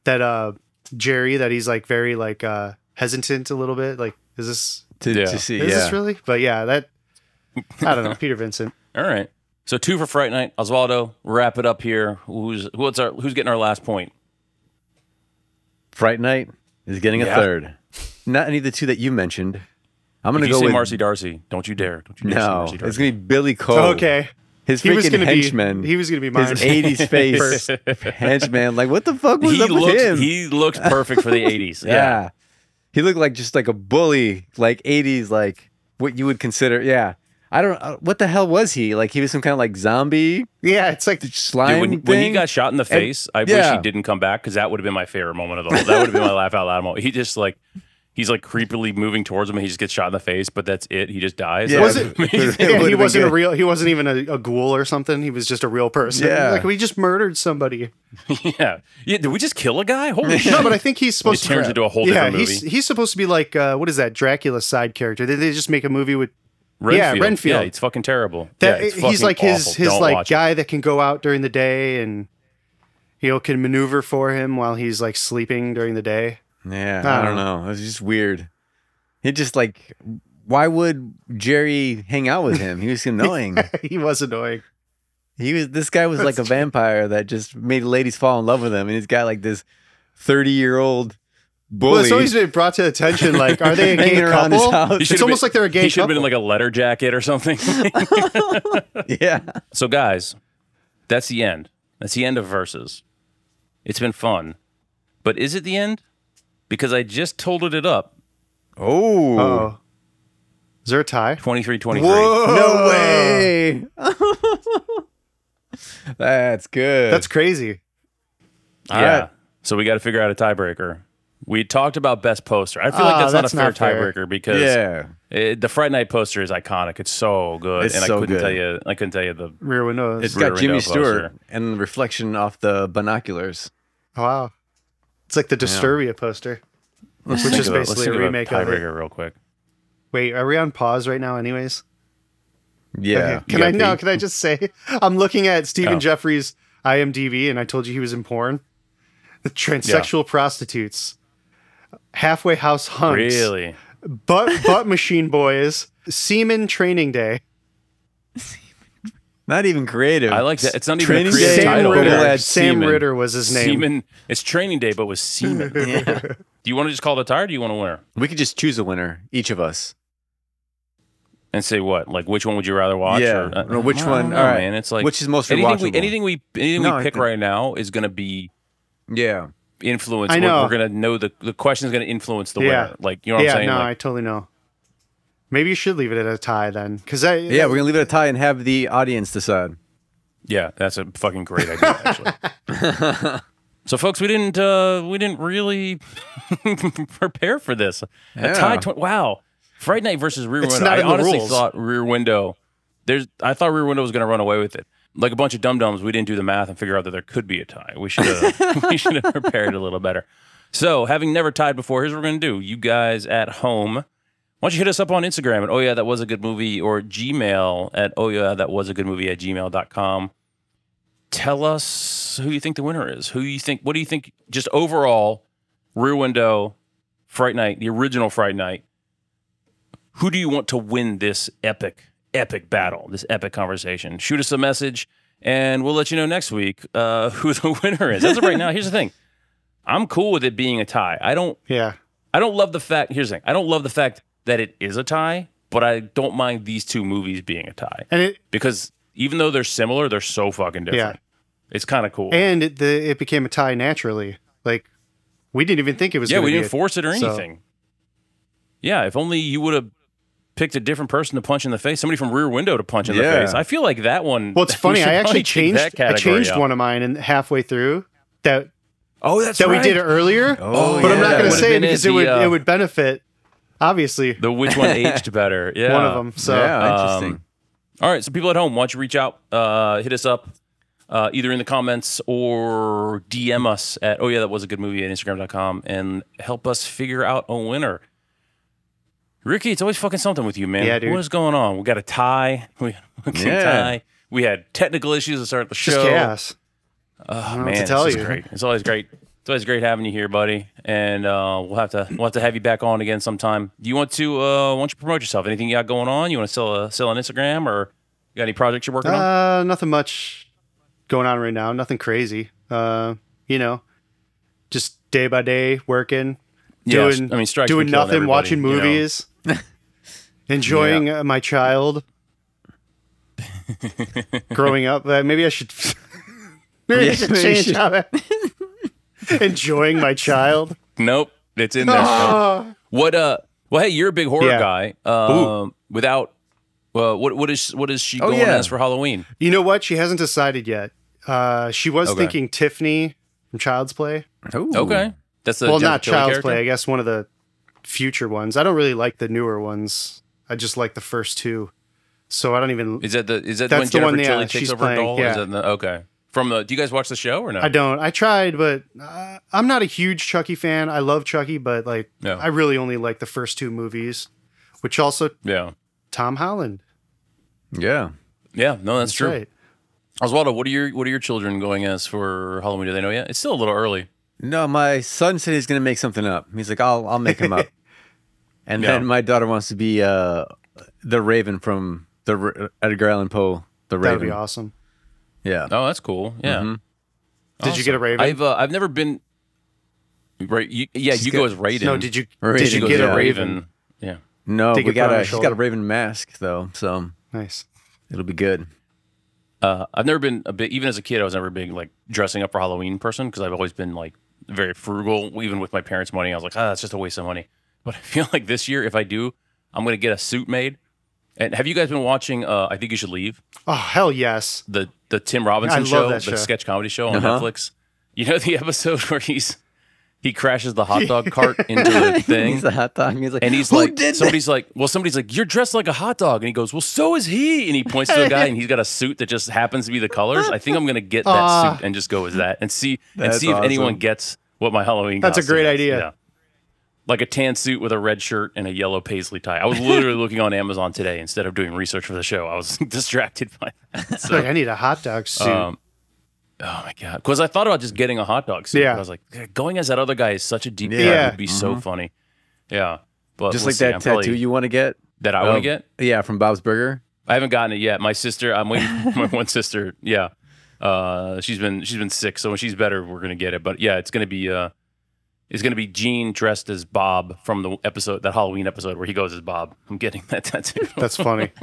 [SPEAKER 3] that uh, Jerry that he's like very like uh, hesitant a little bit. Like, is this
[SPEAKER 2] to,
[SPEAKER 1] Yeah.
[SPEAKER 2] to see.
[SPEAKER 3] is
[SPEAKER 2] yeah.
[SPEAKER 3] this really? But yeah, that I don't know. Peter Vincent.
[SPEAKER 1] All right. So two for Fright Night. Oswaldo, wrap it up here. Who's what's our who's getting our last point?
[SPEAKER 2] Fright Night is getting a
[SPEAKER 1] Yeah.
[SPEAKER 2] third. Not any of the two that you mentioned. I'm gonna
[SPEAKER 1] you
[SPEAKER 2] go
[SPEAKER 1] say
[SPEAKER 2] with
[SPEAKER 1] Marcy D'Arcy, don't you dare. Don't you dare say
[SPEAKER 2] no.
[SPEAKER 1] Marcy
[SPEAKER 2] It's gonna be Billy Cole.
[SPEAKER 3] okay,
[SPEAKER 2] His
[SPEAKER 3] he was
[SPEAKER 2] freaking
[SPEAKER 3] gonna
[SPEAKER 2] henchman.
[SPEAKER 3] be he was gonna be mine.
[SPEAKER 2] his 80s face henchman. Like what the fuck was
[SPEAKER 1] he
[SPEAKER 2] up with him?
[SPEAKER 1] he looks perfect for the eighties.
[SPEAKER 2] yeah.
[SPEAKER 1] yeah.
[SPEAKER 2] He looked like just like a bully, like 80s, like what you would consider. Yeah. I don't. Uh, what the hell was he? Like he was some kind of like zombie
[SPEAKER 3] yeah, it's like the
[SPEAKER 2] slime
[SPEAKER 1] Dude, when,
[SPEAKER 2] thing.
[SPEAKER 1] when he got shot in the face, I wish he didn't come back because that would have been my favorite moment of the whole. That would have been my laugh out loud moment. He just like he's like creepily moving towards him and he just gets shot in the face, but that's it. He just dies.
[SPEAKER 2] Yeah.
[SPEAKER 3] Was
[SPEAKER 1] was
[SPEAKER 3] it- yeah, he wasn't a real. He wasn't even a, a ghoul or something. He was just a real person.
[SPEAKER 2] Yeah.
[SPEAKER 3] like we just murdered somebody.
[SPEAKER 1] yeah. Yeah. Did we just kill a guy? Holy shit.
[SPEAKER 3] No, but I think he's
[SPEAKER 1] It
[SPEAKER 3] supposed to.
[SPEAKER 1] turns into a whole
[SPEAKER 3] yeah,
[SPEAKER 1] different movie.
[SPEAKER 3] he's he's supposed to be like uh, what is that Dracula's side character? Did they just make a movie with
[SPEAKER 1] Renfield.
[SPEAKER 3] Renfield.
[SPEAKER 1] Yeah, it's fucking terrible.
[SPEAKER 3] that?
[SPEAKER 1] yeah, it's
[SPEAKER 3] he's
[SPEAKER 1] fucking
[SPEAKER 3] like his
[SPEAKER 1] awful.
[SPEAKER 3] his
[SPEAKER 1] Don't
[SPEAKER 3] like
[SPEAKER 1] watch it.
[SPEAKER 3] guy that can go out during the day and you know can maneuver for him while he's like sleeping during the day.
[SPEAKER 2] Yeah,
[SPEAKER 3] I
[SPEAKER 2] I
[SPEAKER 3] don't
[SPEAKER 2] don't know. It was just weird. He just like, why would Jerry hang out with him? He was annoying.
[SPEAKER 3] he was annoying.
[SPEAKER 2] he was. This guy was like a vampire that just made ladies fall in love with him, and he's got like this thirty-year-old bully.
[SPEAKER 3] Well, it's always been brought to attention. Like, are they a gay
[SPEAKER 2] Hanging his
[SPEAKER 3] couple?
[SPEAKER 2] house. He
[SPEAKER 3] It's
[SPEAKER 1] should've
[SPEAKER 3] almost
[SPEAKER 1] been-
[SPEAKER 3] like they're a gay
[SPEAKER 1] He should have been in like a letter jacket or something.
[SPEAKER 2] yeah,
[SPEAKER 1] so, guys, that's the end. That's the end of verses. It's been fun, but is it the end? Because I just totaled it up
[SPEAKER 2] Oh,
[SPEAKER 3] oh, is there a tie?
[SPEAKER 1] 23 23.
[SPEAKER 2] no way! That's good.
[SPEAKER 3] That's crazy.
[SPEAKER 2] All
[SPEAKER 1] yeah.
[SPEAKER 2] right.
[SPEAKER 1] So we got to figure out a tiebreaker. We talked about best poster. I feel like that's,
[SPEAKER 3] that's
[SPEAKER 1] not a
[SPEAKER 3] not
[SPEAKER 1] fair
[SPEAKER 3] fair.
[SPEAKER 1] tiebreaker because
[SPEAKER 2] yeah.
[SPEAKER 1] it, the Fright Night poster is iconic. It's so good,
[SPEAKER 2] It's
[SPEAKER 1] and I couldn't
[SPEAKER 2] good.
[SPEAKER 1] tell you. I couldn't tell you the.
[SPEAKER 3] Rear windows.
[SPEAKER 2] It's
[SPEAKER 1] Rear
[SPEAKER 2] got Jimmy Stewart
[SPEAKER 1] poster.
[SPEAKER 2] and reflection off the binoculars.
[SPEAKER 3] wow. It's like the Disturbia poster.
[SPEAKER 1] Let's
[SPEAKER 3] Which
[SPEAKER 1] think
[SPEAKER 3] is
[SPEAKER 1] of let's
[SPEAKER 3] basically
[SPEAKER 1] think
[SPEAKER 3] a
[SPEAKER 1] of
[SPEAKER 3] remake of it.
[SPEAKER 1] tiebreaker real quick.
[SPEAKER 3] Wait, are we on pause right now? Anyways,
[SPEAKER 2] Yeah.
[SPEAKER 3] Okay. Can I
[SPEAKER 1] gotta
[SPEAKER 3] no? Can I just say I'm looking at Stephen
[SPEAKER 1] Oh.
[SPEAKER 3] Geoffreys' IMDb, and I told you he was in porn. The transsexual prostitutes, halfway house hunts,
[SPEAKER 1] Really?
[SPEAKER 3] butt butt machine boys, semen training day.
[SPEAKER 2] Not even creative.
[SPEAKER 1] I like that. It's not even
[SPEAKER 2] Training
[SPEAKER 1] a creative
[SPEAKER 2] day,
[SPEAKER 3] Sam
[SPEAKER 1] title.
[SPEAKER 2] Google
[SPEAKER 3] Ritter.
[SPEAKER 2] ad
[SPEAKER 3] Sam. Ritter was his name.
[SPEAKER 1] Semen. It's training day, but with semen. Do you want to just call the tire? or do you want to winner
[SPEAKER 2] We could just choose a winner, each of us.
[SPEAKER 1] and say what? Like, which one would you rather watch?
[SPEAKER 2] Yeah.
[SPEAKER 1] Or, uh,
[SPEAKER 2] Or which
[SPEAKER 1] I don't
[SPEAKER 2] one-
[SPEAKER 1] know,
[SPEAKER 2] all right.
[SPEAKER 1] man. It's like
[SPEAKER 2] Which is most
[SPEAKER 1] anything we anything we anything
[SPEAKER 2] No,
[SPEAKER 1] we pick
[SPEAKER 2] think-
[SPEAKER 1] right now is going to be
[SPEAKER 2] Yeah.
[SPEAKER 1] influence.
[SPEAKER 3] I
[SPEAKER 1] We're-
[SPEAKER 3] know.
[SPEAKER 1] We're, going to know the the question is going to influence the
[SPEAKER 3] Yeah.
[SPEAKER 1] winner. Like, you know what
[SPEAKER 3] yeah,
[SPEAKER 1] I'm saying?
[SPEAKER 3] no,
[SPEAKER 1] Like,
[SPEAKER 3] I totally know. Maybe you should leave it at a tie then, because I
[SPEAKER 2] Yeah, we're gonna leave it at a tie and have the audience decide.
[SPEAKER 1] Yeah, that's a fucking great idea, actually. so, folks, we didn't uh, we didn't really prepare for this. A tie. Tw- wow, Fright Night versus Rear
[SPEAKER 3] It's
[SPEAKER 1] Window.
[SPEAKER 3] not
[SPEAKER 1] I
[SPEAKER 3] in the
[SPEAKER 1] honestly
[SPEAKER 3] rules.
[SPEAKER 1] thought Rear Window. There's. I thought Rear Window was going to run away with it. Like a bunch of dum dums, we didn't do the math and figure out that there could be a tie. We should have. we should have prepared a little better. So, having never tied before, here's what we're going to do. You guys at home. Why don't you hit us up on Instagram at oh yeah that was a good movie or Gmail at oh yeah that was a good movie at gmail.com. Tell us who you think the winner is. Who you think what do you think just overall Rear Window, Fright Night, the original Fright Night. Who do you want to win this epic, epic battle, this epic conversation? Shoot us a message and we'll let you know next week uh, who the winner is. As of right now, here's the thing. I'm cool with it being a tie. I don't
[SPEAKER 3] yeah,
[SPEAKER 1] I don't love the fact. Here's the thing. I don't love the fact that it is a tie, but I don't mind these two movies being a tie
[SPEAKER 3] and it
[SPEAKER 1] because even though they're similar, they're so fucking different. Yeah. It's kind of cool.
[SPEAKER 3] and it, the, it became a tie naturally. Like we didn't even think it was.
[SPEAKER 1] yeah,
[SPEAKER 3] gonna
[SPEAKER 1] we didn't
[SPEAKER 3] a-
[SPEAKER 1] force it or
[SPEAKER 3] so-
[SPEAKER 1] anything. Yeah, if only you would have picked a different person to punch in the face, somebody from Rear Window to punch in the face. I feel like that one.
[SPEAKER 3] Well, it's funny. I actually
[SPEAKER 1] probably that
[SPEAKER 3] changed. I changed
[SPEAKER 1] out.
[SPEAKER 3] one of mine and halfway through that
[SPEAKER 1] Oh, that's
[SPEAKER 3] that
[SPEAKER 1] right.
[SPEAKER 3] we did earlier.
[SPEAKER 2] Oh,
[SPEAKER 3] but I'm not going to say it
[SPEAKER 1] it,
[SPEAKER 3] because it
[SPEAKER 1] the,
[SPEAKER 3] would
[SPEAKER 1] uh,
[SPEAKER 3] it would benefit obviously
[SPEAKER 1] The which one aged better? Yeah,
[SPEAKER 3] one of them. So
[SPEAKER 2] yeah, interesting.
[SPEAKER 1] Um, All right, so people at home, why don't you reach out, uh, hit us up, uh, either in the comments or DM us at oh yeah that was a good movie at Instagram.com and help us figure out a winner. Ricky, it's always fucking something with you, man.
[SPEAKER 3] Yeah, dude.
[SPEAKER 1] What is going on? We got a tie. We got a
[SPEAKER 2] Yeah.
[SPEAKER 1] tie. We had technical issues to start the show.
[SPEAKER 3] Just chaos.
[SPEAKER 1] Oh man,
[SPEAKER 3] to tell
[SPEAKER 1] this is
[SPEAKER 3] you.
[SPEAKER 1] great. It's always great. It's always great having you here, buddy. And uh, we'll have to we'll have to have you back on again sometime. Do you want to uh, why don't you promote yourself? Anything you got going on? You want to sell a sell on Instagram or you got any projects you're working on?
[SPEAKER 3] Uh, nothing much going on right now. Nothing crazy. Uh, you know, just day by day working,
[SPEAKER 1] Yeah,
[SPEAKER 3] doing.
[SPEAKER 1] I mean, Strike's
[SPEAKER 3] doing nothing, watching
[SPEAKER 1] you know.
[SPEAKER 3] movies, enjoying uh, my child, growing up. Uh, maybe I should. maybe I
[SPEAKER 2] Yeah,
[SPEAKER 3] should
[SPEAKER 2] maybe you
[SPEAKER 3] change
[SPEAKER 2] should.
[SPEAKER 3] How I- enjoying my child.
[SPEAKER 1] Nope, it's in there.
[SPEAKER 3] Ah.
[SPEAKER 1] What uh? Well, hey, you're a big horror
[SPEAKER 3] Yeah.
[SPEAKER 1] guy. Um, without well, what what is what is she
[SPEAKER 2] Oh,
[SPEAKER 1] going
[SPEAKER 2] yeah.
[SPEAKER 1] as for Halloween?
[SPEAKER 3] You know what? She hasn't decided yet. Uh, she was
[SPEAKER 1] Okay.
[SPEAKER 3] thinking Tiffany from Child's Play.
[SPEAKER 2] Ooh.
[SPEAKER 1] Okay, that's the
[SPEAKER 3] well, not Child's
[SPEAKER 1] character?
[SPEAKER 3] Play. I guess one of the future ones. I don't really like the newer ones. I just like the first two. So I don't even.
[SPEAKER 1] Is that the is that
[SPEAKER 3] That's
[SPEAKER 1] when
[SPEAKER 3] the
[SPEAKER 1] Jennifer
[SPEAKER 3] one, yeah,
[SPEAKER 1] Tilly takes over a
[SPEAKER 3] playing,
[SPEAKER 1] doll?
[SPEAKER 3] yeah.
[SPEAKER 1] Is that the, okay. From the, do you guys watch the show or no?
[SPEAKER 3] I don't. I tried, but uh, I'm not a huge Chucky fan. I love Chucky, but like,
[SPEAKER 1] No.
[SPEAKER 3] I really only like the first two movies, which also
[SPEAKER 1] Yeah,
[SPEAKER 3] Tom Holland.
[SPEAKER 2] Yeah.
[SPEAKER 1] yeah. No, that's,
[SPEAKER 3] That's
[SPEAKER 1] true.
[SPEAKER 3] right.
[SPEAKER 1] Oswaldo, what are your what are your children going as for Halloween? Do they know yet? It's still a little early.
[SPEAKER 2] No, my son said he's gonna make something up. He's like, I'll I'll make him up. And
[SPEAKER 1] Yeah.
[SPEAKER 2] then my daughter wants to be uh the Raven from the R- Edgar Allan Poe, the Raven.
[SPEAKER 3] That'd be awesome.
[SPEAKER 2] Yeah.
[SPEAKER 1] Oh, that's cool. Yeah.
[SPEAKER 2] Mhm.
[SPEAKER 3] Did you get a Raven?
[SPEAKER 1] I've uh, I've never been. Right. You, yeah, you
[SPEAKER 2] got-
[SPEAKER 1] go as Raiden.
[SPEAKER 3] no, did you?
[SPEAKER 2] Raven
[SPEAKER 3] Did you
[SPEAKER 2] goes
[SPEAKER 3] get
[SPEAKER 2] as
[SPEAKER 3] a
[SPEAKER 2] a
[SPEAKER 3] Raven?
[SPEAKER 1] Yeah.
[SPEAKER 2] No,
[SPEAKER 3] Take
[SPEAKER 2] we got a she's got a Raven mask though, so
[SPEAKER 3] Nice.
[SPEAKER 2] it'll be good.
[SPEAKER 1] Uh, I've never been a bit. Even as a kid, I was never a big like dressing up for Halloween person because I've always been like very frugal. Even with my parents' money, I was like, ah, that's just a waste of money. But I feel like this year, if I do, I'm gonna get a suit made. And have you guys been watching? Uh, I think you should leave
[SPEAKER 3] Oh hell yes.
[SPEAKER 1] the the Tim Robinson
[SPEAKER 3] I
[SPEAKER 1] show, the
[SPEAKER 3] show.
[SPEAKER 1] sketch comedy show on
[SPEAKER 2] Uh-huh.
[SPEAKER 1] Netflix. You know the episode where he's he crashes the hot dog cart into the thing.
[SPEAKER 2] he's a hot dog. He's like,
[SPEAKER 1] And he's
[SPEAKER 2] Who
[SPEAKER 1] like,
[SPEAKER 2] did that?"
[SPEAKER 1] somebody's like, well, somebody's like, you're dressed like a hot dog, and he goes, well, so is he, and he points to a guy, and he's got a suit that just happens to be the colors. I think I'm gonna get that
[SPEAKER 3] Ah.
[SPEAKER 1] suit and just go as that, and see and see if anyone gets what my Halloween.
[SPEAKER 3] That's a great
[SPEAKER 1] is.
[SPEAKER 3] idea.
[SPEAKER 1] Yeah. Like a tan suit with a red shirt and a yellow paisley tie. I was literally looking on Amazon today instead of doing research for the show. I was distracted by that.
[SPEAKER 3] It's like I need a hot dog suit.
[SPEAKER 1] Um, oh my god! Because I thought about just getting a hot dog suit.
[SPEAKER 3] Yeah.
[SPEAKER 1] but I was like, going as that other guy is such a deep
[SPEAKER 2] Yeah.
[SPEAKER 1] cut.
[SPEAKER 3] Yeah.
[SPEAKER 1] It would be so funny. Yeah, but
[SPEAKER 2] just
[SPEAKER 1] we'll
[SPEAKER 2] like
[SPEAKER 1] see.
[SPEAKER 2] that
[SPEAKER 1] I'm
[SPEAKER 2] tattoo
[SPEAKER 1] probably-
[SPEAKER 2] you want to get.
[SPEAKER 1] that I want to get.
[SPEAKER 2] Yeah, from Bob's Burger.
[SPEAKER 1] I haven't gotten it yet. My sister, I'm waiting. For my one sister, yeah, uh, she's been she's been sick, so when she's better, we're gonna get it. But yeah, it's gonna be uh, it's gonna be Gene dressed as Bob from the episode that Halloween episode where he goes as Bob. I'm getting that tattoo.
[SPEAKER 3] That's funny.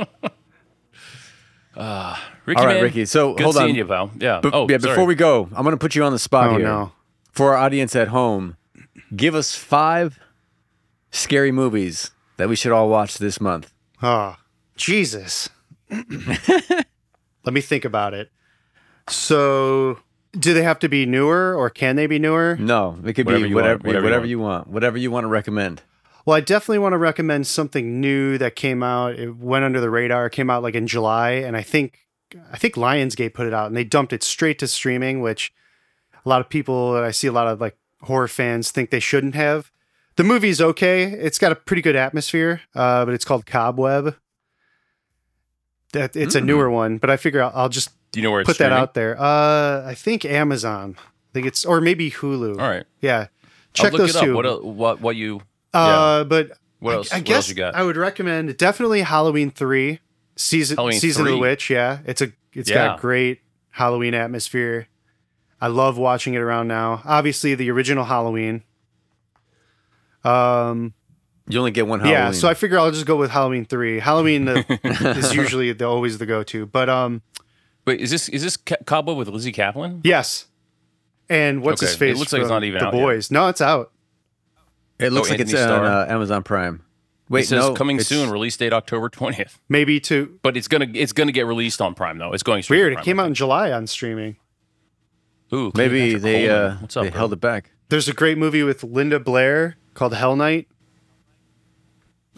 [SPEAKER 1] Ah, Ricky,
[SPEAKER 2] All right,
[SPEAKER 1] man,
[SPEAKER 2] Ricky. So
[SPEAKER 1] good
[SPEAKER 2] hold
[SPEAKER 1] seeing
[SPEAKER 2] on.
[SPEAKER 1] you, pal. Yeah.
[SPEAKER 2] But,
[SPEAKER 1] oh,
[SPEAKER 2] yeah,
[SPEAKER 1] sorry.
[SPEAKER 2] before we go, I'm gonna put you on the spot
[SPEAKER 3] Oh
[SPEAKER 2] here.
[SPEAKER 3] no.
[SPEAKER 2] For our audience at home, give us five scary movies that we should all watch this month.
[SPEAKER 3] Oh, Jesus. Let me think about it. So, do they have to be newer or can they be newer?
[SPEAKER 2] No, it could
[SPEAKER 1] Whatever
[SPEAKER 2] be
[SPEAKER 1] you
[SPEAKER 2] whatever,
[SPEAKER 1] want, whatever
[SPEAKER 2] whatever,
[SPEAKER 1] you
[SPEAKER 2] you want, whatever you want to recommend.
[SPEAKER 3] Well, I definitely want to recommend something new that came out. It went under the radar. It came out like in July, and I think I think Lionsgate put it out, and they dumped it straight to streaming, which a lot of people that I see a lot of like horror fans think they shouldn't have. The movie's okay. It's got a pretty good atmosphere, uh, but it's called Cobweb. That it's a newer one, but I figure I'll, I'll just
[SPEAKER 1] Do you know where it's
[SPEAKER 3] put that out there. Uh, I think Amazon. I think it's or maybe Hulu.
[SPEAKER 1] All right.
[SPEAKER 3] Yeah,
[SPEAKER 1] I'll
[SPEAKER 3] check
[SPEAKER 1] look
[SPEAKER 3] those
[SPEAKER 1] it up.
[SPEAKER 3] two.
[SPEAKER 1] What, el- what what you
[SPEAKER 3] uh, but
[SPEAKER 1] what
[SPEAKER 3] I-
[SPEAKER 1] else?
[SPEAKER 3] I,
[SPEAKER 1] what
[SPEAKER 3] guess
[SPEAKER 1] else you got?
[SPEAKER 3] I would recommend definitely Halloween three season
[SPEAKER 1] Halloween
[SPEAKER 3] season of the witch. Yeah, it's a it's
[SPEAKER 1] Yeah.
[SPEAKER 3] got a great Halloween atmosphere. I love watching it around now. Obviously, the original Halloween. Um.
[SPEAKER 2] You only get one Halloween.
[SPEAKER 3] Yeah. So I figure I'll just go with Halloween three. Halloween uh, is usually the always the go to. But um.
[SPEAKER 1] Wait, is this is this Ca- Cobweb with Lizzy Caplan?
[SPEAKER 3] Yes. And what's
[SPEAKER 1] Okay,
[SPEAKER 3] his
[SPEAKER 1] it
[SPEAKER 3] face?
[SPEAKER 1] looks like it's not even
[SPEAKER 3] the
[SPEAKER 1] out yet.
[SPEAKER 3] boys. No, it's out.
[SPEAKER 2] it looks
[SPEAKER 1] Oh,
[SPEAKER 2] like it's
[SPEAKER 1] Antony
[SPEAKER 2] on uh, Amazon Prime. Wait,
[SPEAKER 1] it says
[SPEAKER 2] no,
[SPEAKER 1] coming
[SPEAKER 2] it's-
[SPEAKER 1] soon. Release date October twentieth.
[SPEAKER 3] Maybe to
[SPEAKER 1] But it's gonna it's gonna get released on Prime though. It's going
[SPEAKER 3] weird.
[SPEAKER 1] To
[SPEAKER 3] It came out in July on streaming.
[SPEAKER 1] Ooh,
[SPEAKER 2] Maybe they uh,
[SPEAKER 1] What's up?
[SPEAKER 2] they
[SPEAKER 1] bro?
[SPEAKER 2] held it back.
[SPEAKER 3] There's a great movie with Linda Blair called Hell Night.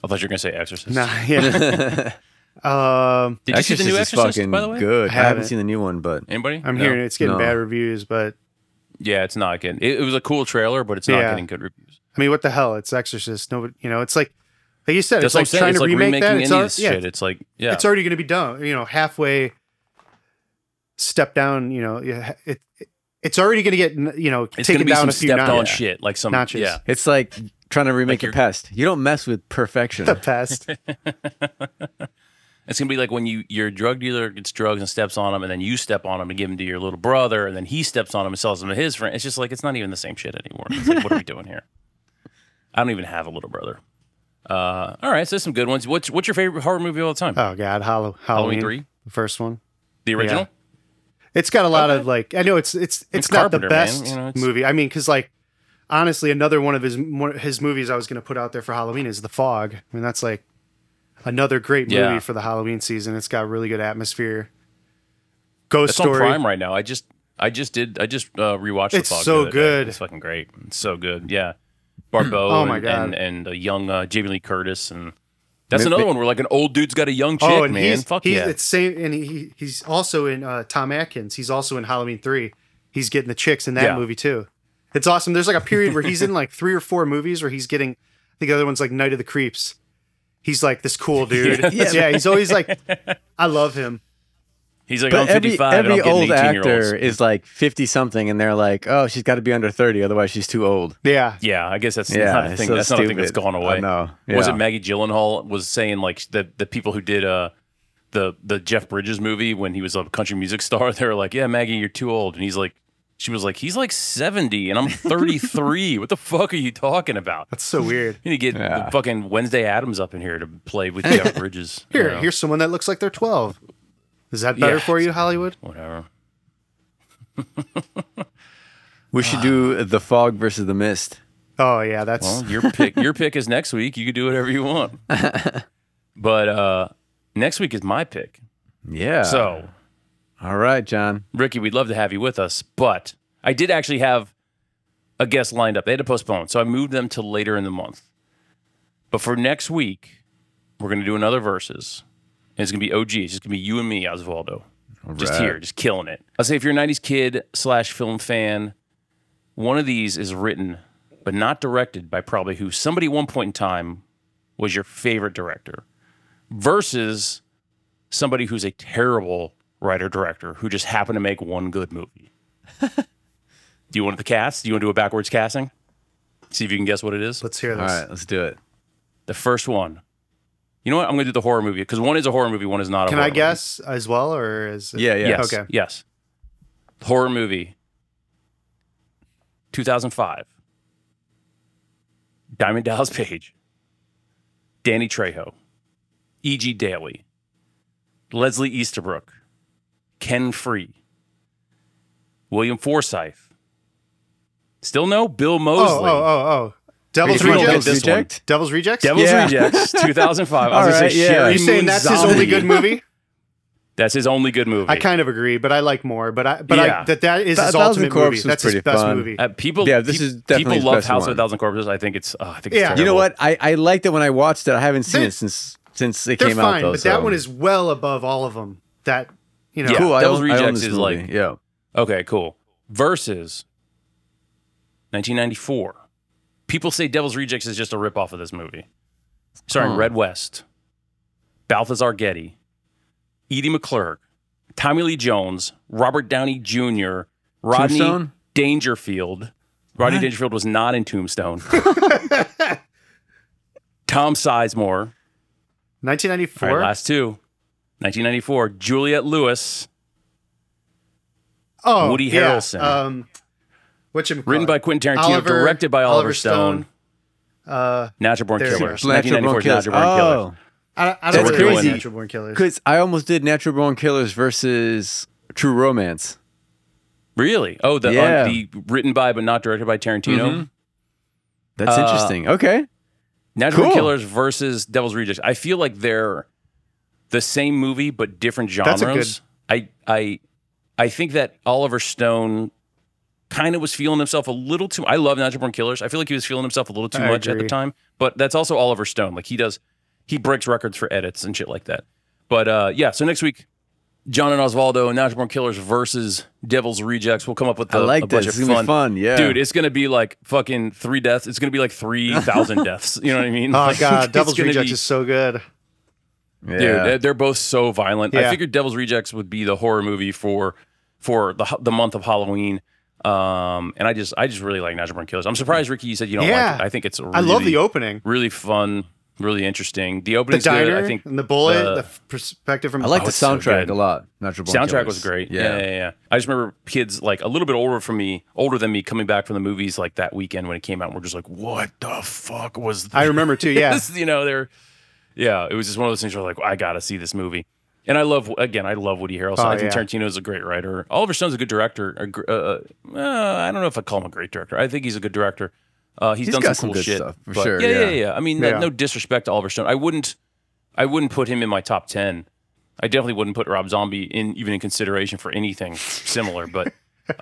[SPEAKER 1] I thought you were gonna say Exorcist.
[SPEAKER 3] Nah, yeah. um,
[SPEAKER 1] Did you see the new
[SPEAKER 2] is
[SPEAKER 1] Exorcist?
[SPEAKER 2] fucking
[SPEAKER 1] By the way,
[SPEAKER 2] good.
[SPEAKER 3] I
[SPEAKER 2] I haven't
[SPEAKER 3] haven't.
[SPEAKER 2] seen the new one, but
[SPEAKER 1] anybody?
[SPEAKER 3] I'm
[SPEAKER 1] No?
[SPEAKER 3] hearing it's getting
[SPEAKER 2] No.
[SPEAKER 3] bad reviews, but
[SPEAKER 1] Yeah, it's not getting. It, it was a cool trailer, but it's not
[SPEAKER 3] Yeah.
[SPEAKER 1] getting good reviews.
[SPEAKER 3] I mean, what the hell? It's Exorcist. Nobody, you know, it's like Like you said,
[SPEAKER 1] That's
[SPEAKER 3] it's
[SPEAKER 1] what I'm
[SPEAKER 3] like
[SPEAKER 1] saying.
[SPEAKER 3] trying
[SPEAKER 1] It's
[SPEAKER 3] to
[SPEAKER 1] like
[SPEAKER 3] remake
[SPEAKER 1] remaking
[SPEAKER 3] that. It's,
[SPEAKER 1] Indies
[SPEAKER 3] al- yeah,
[SPEAKER 1] shit. It's like yeah,
[SPEAKER 3] it's already going to be done. You know, halfway step down. You know, yeah, it, it it's already going to get you know
[SPEAKER 1] it's gonna
[SPEAKER 3] taken
[SPEAKER 1] be
[SPEAKER 3] down
[SPEAKER 1] some
[SPEAKER 3] a few
[SPEAKER 1] stepped on
[SPEAKER 3] notches.
[SPEAKER 1] shit, like some
[SPEAKER 3] Notches.
[SPEAKER 1] yeah.
[SPEAKER 2] It's like trying to remake
[SPEAKER 1] you're-
[SPEAKER 2] pest. You don't mess with perfection.
[SPEAKER 3] The past.
[SPEAKER 1] It's gonna be like when you your drug dealer gets drugs and steps on them, and then you step on them and give them to your little brother, and then he steps on them and sells them to his friend. It's just like it's not even the same shit anymore. It's like, what are we doing here? I don't even have a little brother. Uh, all right, so some good ones. What's what's your favorite horror movie of all the time?
[SPEAKER 3] oh God, Hallow- Halloween,
[SPEAKER 1] Halloween three,
[SPEAKER 3] the first one.
[SPEAKER 1] the original.
[SPEAKER 3] Yeah. It's got a lot
[SPEAKER 1] Okay.
[SPEAKER 3] of like I know it's it's it's, not the
[SPEAKER 1] Carpenter,
[SPEAKER 3] best
[SPEAKER 1] You know,
[SPEAKER 3] movie. I mean, because like honestly, another one of his his movies I was going to put out there for Halloween is The Fog. I mean, that's like another great movie
[SPEAKER 1] Yeah.
[SPEAKER 3] for the Halloween season. It's got really good atmosphere. Ghost
[SPEAKER 1] It's
[SPEAKER 3] Story.
[SPEAKER 1] on Prime right now. I just I just did I just uh, rewatched.
[SPEAKER 3] It's
[SPEAKER 1] the Fog
[SPEAKER 3] so
[SPEAKER 1] the other day.
[SPEAKER 3] good.
[SPEAKER 1] It's fucking great. It's so good. Yeah, Barbeau.
[SPEAKER 3] Oh my
[SPEAKER 1] and,
[SPEAKER 3] God.
[SPEAKER 1] and and a young uh, Jamie Lee Curtis and. That's
[SPEAKER 2] Ma-
[SPEAKER 1] another
[SPEAKER 2] ma-
[SPEAKER 1] one where like an old dude's got a young chick,
[SPEAKER 3] oh, and
[SPEAKER 1] man.
[SPEAKER 3] he's,
[SPEAKER 1] Fuck
[SPEAKER 3] he's
[SPEAKER 1] yeah.
[SPEAKER 3] it's same, and he he's also in uh, Tom Atkins. He's also in Halloween three. He's getting the chicks in that
[SPEAKER 1] Yeah.
[SPEAKER 3] movie too. It's awesome. There's like a period where he's in like three or four movies where he's getting. I think the other one's like Night of the Creeps. He's like this cool dude.
[SPEAKER 1] Yeah.
[SPEAKER 3] yeah. he's always like. I love him.
[SPEAKER 1] He's like,
[SPEAKER 2] But
[SPEAKER 1] I'm
[SPEAKER 2] every
[SPEAKER 1] 55
[SPEAKER 2] every
[SPEAKER 1] and I'm
[SPEAKER 2] old
[SPEAKER 1] 18 year olds.
[SPEAKER 2] actor is like fifty something, and they're like, "Oh, she's got to be under thirty, otherwise she's too old."
[SPEAKER 3] Yeah.
[SPEAKER 1] Yeah, I guess that's
[SPEAKER 2] Yeah,
[SPEAKER 1] not a
[SPEAKER 2] it's
[SPEAKER 1] thing.
[SPEAKER 2] so
[SPEAKER 1] that's not a thing that's
[SPEAKER 2] stupid.
[SPEAKER 1] gone away.
[SPEAKER 2] No. know.
[SPEAKER 1] Was it Maggie Gyllenhaal was saying like the the people who did uh the the Jeff Bridges movie when he was a country music star? They were like, "Yeah, Maggie, you're too old," and he's like, she was like, "He's like 70 and I'm 33. what the fuck are you talking about?"
[SPEAKER 3] That's so weird.
[SPEAKER 1] You need to get
[SPEAKER 2] Yeah.
[SPEAKER 1] the fucking Wednesday Addams up in here to play with Jeff Bridges. you
[SPEAKER 3] Here,
[SPEAKER 1] know?
[SPEAKER 3] here's someone that looks like they're 12. Is that better
[SPEAKER 1] Yeah.
[SPEAKER 3] for you, Hollywood?
[SPEAKER 1] whatever.
[SPEAKER 2] We should do the fog versus the mist.
[SPEAKER 3] Oh yeah, that's
[SPEAKER 1] Well, your pick your pick is next week. You can do whatever you want. but uh next week is my pick.
[SPEAKER 2] Yeah.
[SPEAKER 1] So
[SPEAKER 2] all right, John.
[SPEAKER 1] Ricky, we'd love to have you with us, but I did actually have a guest lined up. They had to postpone, so I moved them to later in the month. But for next week, we're going to do another verses. And it's going to be OG. It's just going to be you and me, Osvaldo. Just here, just killing it. I'll say if you're a 90s kid slash film fan, one of these is written, but not directed by probably who somebody at one point in time was your favorite director versus somebody who's a terrible writer director who just happened to make one good movie. do you want the cast? Do you want to do a backwards casting? See if you can guess what it is.
[SPEAKER 3] let's hear
[SPEAKER 2] All
[SPEAKER 3] this.
[SPEAKER 2] right, let's do it.
[SPEAKER 1] The first one. You know what? I'm going to do the horror movie because one is a horror movie, one is not a horror movie.
[SPEAKER 3] Can
[SPEAKER 1] horror
[SPEAKER 3] I
[SPEAKER 1] movie.
[SPEAKER 3] guess as well, or is it-
[SPEAKER 2] Yeah, yeah.
[SPEAKER 1] Yes.
[SPEAKER 3] Okay.
[SPEAKER 1] Yes. Horror movie. 2005. Diamond Dallas Page. Danny Trejo. E.G. Daly. Leslie Easterbrook. Ken Foree. William Forsythe. Still no? Bill
[SPEAKER 3] Oh,
[SPEAKER 1] Moseley.
[SPEAKER 3] oh, oh, oh. Devil's
[SPEAKER 1] Are you gonna
[SPEAKER 3] Rejects.
[SPEAKER 1] get this one?
[SPEAKER 2] Reject?
[SPEAKER 3] Devil's Rejects.
[SPEAKER 1] Devil's
[SPEAKER 2] Yeah.
[SPEAKER 1] Rejects, 2005. I
[SPEAKER 2] All
[SPEAKER 1] was going
[SPEAKER 2] right,
[SPEAKER 1] to say
[SPEAKER 2] yeah.
[SPEAKER 1] Sheri
[SPEAKER 3] Are you saying
[SPEAKER 1] Moon
[SPEAKER 3] that's his only good movie?
[SPEAKER 1] That's his only good movie.
[SPEAKER 3] I kind of agree, but I like more. But I, but
[SPEAKER 1] Yeah.
[SPEAKER 3] I, that that is
[SPEAKER 2] Th-
[SPEAKER 3] his
[SPEAKER 2] Thousand
[SPEAKER 3] ultimate
[SPEAKER 2] Corpse
[SPEAKER 3] movie. That's his best
[SPEAKER 2] fun.
[SPEAKER 3] movie.
[SPEAKER 1] Uh, people,
[SPEAKER 2] Yeah, this
[SPEAKER 1] pe-
[SPEAKER 2] is definitely
[SPEAKER 1] people love
[SPEAKER 2] best
[SPEAKER 1] House of a. Thousand Corpses. I think it's, uh, I think it's
[SPEAKER 3] Yeah.
[SPEAKER 1] terrible.
[SPEAKER 2] You know what? I, I liked it when I watched it. I haven't seen
[SPEAKER 3] They're-
[SPEAKER 2] it since since it
[SPEAKER 3] They're
[SPEAKER 2] came
[SPEAKER 3] fine,
[SPEAKER 2] out though.
[SPEAKER 3] but
[SPEAKER 2] so.
[SPEAKER 3] that one is well above all of them. That you know,
[SPEAKER 1] Yeah.
[SPEAKER 2] cool. I
[SPEAKER 1] Devil's
[SPEAKER 2] own, I own
[SPEAKER 1] Rejects
[SPEAKER 2] this
[SPEAKER 1] is
[SPEAKER 2] movie.
[SPEAKER 1] like-
[SPEAKER 2] yeah.
[SPEAKER 1] Okay, cool. Versus 1994. People say Devil's Rejects is just a ripoff of this movie. Starring
[SPEAKER 2] Huh.
[SPEAKER 1] Red West, Balthazar Getty, Edie McClurg, Tommy Lee Jones, Robert Downey Jr., Rodney
[SPEAKER 2] Tombstone?
[SPEAKER 1] Dangerfield. Rodney
[SPEAKER 2] What?
[SPEAKER 1] Dangerfield was not in Tombstone. Tom Sizemore.
[SPEAKER 3] 1994.
[SPEAKER 1] right, last two. 1994. Juliette Lewis,
[SPEAKER 3] oh,
[SPEAKER 1] Woody
[SPEAKER 3] yeah,
[SPEAKER 1] Harrelson.
[SPEAKER 3] Um, what you
[SPEAKER 1] written by Quentin Tarantino,
[SPEAKER 3] Oliver-
[SPEAKER 1] directed by Oliver,
[SPEAKER 3] Oliver
[SPEAKER 1] Stone.
[SPEAKER 3] Stone. Uh,
[SPEAKER 1] Natural Born Killers.
[SPEAKER 2] Natural
[SPEAKER 1] 1994
[SPEAKER 2] Killers.
[SPEAKER 1] Natural Born Killers.
[SPEAKER 2] Oh,
[SPEAKER 3] I, I
[SPEAKER 2] That's
[SPEAKER 3] don't really
[SPEAKER 1] crazy.
[SPEAKER 3] Natural Born Killers.
[SPEAKER 2] because I almost did Natural Born Killers versus True Romance.
[SPEAKER 1] Really? Oh, the,
[SPEAKER 2] Yeah.
[SPEAKER 1] uh, the written by but not directed by Tarantino.
[SPEAKER 2] Mhm. That's
[SPEAKER 1] Uh,
[SPEAKER 2] interesting. Okay.
[SPEAKER 1] Natural Born
[SPEAKER 2] Cool.
[SPEAKER 1] Killers versus Devil's Rejects. I feel like they're the same movie but different
[SPEAKER 3] That's a
[SPEAKER 1] genres. I I I think that Oliver Stone kind of was feeling himself a little too. I love Natural Born Killers. I feel like he was feeling himself a little too
[SPEAKER 3] I
[SPEAKER 1] much at the time. But that's also Oliver Stone. Like he does, he breaks records for edits and shit like that. But uh, yeah. So next week, John and Osvaldo, Natural Born Killers versus Devil's Rejects. We'll come up with
[SPEAKER 2] I
[SPEAKER 1] a,
[SPEAKER 2] like
[SPEAKER 1] a bunch
[SPEAKER 2] this.
[SPEAKER 1] of
[SPEAKER 2] It's gonna
[SPEAKER 1] fun.
[SPEAKER 2] be fun, yeah.
[SPEAKER 1] dude. It's gonna be like fucking three deaths. It's gonna be like three thousand deaths. You know what I mean?
[SPEAKER 3] Oh
[SPEAKER 1] Like,
[SPEAKER 3] god, Devil's
[SPEAKER 1] gonna
[SPEAKER 3] Rejects
[SPEAKER 1] be-
[SPEAKER 3] is so good.
[SPEAKER 2] Yeah.
[SPEAKER 1] dude. They're, they're both so violent. I figured Devil's Rejects would be the horror movie for for the the month of Halloween. Um, and I just I just really like Natural Born Killers. I'm surprised, Ricky, you said you don't
[SPEAKER 3] Yeah.
[SPEAKER 1] like it. I think it's really,
[SPEAKER 3] I love the opening.
[SPEAKER 1] really fun, really interesting. The
[SPEAKER 3] opening,
[SPEAKER 1] The
[SPEAKER 3] diner
[SPEAKER 1] good. I think
[SPEAKER 3] and the bullet,
[SPEAKER 1] the-
[SPEAKER 3] the, perspective from
[SPEAKER 2] I like
[SPEAKER 1] Oh,
[SPEAKER 2] the
[SPEAKER 1] it's so
[SPEAKER 2] soundtrack
[SPEAKER 1] good.
[SPEAKER 2] a lot. Natural Born
[SPEAKER 1] soundtrack
[SPEAKER 2] Killers.
[SPEAKER 1] was great. Yeah. yeah, yeah, I just remember kids like a little bit older from me, older than me, coming back from the movies like that weekend when it came out. And we're just like, what the fuck was this?
[SPEAKER 3] I remember too. Yeah,
[SPEAKER 1] you know, they're yeah. It was just one of those things where like, I gotta see this movie. And I love again, I love Woody Harrelson.
[SPEAKER 3] Oh,
[SPEAKER 1] I think
[SPEAKER 3] yeah.
[SPEAKER 1] Tarantino is a great writer. Oliver Stone's a good director. Uh, uh, I don't know if I call him a great director. I think he's a good director. Uh, he's,
[SPEAKER 2] He's
[SPEAKER 1] done some
[SPEAKER 2] some
[SPEAKER 1] cool
[SPEAKER 2] good
[SPEAKER 1] shit.
[SPEAKER 2] stuff, for sure,
[SPEAKER 1] Yeah, yeah,
[SPEAKER 2] yeah.
[SPEAKER 1] yeah. I mean, no,
[SPEAKER 3] Yeah.
[SPEAKER 1] no disrespect to Oliver Stone. I wouldn't, I wouldn't put him in my top ten. I definitely wouldn't put Rob Zombie in even in consideration for anything similar. But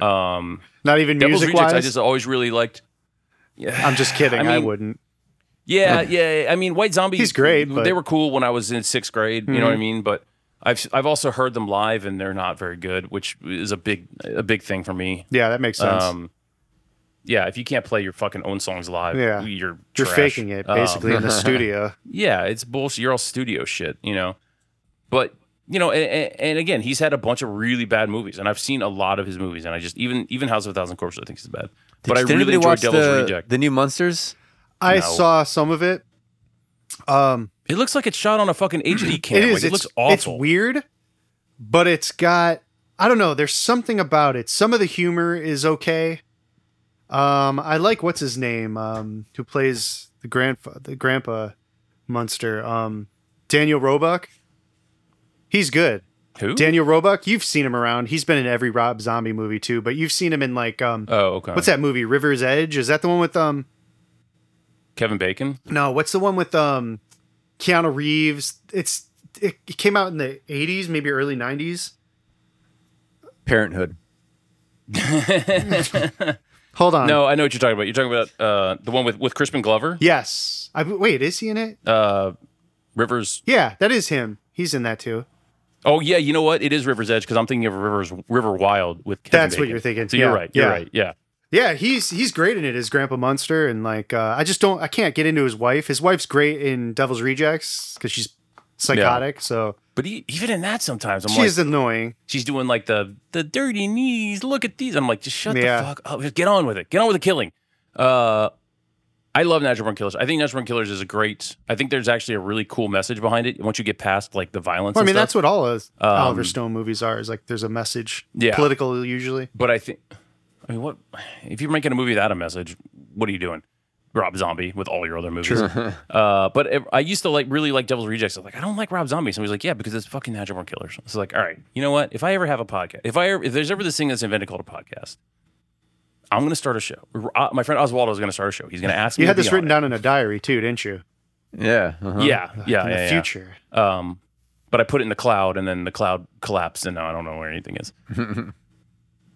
[SPEAKER 1] um,
[SPEAKER 3] not even
[SPEAKER 1] Devil's
[SPEAKER 3] music
[SPEAKER 1] Rejects, I just always really liked. Yeah,
[SPEAKER 3] I'm just kidding.
[SPEAKER 1] I
[SPEAKER 3] I, wouldn't.
[SPEAKER 1] Yeah, yeah. I mean, White Zombie.
[SPEAKER 3] He's great, but-
[SPEAKER 1] They were cool when I was in sixth grade. You know what I mean? But I've I've also heard them live, and they're not very good, which is a big a big thing for me.
[SPEAKER 3] Yeah, that makes sense.
[SPEAKER 1] Um, yeah, if you can't play your fucking own songs live,
[SPEAKER 3] Yeah.
[SPEAKER 1] you're
[SPEAKER 3] You're
[SPEAKER 1] trash.
[SPEAKER 3] faking it
[SPEAKER 1] Um,
[SPEAKER 3] basically in the studio.
[SPEAKER 1] yeah, it's bullshit. You're all studio shit, you know. But you know, and, and again, he's had a bunch of really bad movies, and I've seen a lot of his movies, and I just even even House of a Thousand Corpses, I think is bad. but I really
[SPEAKER 2] anybody
[SPEAKER 1] enjoyed
[SPEAKER 2] watch
[SPEAKER 1] Devil's
[SPEAKER 2] the,
[SPEAKER 1] Reject.
[SPEAKER 2] the new Monsters?
[SPEAKER 3] I
[SPEAKER 1] No.
[SPEAKER 3] saw some of it. Um,
[SPEAKER 1] it looks like it's shot on a fucking HD cam.
[SPEAKER 3] it is.
[SPEAKER 1] Like, it looks awful.
[SPEAKER 3] It's weird, but it's got. I don't know. There's something about it. Some of the humor is okay. Um, I like what's his name, um, who plays the grandpa, the grandpa monster. Um, Daniel Roebuck. He's good.
[SPEAKER 1] Who?
[SPEAKER 3] Daniel Roebuck. You've seen him around. He's been in every Rob Zombie movie too. But you've seen him in like um,
[SPEAKER 1] oh, okay.
[SPEAKER 3] what's that movie? River's Edge. Is that the one with um?
[SPEAKER 1] Kevin Bacon?
[SPEAKER 3] No, what's the one with um, Keanu Reeves? It's it, it came out in the '80s, maybe early '90s.
[SPEAKER 2] Parenthood.
[SPEAKER 3] Hold on.
[SPEAKER 1] No, I know what you're talking about. You're talking about uh, the one with with Crispin Glover,
[SPEAKER 3] Yes. I, wait, is he in it?
[SPEAKER 1] uh, Rivers.
[SPEAKER 3] Yeah, that is him. He's in that too.
[SPEAKER 1] Oh yeah, you know what? It is River's Edge because I'm thinking of Rivers River Wild with. Kevin
[SPEAKER 3] That's what you're thinking.
[SPEAKER 1] So you're right. You're
[SPEAKER 3] yeah.
[SPEAKER 1] right. Yeah.
[SPEAKER 3] Yeah, he's he's great in it as Grandpa Munster, and like uh, I just don't I can't get into his wife. His wife's great in Devil's Rejects because she's psychotic. So
[SPEAKER 1] But he, even in that, sometimes I'm
[SPEAKER 3] she's
[SPEAKER 1] like,
[SPEAKER 3] annoying.
[SPEAKER 1] she's doing like the the dirty knees. Look at these. I'm like, just shut
[SPEAKER 3] Yeah.
[SPEAKER 1] the fuck up. Just get on with it. Get on with the killing. Uh, I love Natural Born Killers. I think Natural Born Killers is a great. I think there's actually a really cool message behind it. Once you get past like the violence.
[SPEAKER 3] Well, I mean, that's what all of Oliver
[SPEAKER 1] Um,
[SPEAKER 3] Stone movies are. Is like there's a message.
[SPEAKER 1] Yeah.
[SPEAKER 3] Political usually.
[SPEAKER 1] But I think, I mean, what if you're making a movie without a message? What are you doing, Rob Zombie, with all your other movies? uh, but if- I used to like really like Devil's Rejects. I was like, I don't like Rob Zombie. Somebody's like, yeah, because it's fucking Natural Born Killers. It's like, all right, you know what? If I ever have a podcast, if I ever, if there's ever this thing that's invented called a podcast, I'm going to start a show. Uh, my friend Oswaldo is going to start a show. He's going to ask me.
[SPEAKER 3] You had
[SPEAKER 1] to
[SPEAKER 3] this
[SPEAKER 1] on
[SPEAKER 3] written
[SPEAKER 1] it.
[SPEAKER 3] down in a diary too, didn't you?
[SPEAKER 2] Yeah. uh-huh.
[SPEAKER 1] Yeah, yeah,
[SPEAKER 3] in
[SPEAKER 1] yeah,
[SPEAKER 3] the
[SPEAKER 1] yeah.
[SPEAKER 3] future.
[SPEAKER 1] Um, but I put it in the cloud, and then the cloud collapsed, and now I don't know where anything is.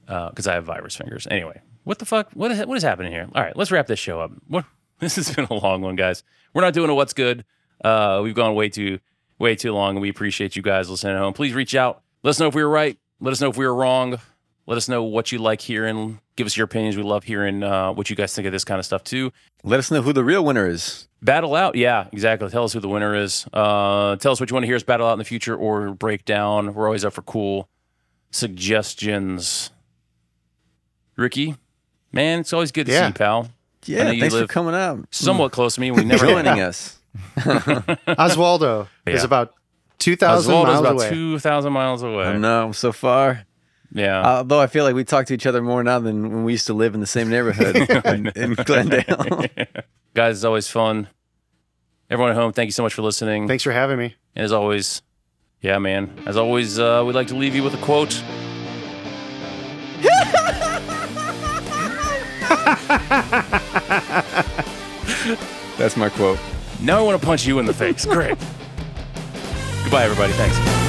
[SPEAKER 1] Because I have virus fingers. Anyway, what the fuck? What is, what is happening here? All right, let's wrap this show up. What? This has been a long one, guys. We're not doing a what's good. Uh, we've gone way too way too long, and we appreciate you guys listening at home. Please reach out. Let us know if we were right. Let us know if we were wrong. Let us know what you like hearing. Give us your opinions. We love hearing uh, what you guys think of this kind of stuff too.
[SPEAKER 2] Let us know who the real winner is.
[SPEAKER 1] Battle out, yeah, exactly. Tell us who the winner is. Uh, tell us what you want to hear us battle out in the future or break down. We're always up for cool suggestions. Ricky, man, it's always good to see you, pal. I know
[SPEAKER 2] Yeah.
[SPEAKER 1] you
[SPEAKER 2] Thanks for
[SPEAKER 1] live
[SPEAKER 2] coming out.
[SPEAKER 1] Somewhat close to me. We never
[SPEAKER 2] Joining us.
[SPEAKER 3] Oswaldo is
[SPEAKER 1] Yeah.
[SPEAKER 3] about two thousand
[SPEAKER 1] Oswaldo's
[SPEAKER 3] miles
[SPEAKER 1] about
[SPEAKER 3] away.
[SPEAKER 1] two thousand miles away.
[SPEAKER 2] I know. So far.
[SPEAKER 1] Yeah,
[SPEAKER 2] Although I feel like we talk to each other more now than when we used to live in the same neighborhood in, in Glendale.
[SPEAKER 1] guys, it's always fun. Everyone at home, thank you so much for listening.
[SPEAKER 3] Thanks for having me.
[SPEAKER 1] And as always, yeah, man. As always, uh, we'd like to leave you with a quote.
[SPEAKER 2] That's my quote.
[SPEAKER 1] Now I want to punch you in the face. Great. Goodbye, everybody. Thanks.